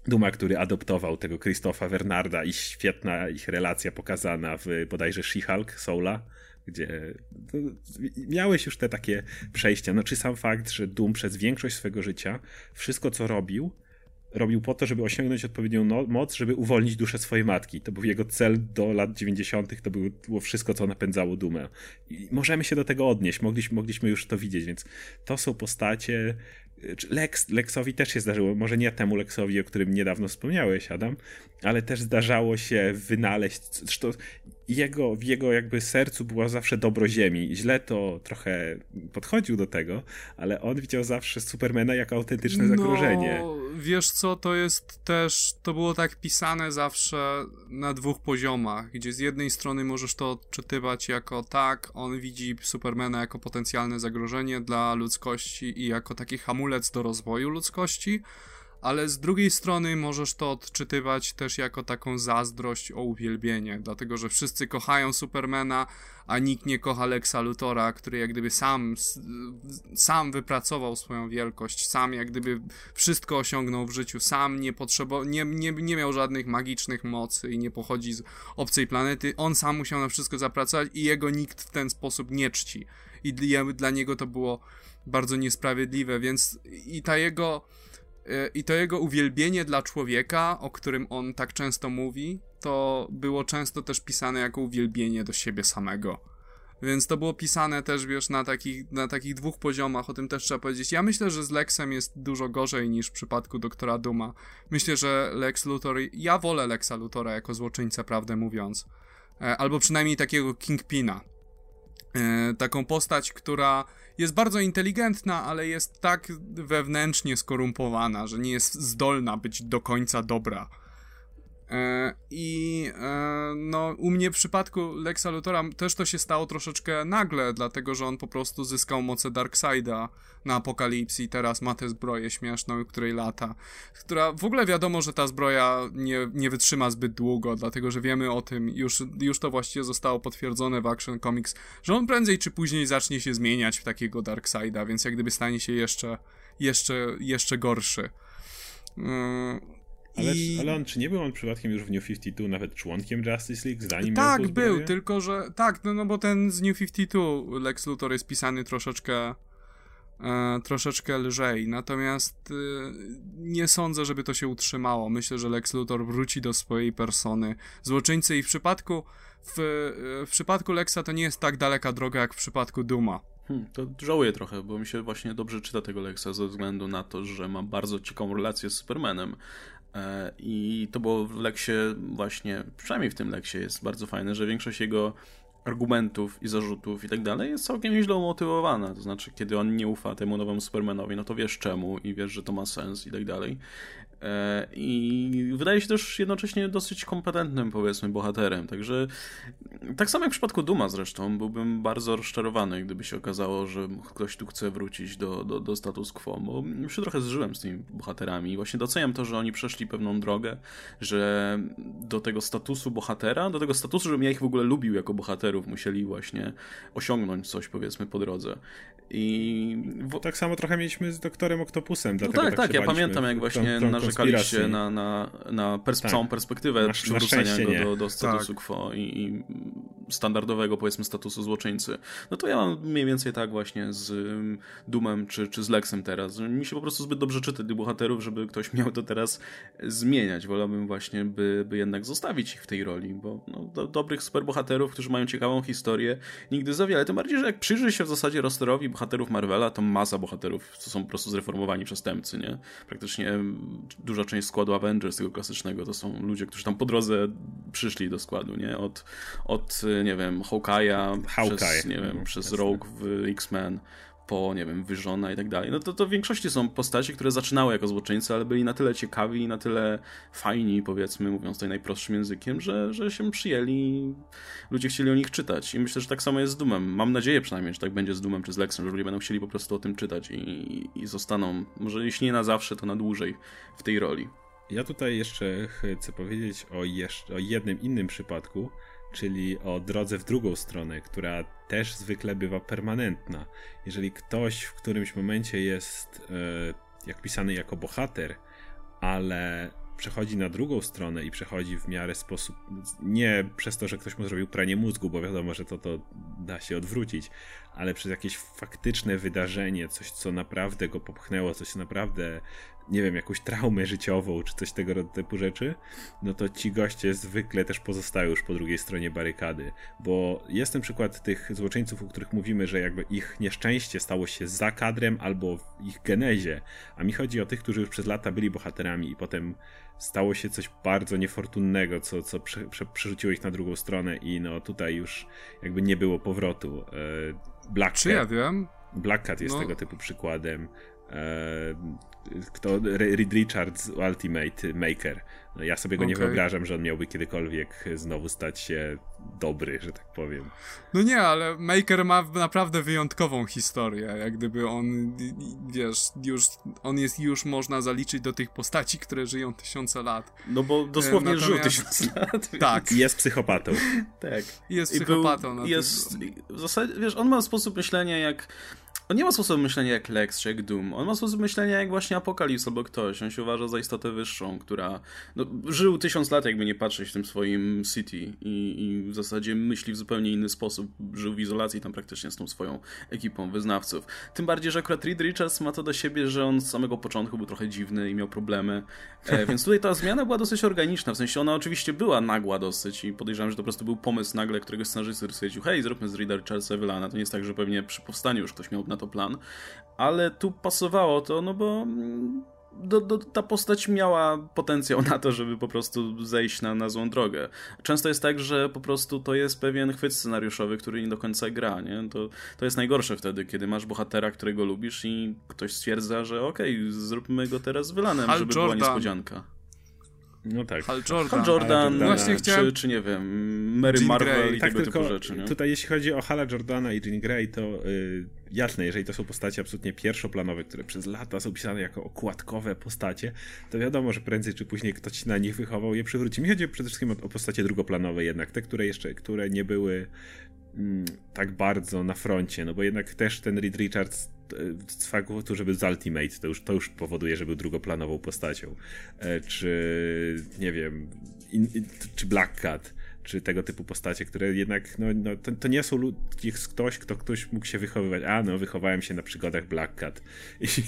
Duma, który adoptował tego Krzysztofa Bernarda i świetna ich relacja pokazana w bodajże She-Hulk, Soula, gdzie no, miałeś już te takie przejścia. No czy sam fakt, że Doom przez większość swego życia wszystko co robił, robił po to, żeby osiągnąć odpowiednią no moc, żeby uwolnić duszę swojej matki. To był jego cel do lat 90., to było wszystko, co napędzało dumę. I możemy się do tego odnieść, mogliśmy, mogliśmy już to widzieć, więc to są postacie. Lex, Lexowi też się zdarzyło, może nie temu Lexowi, o którym niedawno wspomniałeś, Adam, ale też zdarzało się wynaleźć. Zresztą jego, w jego jakby sercu była zawsze dobro ziemi. Źle to trochę podchodził do tego, ale on widział zawsze Supermana jako autentyczne no, zagrożenie.
Wiesz co, to jest też, to było tak pisane zawsze na dwóch poziomach, gdzie z jednej strony możesz to odczytywać jako tak, on widzi Supermana jako potencjalne zagrożenie dla ludzkości i jako taki hamulec do rozwoju ludzkości, ale z drugiej strony możesz to odczytywać też jako taką zazdrość o uwielbienie, dlatego że wszyscy kochają Supermana, a nikt nie kocha Lexa Lutora, który jak gdyby sam, sam wypracował swoją wielkość, sam jak gdyby wszystko osiągnął w życiu, sam nie, potrzebował, nie, nie, nie miał żadnych magicznych mocy i nie pochodzi z obcej planety, on sam musiał na wszystko zapracować i jego nikt w ten sposób nie czci. I dla, niego to było bardzo niesprawiedliwe, więc i ta jego I to jego uwielbienie dla człowieka, o którym on tak często mówi, to było często też pisane jako uwielbienie do siebie samego. Więc to było pisane też, wiesz, na takich, na takich dwóch poziomach, o tym też trzeba powiedzieć. Ja myślę, że z Lexem jest dużo gorzej niż w przypadku doktora Duma. Myślę, że Lex Luthor, ja wolę Lexa Luthora jako złoczyńcę, prawdę mówiąc. E, albo przynajmniej takiego Kingpina. E, taką postać, która jest bardzo inteligentna, ale jest tak wewnętrznie skorumpowana, że nie jest zdolna być do końca dobra. E, I e, no, u mnie w przypadku Lexa Luthora też to się stało troszeczkę nagle, dlatego że on po prostu zyskał moce Darkseida na Apokalipsji i teraz ma tę zbroję śmieszną, której lata. Która w ogóle wiadomo, że ta zbroja nie, nie wytrzyma zbyt długo, dlatego że wiemy o tym, już, już to właściwie zostało potwierdzone w Action Comics, że on prędzej czy później zacznie się zmieniać w takiego Darkseida, więc jak gdyby stanie się jeszcze, jeszcze, jeszcze gorszy. Yy,
ale, I... ale on, czy nie był on przypadkiem już w New 52 nawet członkiem Justice League, zanim
Tak, był, tylko że, tak, no, no bo ten z New 52 Lex Luthor jest pisany troszeczkę e, troszeczkę lżej, natomiast e, nie sądzę, żeby to się utrzymało. Myślę, że Lex Luthor wróci do swojej persony złoczyńcy i w przypadku w, e, w przypadku Lexa to nie jest tak daleka droga jak w przypadku Duma.
Hmm, to żałuję trochę, bo mi się właśnie dobrze czyta tego Lexa ze względu na to, że ma bardzo ciekawą relację z Supermanem, I to było w Leksie właśnie, przynajmniej w tym Leksie jest bardzo fajne, że większość jego argumentów i zarzutów i tak dalej jest całkiem nieźle umotywowana. To znaczy, kiedy on nie ufa temu nowemu Supermanowi, no to wiesz czemu i wiesz, że to ma sens i tak dalej. E, I wydaje się też jednocześnie dosyć kompetentnym, powiedzmy, bohaterem. Także tak samo jak w przypadku Duma zresztą, byłbym bardzo rozczarowany, gdyby się okazało, że ktoś tu chce wrócić do, do, do status quo, bo już się trochę zżyłem z tymi bohaterami i właśnie doceniam to, że oni przeszli pewną drogę, że do tego statusu bohatera, do tego statusu, żebym ja ich w ogóle lubił jako bohaterów, musieli właśnie osiągnąć coś, powiedzmy, po drodze. I
tak samo trochę mieliśmy z doktorem Oktopusem.
No tak, tak, tak ja pamiętam, jak właśnie tą, tą narzekaliście na, na, na pers tak. całą perspektywę na, przywrócenia go do, do statusu tak. quo i, i, standardowego, powiedzmy, statusu złoczyńcy. No to ja mam mniej więcej tak właśnie z um, Dumem czy, czy z Lexem teraz. Mi się po prostu zbyt dobrze czyta tych bohaterów, żeby ktoś miał to teraz zmieniać. Wolałbym właśnie, by, by jednak zostawić ich w tej roli, bo no, do, dobrych superbohaterów, którzy mają ciekawą historię, nigdy za wiele. Tym bardziej, że jak przyjrzy się w zasadzie rosterowi bohaterów Marvela, to masa bohaterów, co są po prostu zreformowani przestępcy, nie? Praktycznie duża część składu Avengers tego klasycznego to są ludzie, którzy tam po drodze przyszli do składu, nie? Od, od nie wiem, Hawkeye'a, Hawkeye. przez, nie wiem, no, przez. Rogue w X-Men, po, nie wiem, Wyżona i tak dalej. No to, to w większości są postacie, które zaczynały jako złoczyńcy, ale byli na tyle ciekawi i na tyle fajni, powiedzmy, mówiąc tutaj najprostszym językiem, że, że się przyjęli ludzie chcieli o nich czytać. I myślę, że tak samo jest z Dumem. Mam nadzieję przynajmniej, że tak będzie z Dumem czy z Lexem, że ludzie będą chcieli po prostu o tym czytać i, i zostaną, może jeśli nie na zawsze, to na dłużej w tej roli.
Ja tutaj jeszcze chcę powiedzieć o, jeszcze, o jednym innym przypadku, czyli o drodze w drugą stronę, która też zwykle bywa permanentna. Jeżeli ktoś w którymś momencie jest, e, jak pisany jako bohater, ale przechodzi na drugą stronę i przechodzi w miarę sposób, nie przez to, że ktoś mu zrobił pranie mózgu, bo wiadomo, że to, to da się odwrócić, ale przez jakieś faktyczne wydarzenie, coś, co naprawdę go popchnęło, coś naprawdę nie wiem, jakąś traumę życiową, czy coś tego typu rzeczy, no to ci goście zwykle też pozostają już po drugiej stronie barykady, bo jest ten przykład tych złoczyńców, o których mówimy, że jakby ich nieszczęście stało się za kadrem albo w ich genezie, a mi chodzi o tych, którzy już przez lata byli bohaterami i potem stało się coś bardzo niefortunnego, co, co prze, prze, przerzuciło ich na drugą stronę i no tutaj już jakby nie było powrotu. E, Black
Czy ja wiem?
Black Cat jest no. tego typu przykładem. E, kto Reed Richards Ultimate Maker. No ja sobie go okay. nie wyobrażam, że on miałby kiedykolwiek znowu stać się dobry, że tak powiem.
No nie, ale Maker ma naprawdę wyjątkową historię, jak gdyby on, wiesz, już, on jest już można zaliczyć do tych postaci, które żyją tysiące lat.
No bo dosłownie Natomiast... żył tysiące lat.
Tak. Jest psychopatą.
tak.
Jest psychopatą. Był,
no jest, w zasadzie, wiesz, on ma sposób myślenia jak on nie ma sposobu myślenia jak Lex czy jak Doom. On ma sposób myślenia jak właśnie Apokalips albo ktoś. On się uważa za istotę wyższą, która no, żył tysiąc lat, jakby nie patrzeć w tym swoim city i, i, w zasadzie myśli w zupełnie inny sposób. Żył w izolacji tam praktycznie z tą swoją ekipą wyznawców. Tym bardziej, że akurat Reed Richards ma to do siebie, że on z samego początku był trochę dziwny i miał problemy. E, więc tutaj ta zmiana była dosyć organiczna. W sensie ona oczywiście była nagła dosyć i podejrzewam, że to po prostu był pomysł nagle, którego scenarzysta stwierdził, hej, zróbmy z Reeda Richardsa Wylana. To nie jest tak, że pewnie przy powstaniu już ktoś miał na to plan, ale tu pasowało to, no bo mm, do, do, ta postać miała potencjał na to, żeby po prostu zejść na, na złą drogę. Często jest tak, że po prostu to jest pewien chwyt scenariuszowy, który nie do końca gra, nie? To, to jest najgorsze wtedy, kiedy masz bohatera, którego lubisz i ktoś stwierdza, że okej, okay, zróbmy go teraz wylanem, Hal żeby Jordan. była niespodzianka.
No tak.
Hal Jordan.
Hal Jordan, Właśnie chciałem... czy, czy nie wiem, Mary Jean Marvel Grey. i tak, tego typu rzeczy. Nie?
Tutaj jeśli chodzi o Hala Jordana i Jean Grey, to yy, jasne, jeżeli to są postacie absolutnie pierwszoplanowe, które przez lata są pisane jako okładkowe postacie, to wiadomo, że prędzej czy później ktoś na nich wychował je przywróci. Mi chodzi przede wszystkim o, o postacie drugoplanowe jednak, te, które jeszcze, które nie były mm, tak bardzo na froncie, no bo jednak też ten Reed Richards z faktu, żeby z Ultimate, to już, to już powoduje, że był drugoplanową postacią. E, czy nie wiem, in, czy Black Cat, czy tego typu postacie, które jednak, no, no to, to, nie są ludzie, ktoś, kto ktoś mógł się wychowywać. A, no, wychowałem się na przygodach Black Cat.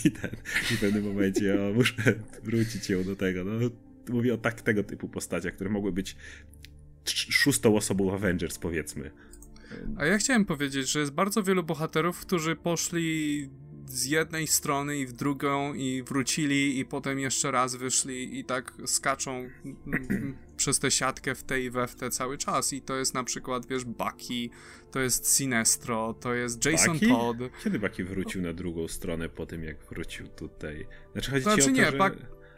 I, ten, i w pewnym momencie, o, muszę wrócić ją do tego. No, mówię o tak tego typu postaciach, które mogły być szóstą osobą Avengers, powiedzmy.
A ja chciałem powiedzieć, że jest bardzo wielu bohaterów, którzy poszli z jednej strony i w drugą i wrócili i potem jeszcze raz wyszli i tak skaczą przez tę siatkę w tej i we w te cały czas i to jest na przykład, wiesz, Bucky, to jest Sinestro, to jest Jason
Bucky?
Todd.
Kiedy Bucky wrócił na drugą stronę po tym, jak wrócił tutaj? Znaczy chodzi znaczy, o to, nie, że... Buck...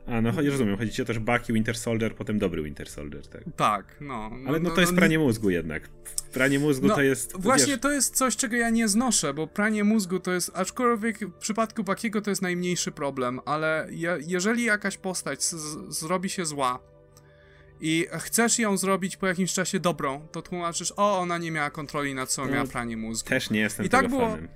A, no chodzi, rozumiem, chodzi ci o to, że Bucky, Winter Soldier, potem dobry Winter Soldier, tak?
Tak, no. no
Ale no, no to jest no, pranie mózgu jednak. Pranie mózgu no, to jest...
Właśnie
wiesz...
to jest coś, czego ja nie znoszę, bo pranie mózgu to jest, aczkolwiek w przypadku Buckiego to jest najmniejszy problem, ale je, jeżeli jakaś postać zrobi się zła, i chcesz ją zrobić po jakimś czasie dobrą, to tłumaczysz, o, ona nie miała kontroli nad sobą, miała no, pranie mózgu.
Też nie jestem I tak było, fanem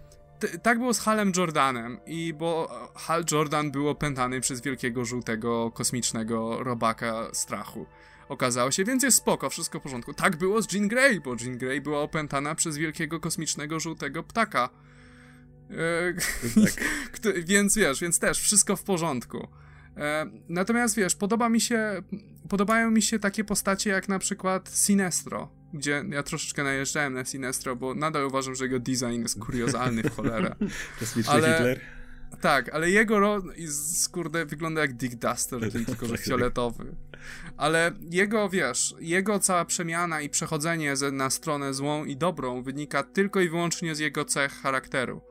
tak było z Halem Jordanem i bo Hal Jordan był opętany przez wielkiego żółtego kosmicznego robaka strachu. Okazało się, więc jest spoko, wszystko w porządku. Tak było z Jean Grey, bo Jean Grey była opętana przez wielkiego kosmicznego żółtego ptaka. Tak. więc wiesz, więc też wszystko w porządku. E, natomiast wiesz, podoba mi się, podobają mi się takie postacie jak na przykład Sinestro, gdzie ja troszeczkę najeżdżałem na Sinestro, bo nadal uważam, że jego design jest kuriozalny w cholerę.
Kosmiczny ale... Hitler?
Tak, ale jego ro... skurde wygląda jak Dick Duster, tylko że fioletowy. Ale jego, wiesz, jego cała przemiana i przechodzenie na stronę złą i dobrą wynika tylko i wyłącznie z jego cech charakteru.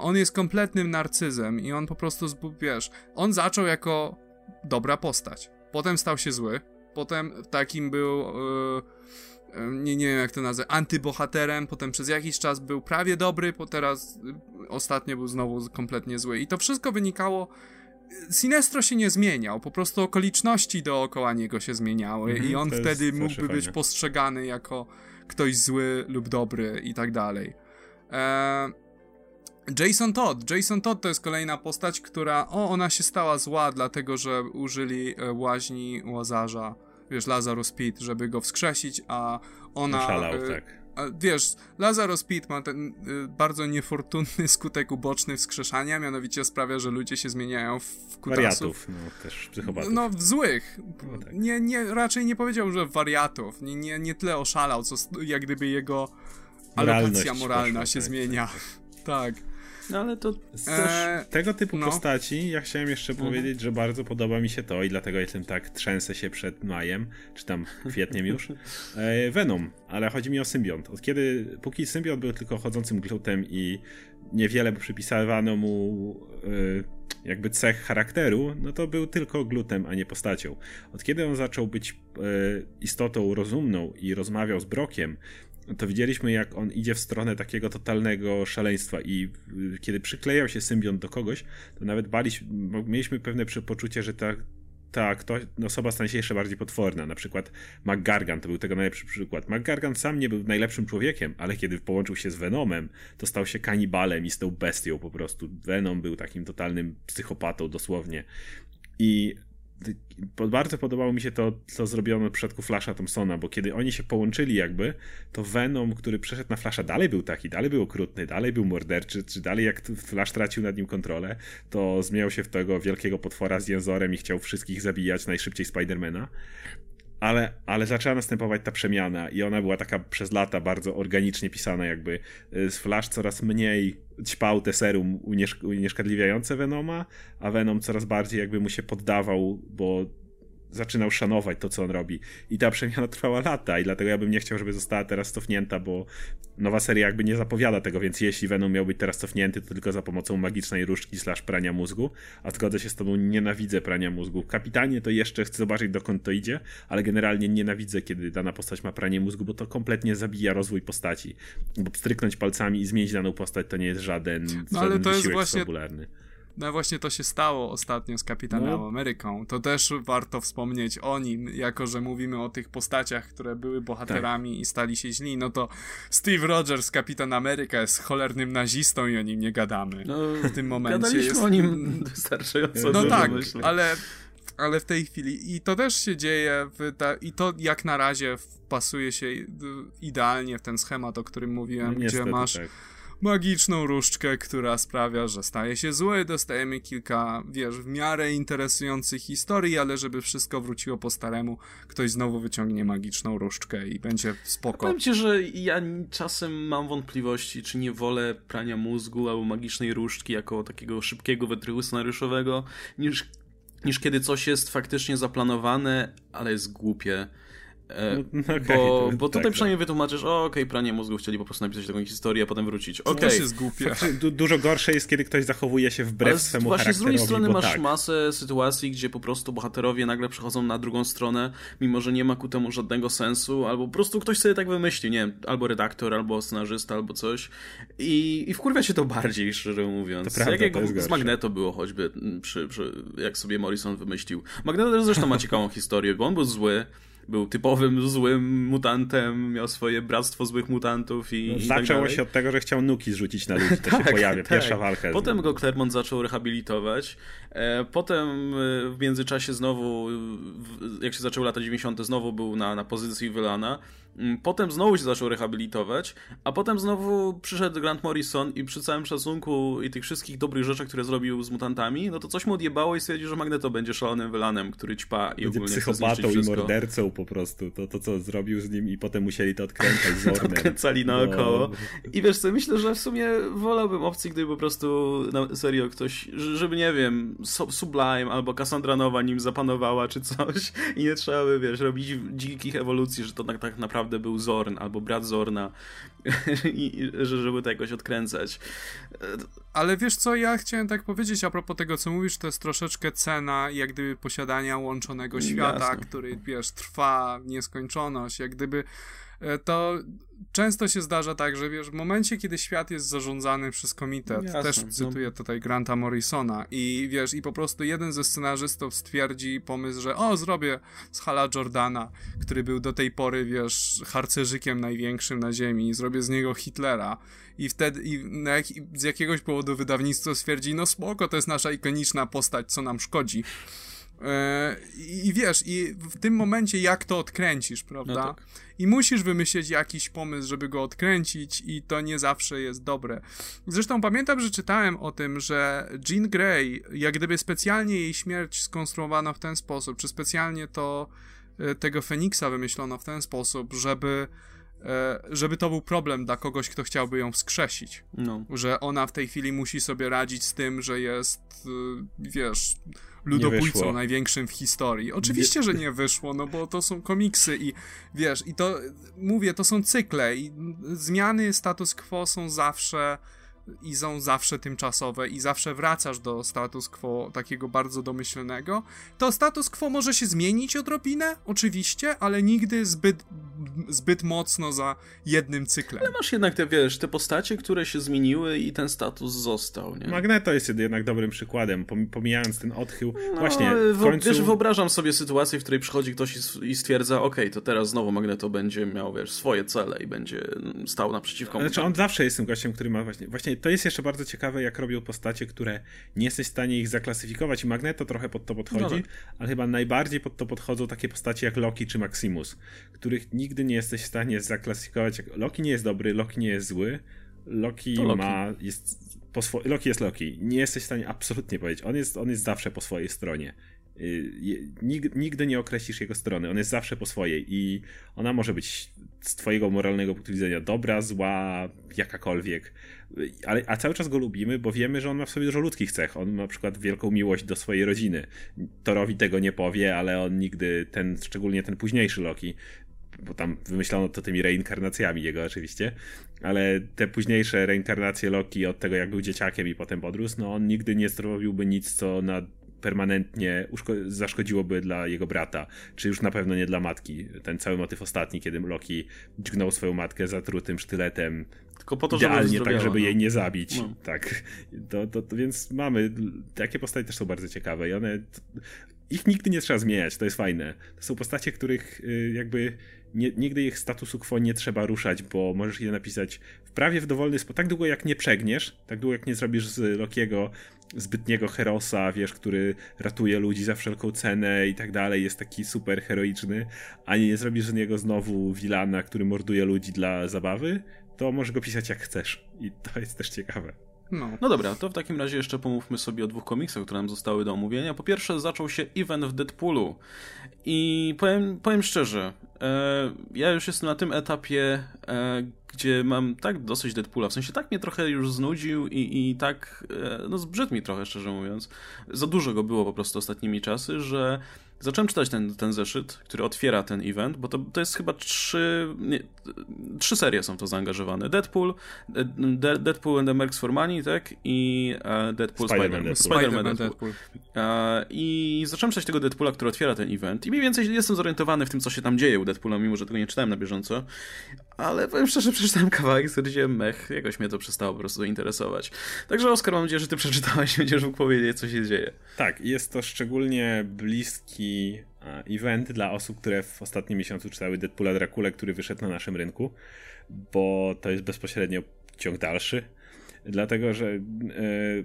On jest kompletnym narcyzem i on po prostu, wiesz, on zaczął jako dobra postać. Potem stał się zły. Potem takim był... Yy nie, nie wiem jak to nazwać, antybohaterem, potem przez jakiś czas był prawie dobry, po teraz y, ostatnio był znowu kompletnie zły. I to wszystko wynikało. Sinestro się nie zmieniał, po prostu okoliczności dookoła niego się zmieniały mhm, i on wtedy mógłby być postrzegany jako ktoś zły lub dobry i tak dalej. Jason Todd. Jason Todd to jest kolejna postać, która. O, ona się stała zła, dlatego że użyli e, łaźni łazarza. Wiesz, Lazarus Pit, żeby go wskrzesić, a ona.
Szalał, e, tak.
A, wiesz, Lazarus Pit ma ten y, bardzo niefortunny skutek uboczny wskrzeszania, mianowicie sprawia, że ludzie się zmieniają w kutasów.
Wariatów, no też psychopatów.
No, w złych. No, tak. nie, nie, raczej nie powiedział, że wariatów. Nie, nie, nie tyle oszalał, co jak gdyby jego alokacja moralna się tak, zmienia. tak. tak.
No ale to
e, tego typu no. postaci ja chciałem jeszcze mhm. powiedzieć, że bardzo podoba mi się to i dlatego jestem tak trzęsę się przed majem, czy tam kwietniem już. E, Venom, ale chodzi mi o symbiont. Od kiedy, póki symbiont był tylko chodzącym glutem i niewiele przypisywano mu e, jakby cech charakteru, no to był tylko glutem, a nie postacią. Od kiedy on zaczął być e, istotą rozumną i rozmawiał z Brokiem, to widzieliśmy, jak on idzie w stronę takiego totalnego szaleństwa i y, kiedy przyklejał się symbiont do kogoś, to nawet baliśmy, mieliśmy pewne poczucie, że ta, ta kto, no, osoba stanie się jeszcze bardziej potworna. Na przykład McGargan to był tego najlepszy przykład. McGargan sam nie był najlepszym człowiekiem, ale kiedy połączył się z Venomem, to stał się kanibalem i stał bestią po prostu. Venom był takim totalnym psychopatą dosłownie. I bardzo podobało mi się to, co zrobiono w przypadku Flasha Thompsona, bo kiedy oni się połączyli jakby, to Venom, który przeszedł na Flasha, dalej był taki, dalej był okrutny, dalej był morderczy, czy dalej jak Flash tracił nad nim kontrolę, to zmieniał się w tego wielkiego potwora z jęzorem i chciał wszystkich zabijać najszybciej Spidermana ale, ale zaczęła następować ta przemiana i ona była taka przez lata bardzo organicznie pisana, jakby y, z Flash coraz mniej ćpał te serum unieszkodliwiające Venoma, a Venom coraz bardziej jakby mu się poddawał, bo zaczynał szanować to, co on robi. I ta przemiana trwała lata i dlatego ja bym nie chciał, żeby została teraz cofnięta, bo nowa seria jakby nie zapowiada tego, więc jeśli Venom miał być teraz cofnięty, to tylko za pomocą magicznej różdżki slash prania mózgu, a zgodzę się z tobą, nienawidzę prania mózgu. Kapitanie to jeszcze chcę zobaczyć, dokąd to idzie, ale generalnie nienawidzę, kiedy dana postać ma pranie mózgu, bo to kompletnie zabija rozwój postaci. Bo stryknąć palcami i zmienić daną postać to nie jest żaden, no, ale to jest właśnie... fabularny.
No właśnie to się stało ostatnio z Kapitanem no. Ameryką. To też warto wspomnieć o nim, jako że mówimy o tych postaciach, które były bohaterami tak. i stali się źli. No to Steve Rogers, Kapitan Ameryka, jest cholernym nazistą i o nim nie gadamy. No, w tym momencie jest...
o nim wystarczająco
No tak, myślę. ale ale w tej chwili i to też się dzieje ta, i to jak na razie pasuje się idealnie w ten schemat, o którym mówiłem, no, gdzie masz tak magiczną różdżkę, która sprawia, że staje się zły. Dostajemy kilka, wiesz, w miarę interesujących historii, ale żeby wszystko wróciło po staremu, ktoś znowu wyciągnie magiczną różdżkę i będzie spoko.
Powiem ci, że ja czasem mam wątpliwości, czy nie wolę prania mózgu albo magicznej różdżki jako takiego szybkiego wytrychu scenariuszowego, niż, niż kiedy coś jest faktycznie zaplanowane, ale jest głupie. E, no, okay, bo, bo tutaj tak, przynajmniej tak. wytłumaczysz, okej, okay, pranie mózgu chcieli po prostu napisać taką historię, a potem wrócić. Okay. To
jest głupie.
Du dużo gorsze jest, kiedy ktoś zachowuje się wbrew Ale swemu
właśnie z drugiej strony masz
tak.
masę sytuacji, gdzie po prostu bohaterowie nagle przechodzą na drugą stronę, mimo że nie ma ku temu żadnego sensu, albo po prostu ktoś sobie tak wymyśli, nie wiem, albo redaktor, albo scenarzysta, albo coś. I, i wkurwia się to bardziej, szczerze mówiąc. To prawda, jak, jak z Magneto było choćby, przy, przy, jak sobie Morrison wymyślił. Magneto też zresztą ma ciekawą historię, bo on był zły, był typowym złym mutantem, miał swoje bractwo złych mutantów i. No, i
tak zaczęło tak się od tego, że chciał nuki zrzucić na ludzi. To tak, się pojawia, tak. pierwsza walka.
Potem go Claremont zaczął rehabilitować. E, potem e, w międzyczasie znowu, jak się zaczęły lata 90., znowu był na, na pozycji wylana. Mm, potem znowu się zaczął rehabilitować, a potem znowu przyszedł Grant Morrison i przy całym szacunku i tych wszystkich dobrych rzeczach, które zrobił z mutantami, no to coś mu odjebało i stwierdził, że Magneto będzie szalonym wylanem, który ćpa i
będzie psychopatą i mordercą po prostu. To, to, co zrobił z nim i potem musieli to odkręcać z Ornem.
Odkręcali naokoło. No. I wiesz co, myślę, że w sumie wolałbym opcji, gdyby po prostu na serio ktoś, żeby nie wiem, Sublime albo Cassandra Nowa nim zapanowała czy coś i nie trzeba by, wiesz, robić dzikich ewolucji, że to tak, tak naprawdę naprawdę był Zorn albo brat Zorna, i, żeby to jakoś odkręcać.
Ale wiesz co, ja chciałem tak powiedzieć a propos tego, co mówisz, to jest troszeczkę cena jak gdyby posiadania łączonego świata, Jasne. który, wiesz, trwa w nieskończoność, jak gdyby to często się zdarza tak, że wiesz, w momencie, kiedy świat jest zarządzany przez komitet, Jasne, też no. cytuję no. tutaj Granta Morrisona i wiesz, i po prostu jeden ze scenarzystów stwierdzi pomysł, że o, zrobię z Hala Jordana, który był do tej pory, wiesz, harcerzykiem największym na ziemi, zrobię z niego Hitlera i wtedy i jak, z jakiegoś powodu wydawnictwo stwierdzi, no spoko, to jest nasza ikoniczna postać, co nam szkodzi. E, I wiesz, i w tym momencie jak to odkręcisz, prawda? No tak. I musisz wymyślić jakiś pomysł, żeby go odkręcić, i to nie zawsze jest dobre. Zresztą pamiętam, że czytałem o tym, że Jean Grey, jak gdyby specjalnie jej śmierć skonstruowano w ten sposób, czy specjalnie to e, tego Feniksa wymyślono w ten sposób, żeby żeby to był problem dla kogoś, kto chciałby ją wskrzesić. No. Że ona w tej chwili musi sobie radzić z tym, że jest, wiesz, ludobójcą największym w historii. Oczywiście, że nie wyszło, no bo to są komiksy i wiesz, i to mówię, to są cykle i zmiany status quo są zawsze i są zawsze tymczasowe i zawsze wracasz do status quo takiego bardzo domyślnego, to status quo może się zmienić odrobinę, oczywiście, ale nigdy zbyt, zbyt mocno za jednym cyklem.
Ale masz jednak te, wiesz, te postacie, które się zmieniły i ten status został, nie?
Magneto jest jednak dobrym przykładem, pomijając ten odchył. No, Właśnie, w końcu...
Wiesz, wyobrażam sobie sytuację, w której przychodzi ktoś i stwierdza, ok, to teraz znowu Magneto będzie miał, wiesz, swoje cele i będzie stał naprzeciwko.
Znaczy on zawsze jest tym gościem, który ma właśnie, właśnie to jest jeszcze bardzo ciekawe, jak robią postacie, które nie jesteś w stanie ich zaklasyfikować Magneto trochę pod to podchodzi, no tak. ale chyba najbardziej pod to podchodzą takie postacie jak Loki czy Maximus, których nigdy nie jesteś w stanie zaklasyfikować. Loki nie jest dobry, Loki nie jest zły, Loki, Loki. ma, jest po swo- Loki jest Loki. Nie jesteś w stanie absolutnie powiedzieć. On jest, on jest zawsze po swojej stronie. Y, nigdy nie określisz jego strony. On jest zawsze po swojej i ona może być z twojego moralnego punktu widzenia dobra, zła, jakakolwiek. Ale, a cały czas go lubimy, bo wiemy, że on ma w sobie dużo ludzkich cech. On ma na przykład wielką miłość do swojej rodziny. Torowi tego nie powie, ale on nigdy, ten, szczególnie ten późniejszy Loki, bo tam wymyślono to tymi reinkarnacjami jego oczywiście, ale te późniejsze reinkarnacje Loki od tego, jak był dzieciakiem i potem podrósł, no on nigdy nie zrobiłby nic, co na permanentnie zaszkodziłoby dla jego brata, czy już na pewno nie dla matki. Ten cały motyw ostatni, kiedy Loki dźgnął swoją matkę zatrutym sztyletem, tylko po to, idealnie żeby tak, żeby no. jej nie zabić. No. Tak. To, to, to, więc mamy, takie postacie też są bardzo ciekawe i one, ich nigdy nie trzeba zmieniać, to jest fajne. To są postacie, których y, jakby nie, nigdy ich statusu quo nie trzeba ruszać, bo możesz je napisać w prawie w dowolny sposób. Tak długo jak nie przegniesz, tak długo jak nie zrobisz z Lokiego zbytniego herosa, wiesz, który ratuje ludzi za wszelką cenę i tak dalej, jest taki super heroiczny, a nie zrobisz z niego znowu wilana, który morduje ludzi dla zabawy, to możesz go pisać jak chcesz. I to jest też ciekawe.
No. no dobra, to w takim razie jeszcze pomówmy sobie o dwóch komiksach, które nam zostały do omówienia. Po pierwsze, zaczął się event w Deadpoolu. I powiem, powiem szczerze, e, ja już jestem na tym etapie, e, gdzie mam tak dosyć Deadpoola, w sensie tak mnie trochę już znudził i, i tak, e, no zbrzydł mi trochę, szczerze mówiąc. Za dużo go było po prostu ostatnimi czasy, że zacząłem czytać ten, ten zeszyt, który otwiera ten event, bo to, to jest chyba trzy, nie, trzy serie są to zaangażowane. Deadpool, De, Deadpool and the Mercs for Money, tak? I uh, Deadpool Spider-Man. Spider-Man, Spider-Man Deadpool. Deadpool. Uh, I zacząłem czytać tego Deadpoola, który otwiera ten event i mniej więcej jestem zorientowany w tym, co się tam dzieje u Deadpoola, mimo że tego nie czytałem na bieżąco. Ale powiem szczerze, przeczytałem kawałek, stwierdziłem, mech, jakoś mnie to przestało po prostu interesować. Także Oskar, mam nadzieję, że ty przeczytałeś i będziesz mógł powiedzieć, co się dzieje.
Tak, jest to szczególnie bliski e, event dla osób, które w ostatnim miesiącu czytały Deadpoola Dracula, który wyszedł na naszym rynku, bo to jest bezpośrednio ciąg dalszy. Dlatego, że y,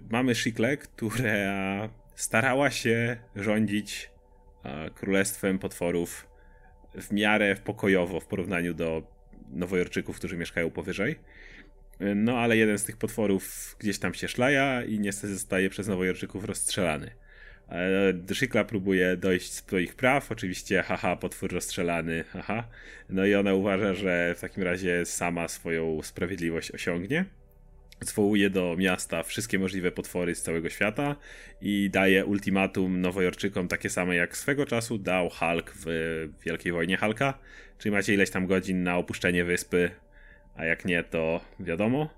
mamy Shikle, która starała się rządzić y, królestwem potworów w miarę pokojowo w porównaniu do Nowojorczyków, którzy mieszkają powyżej. No ale jeden z tych potworów gdzieś tam się szlaja i niestety zostaje przez Nowojorczyków rozstrzelany. Szykla próbuje dojść z swoich praw, oczywiście haha, potwór rozstrzelany, haha. No i ona uważa, że w takim razie sama swoją sprawiedliwość osiągnie. Zwołuje do miasta wszystkie możliwe potwory z całego świata i daje ultimatum Nowojorczykom takie same jak swego czasu dał Hulk w Wielkiej Wojnie Hulka, czyli macie ileś tam godzin na opuszczenie wyspy, a jak nie, to wiadomo.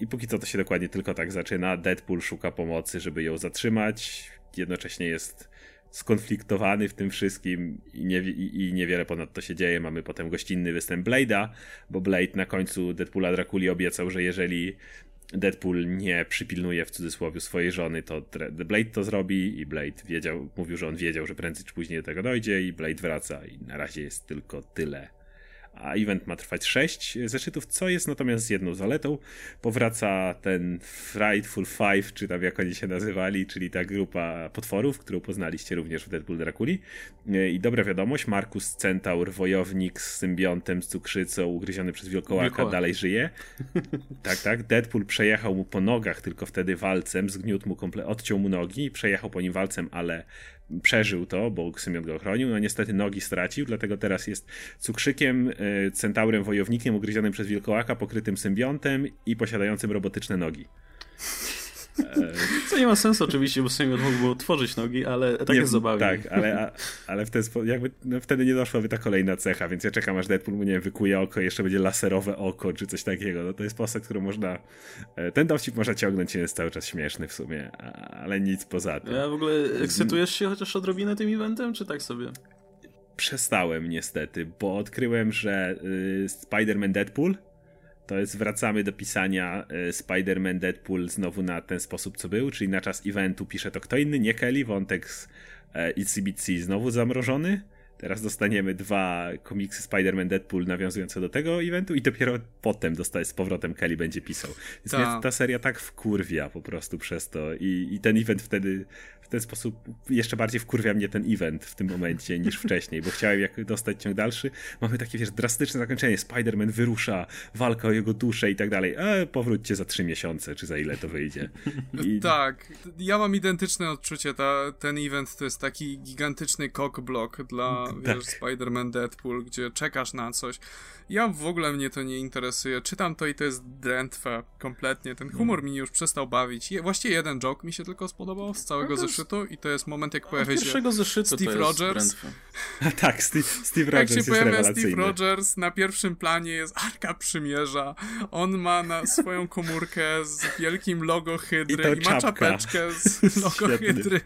I póki co to się dokładnie tylko tak zaczyna. Deadpool szuka pomocy, żeby ją zatrzymać. Jednocześnie jest skonfliktowany w tym wszystkim i, nie, i, i niewiele ponadto się dzieje. Mamy potem gościnny występ Blade'a, bo Blade na końcu Deadpoola Drakuli obiecał, że jeżeli Deadpool nie przypilnuje w cudzysłowie swojej żony, to Blade to zrobi i Blade wiedział, mówił, że on wiedział, że prędzej czy później do tego dojdzie i Blade wraca i na razie jest tylko tyle a event ma trwać 6 zeszytów, co jest natomiast jedną zaletą. Powraca ten Frightful Five, czy tam jak oni się nazywali, czyli ta grupa potworów, którą poznaliście również w Deadpool Draculi. I dobra wiadomość, Markus Centaur, wojownik z symbiontem, z cukrzycą, ugryziony przez wilkołaka, Wilkołak. dalej żyje. tak, tak. Deadpool przejechał mu po nogach, tylko wtedy walcem, zgniótł mu komple- odciął mu nogi i przejechał po nim walcem, ale przeżył to, bo Symion go ochronił. No niestety nogi stracił, dlatego teraz jest cukrzykiem, e, centaurem wojownikiem ugryzionym przez wilkołaka, pokrytym symbiontem i posiadającym robotyczne nogi.
Co nie ma sensu oczywiście, bo Sejmiot mógł było tworzyć nogi, ale tak nie, jest zabawnie.
Tak, ale, a, ale wtedy, jakby, no wtedy nie doszłaby ta kolejna cecha, więc ja czekam aż Deadpool mu, nie wiem, wykuje oko, jeszcze będzie laserowe oko, czy coś takiego. No to jest postać, którą można... E, ten dowcip można ciągnąć, jest cały czas śmieszny w sumie, ale nic poza tym.
Ja w ogóle ekscytujesz się chociaż odrobinę tym eventem, czy tak sobie?
Przestałem niestety, bo odkryłem, że y, Spider-Man Deadpool to jest wracamy do pisania e, Spider-Man Deadpool znowu na ten sposób, co był, czyli na czas eventu pisze to kto inny, nie Kelly, wątek z e, ICBC znowu zamrożony. Teraz dostaniemy dwa komiksy Spider-Man Deadpool nawiązujące do tego eventu i dopiero potem dostaje z powrotem Kelly będzie pisał. Więc ta. ta seria tak wkurwia po prostu przez to i, i ten event wtedy ten sposób jeszcze bardziej wkurwia mnie ten event w tym momencie niż wcześniej, bo chciałem jak dostać ciąg dalszy. Mamy takie, wiesz, drastyczne zakończenie. Spider-Man wyrusza, walka o jego duszę i tak dalej. E, powróćcie za trzy miesiące, czy za ile to wyjdzie.
I... Tak, ja mam identyczne odczucie. Ta, ten event to jest taki gigantyczny cockblock dla, tak. wiesz, Spider-Man Deadpool, gdzie czekasz na coś. Ja w ogóle mnie to nie interesuje. Czytam to i to jest drętwe kompletnie. Ten humor no. mi już przestał bawić. Je, właściwie jeden joke mi się tylko spodobał z całego no zeszytu i to jest moment, jak pojawia się Steve Rogers.
tak, Steve, Steve Rogers Jak się pojawia Steve
Rogers, na pierwszym planie jest Arka Przymierza. On ma na swoją komórkę z wielkim logo Hydry i, i ma czapeczkę z logo Hydry.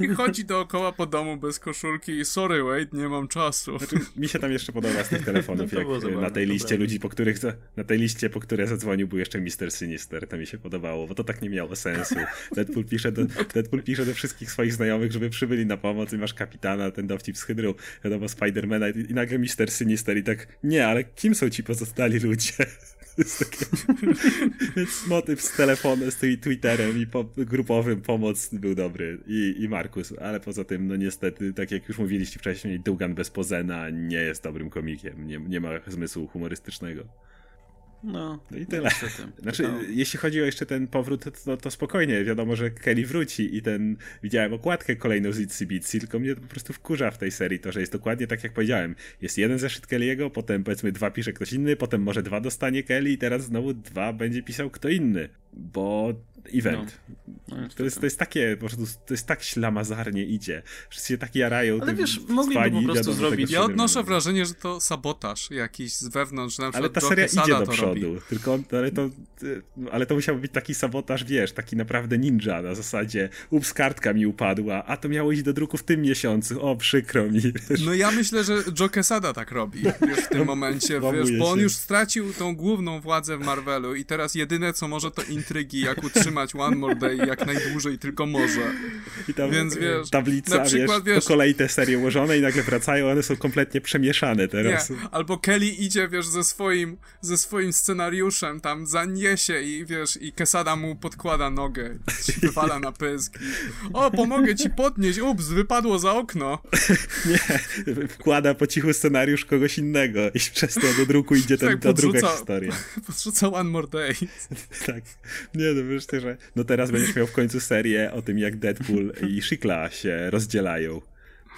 I chodzi dookoła po domu bez koszulki i sorry, wait, nie mam czasu.
Znaczy, mi się tam jeszcze podoba z tych telefonów, jak na tej liście ludzi, po których na tej liście, po które zadzwonił był jeszcze Mister Sinister. To mi się podobało, bo to tak nie miało sensu. Deadpool pisze do, Deadpool pisze do wszystkich swoich znajomych, żeby przybyli na pomoc i masz kapitana, ten dowcip z Hydrą, wiadomo, Spidermana i, i nagle Mister Sinister i tak, nie, ale kim są ci pozostali ludzie? Takie... Więc motyw z telefonem, z Twitterem i po, grupowym pomoc był dobry. I, I Markus, ale poza tym, no niestety, tak jak już mówiliście wcześniej, Dugan bez Pozena nie jest dobrym komikiem. Nie, nie ma zmysłu humorystycznego.
No,
no i tyle. Znaczy, no. jeśli chodzi o jeszcze ten powrót, to, to spokojnie, wiadomo, że Kelly wróci i ten, widziałem okładkę kolejną z Itsy Bitsy, tylko mnie to po prostu wkurza w tej serii to, że jest dokładnie tak jak powiedziałem. Jest jeden zeszyt Kelly'ego, potem powiedzmy dwa pisze ktoś inny, potem może dwa dostanie Kelly i teraz znowu dwa będzie pisał kto inny, bo event. No, no to, jest, to jest takie, po prostu, to jest tak ślamazarnie idzie. Wszyscy się tak jarają.
Ale wiesz, mogliby po prostu zrobić.
Ja odnoszę wrażenie, że to sabotaż jakiś z wewnątrz, na
Ale ta seria idzie do przodu. Robi. Tylko, ale to, ale to musiał być taki sabotaż, wiesz, taki naprawdę ninja na zasadzie ups, kartka mi upadła, a to miało iść do druku w tym miesiącu. O, przykro mi. Wiesz.
No ja myślę, że Joe Quesada tak robi już w tym momencie, wiesz, bo on już stracił tą główną władzę w Marvelu i teraz jedyne, co może to intrygi, jak utrzymać trzymać One More Day jak najdłużej tylko może.
I tam Więc wiesz, tablica, na przykład, wiesz, wiesz, po kolei te serie ułożone i nagle wracają, one są kompletnie przemieszane teraz.
Nie. Albo Kelly idzie, wiesz, ze swoim, ze swoim scenariuszem, tam zaniesie i wiesz, i Kesada mu podkłada nogę, i wywala na pysk. O, pomogę ci podnieść, ups, wypadło za okno.
Nie, wkłada po cichu scenariusz kogoś innego i przez to do druku idzie ten, tak, ta druga historia.
Podrzuca One More Day.
tak. Nie, no wiesz, że no teraz będziesz miał w końcu serię o tym, jak Deadpool i Shikla się rozdzielają.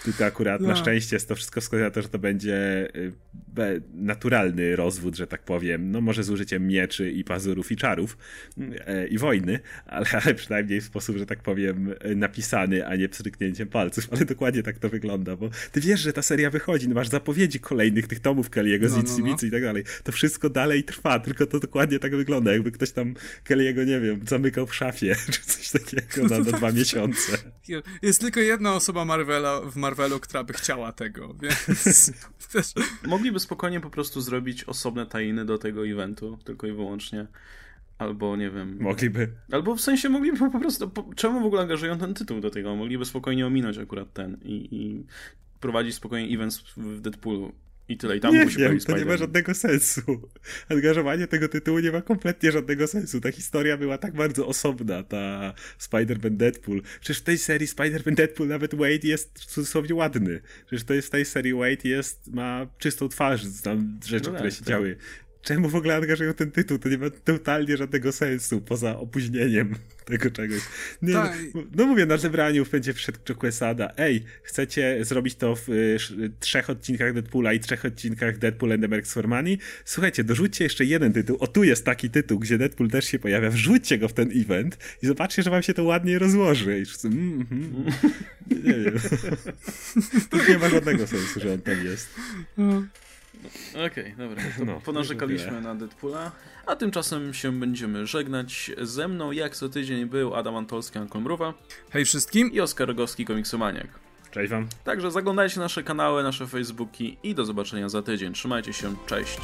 Tylko akurat no. na szczęście jest to wszystko wskazuje na to, że to będzie y, naturalny rozwód, że tak powiem. No może z użyciem mieczy i pazurów i czarów e, i wojny, ale, ale przynajmniej w sposób, że tak powiem, napisany, a nie pstryknięciem palców. Ale dokładnie tak to wygląda, bo ty wiesz, że ta seria wychodzi, no masz zapowiedzi kolejnych tych tomów Kelly'ego z no, no, no. i tak dalej. To wszystko dalej trwa, tylko to dokładnie tak wygląda, jakby ktoś tam Kelly'ego, nie wiem, zamykał w szafie, czy coś takiego na, na dwa miesiące.
Jest tylko jedna osoba Marvela, w Marvelu, która by chciała tego, więc.
Mogliby spokojnie po prostu zrobić osobne tajny do tego eventu, tylko i wyłącznie. Albo nie wiem.
Mogliby.
Albo w sensie mogliby po prostu. Po, czemu w ogóle angażują ten tytuł do tego? Mogliby spokojnie ominąć akurat ten i, i prowadzić spokojnie event w Deadpoolu. I tyle, i tam
nie musi wiem, to nie ma żadnego sensu. Angażowanie tego tytułu nie ma kompletnie żadnego sensu. Ta historia była tak bardzo osobna, ta Spider-Man Deadpool. Przecież w tej serii Spider-Man Deadpool nawet Wade jest w cudzysłowie ładny. Przecież to jest w tej serii Wade jest, ma czystą twarz, tam rzeczy, no które tak, się tak. działy czemu w ogóle angażują ten tytuł? To nie ma totalnie żadnego sensu, poza opóźnieniem tego czegoś. Nie, no, tak. no, mówię, na zebraniu będzie wszedł Quesada. Ej, chcecie zrobić to w y, trzech odcinkach Deadpoola i trzech odcinkach Deadpool and the Mercs for Money? Słuchajcie, dorzućcie jeszcze jeden tytuł. O, tu jest taki tytuł, gdzie Deadpool też się pojawia. Wrzućcie go w ten event i zobaczcie, że wam się to ładnie rozłoży. I wszyscy, mm, mm, nie wiem. to nie ma żadnego sensu, że on tam jest.
No. Okej, okay, dobra. To no, ponarzekaliśmy na Deadpoola, a tymczasem się będziemy żegnać. Ze mną jak co tydzień był Adam Antolski, Anton Mruwa.
Hej wszystkim.
I Oskar Rogowski, Komiksomaniak.
Cześć wam.
Także zaglądajcie nasze kanały, nasze Facebooki i do zobaczenia za tydzień. Trzymajcie się, cześć.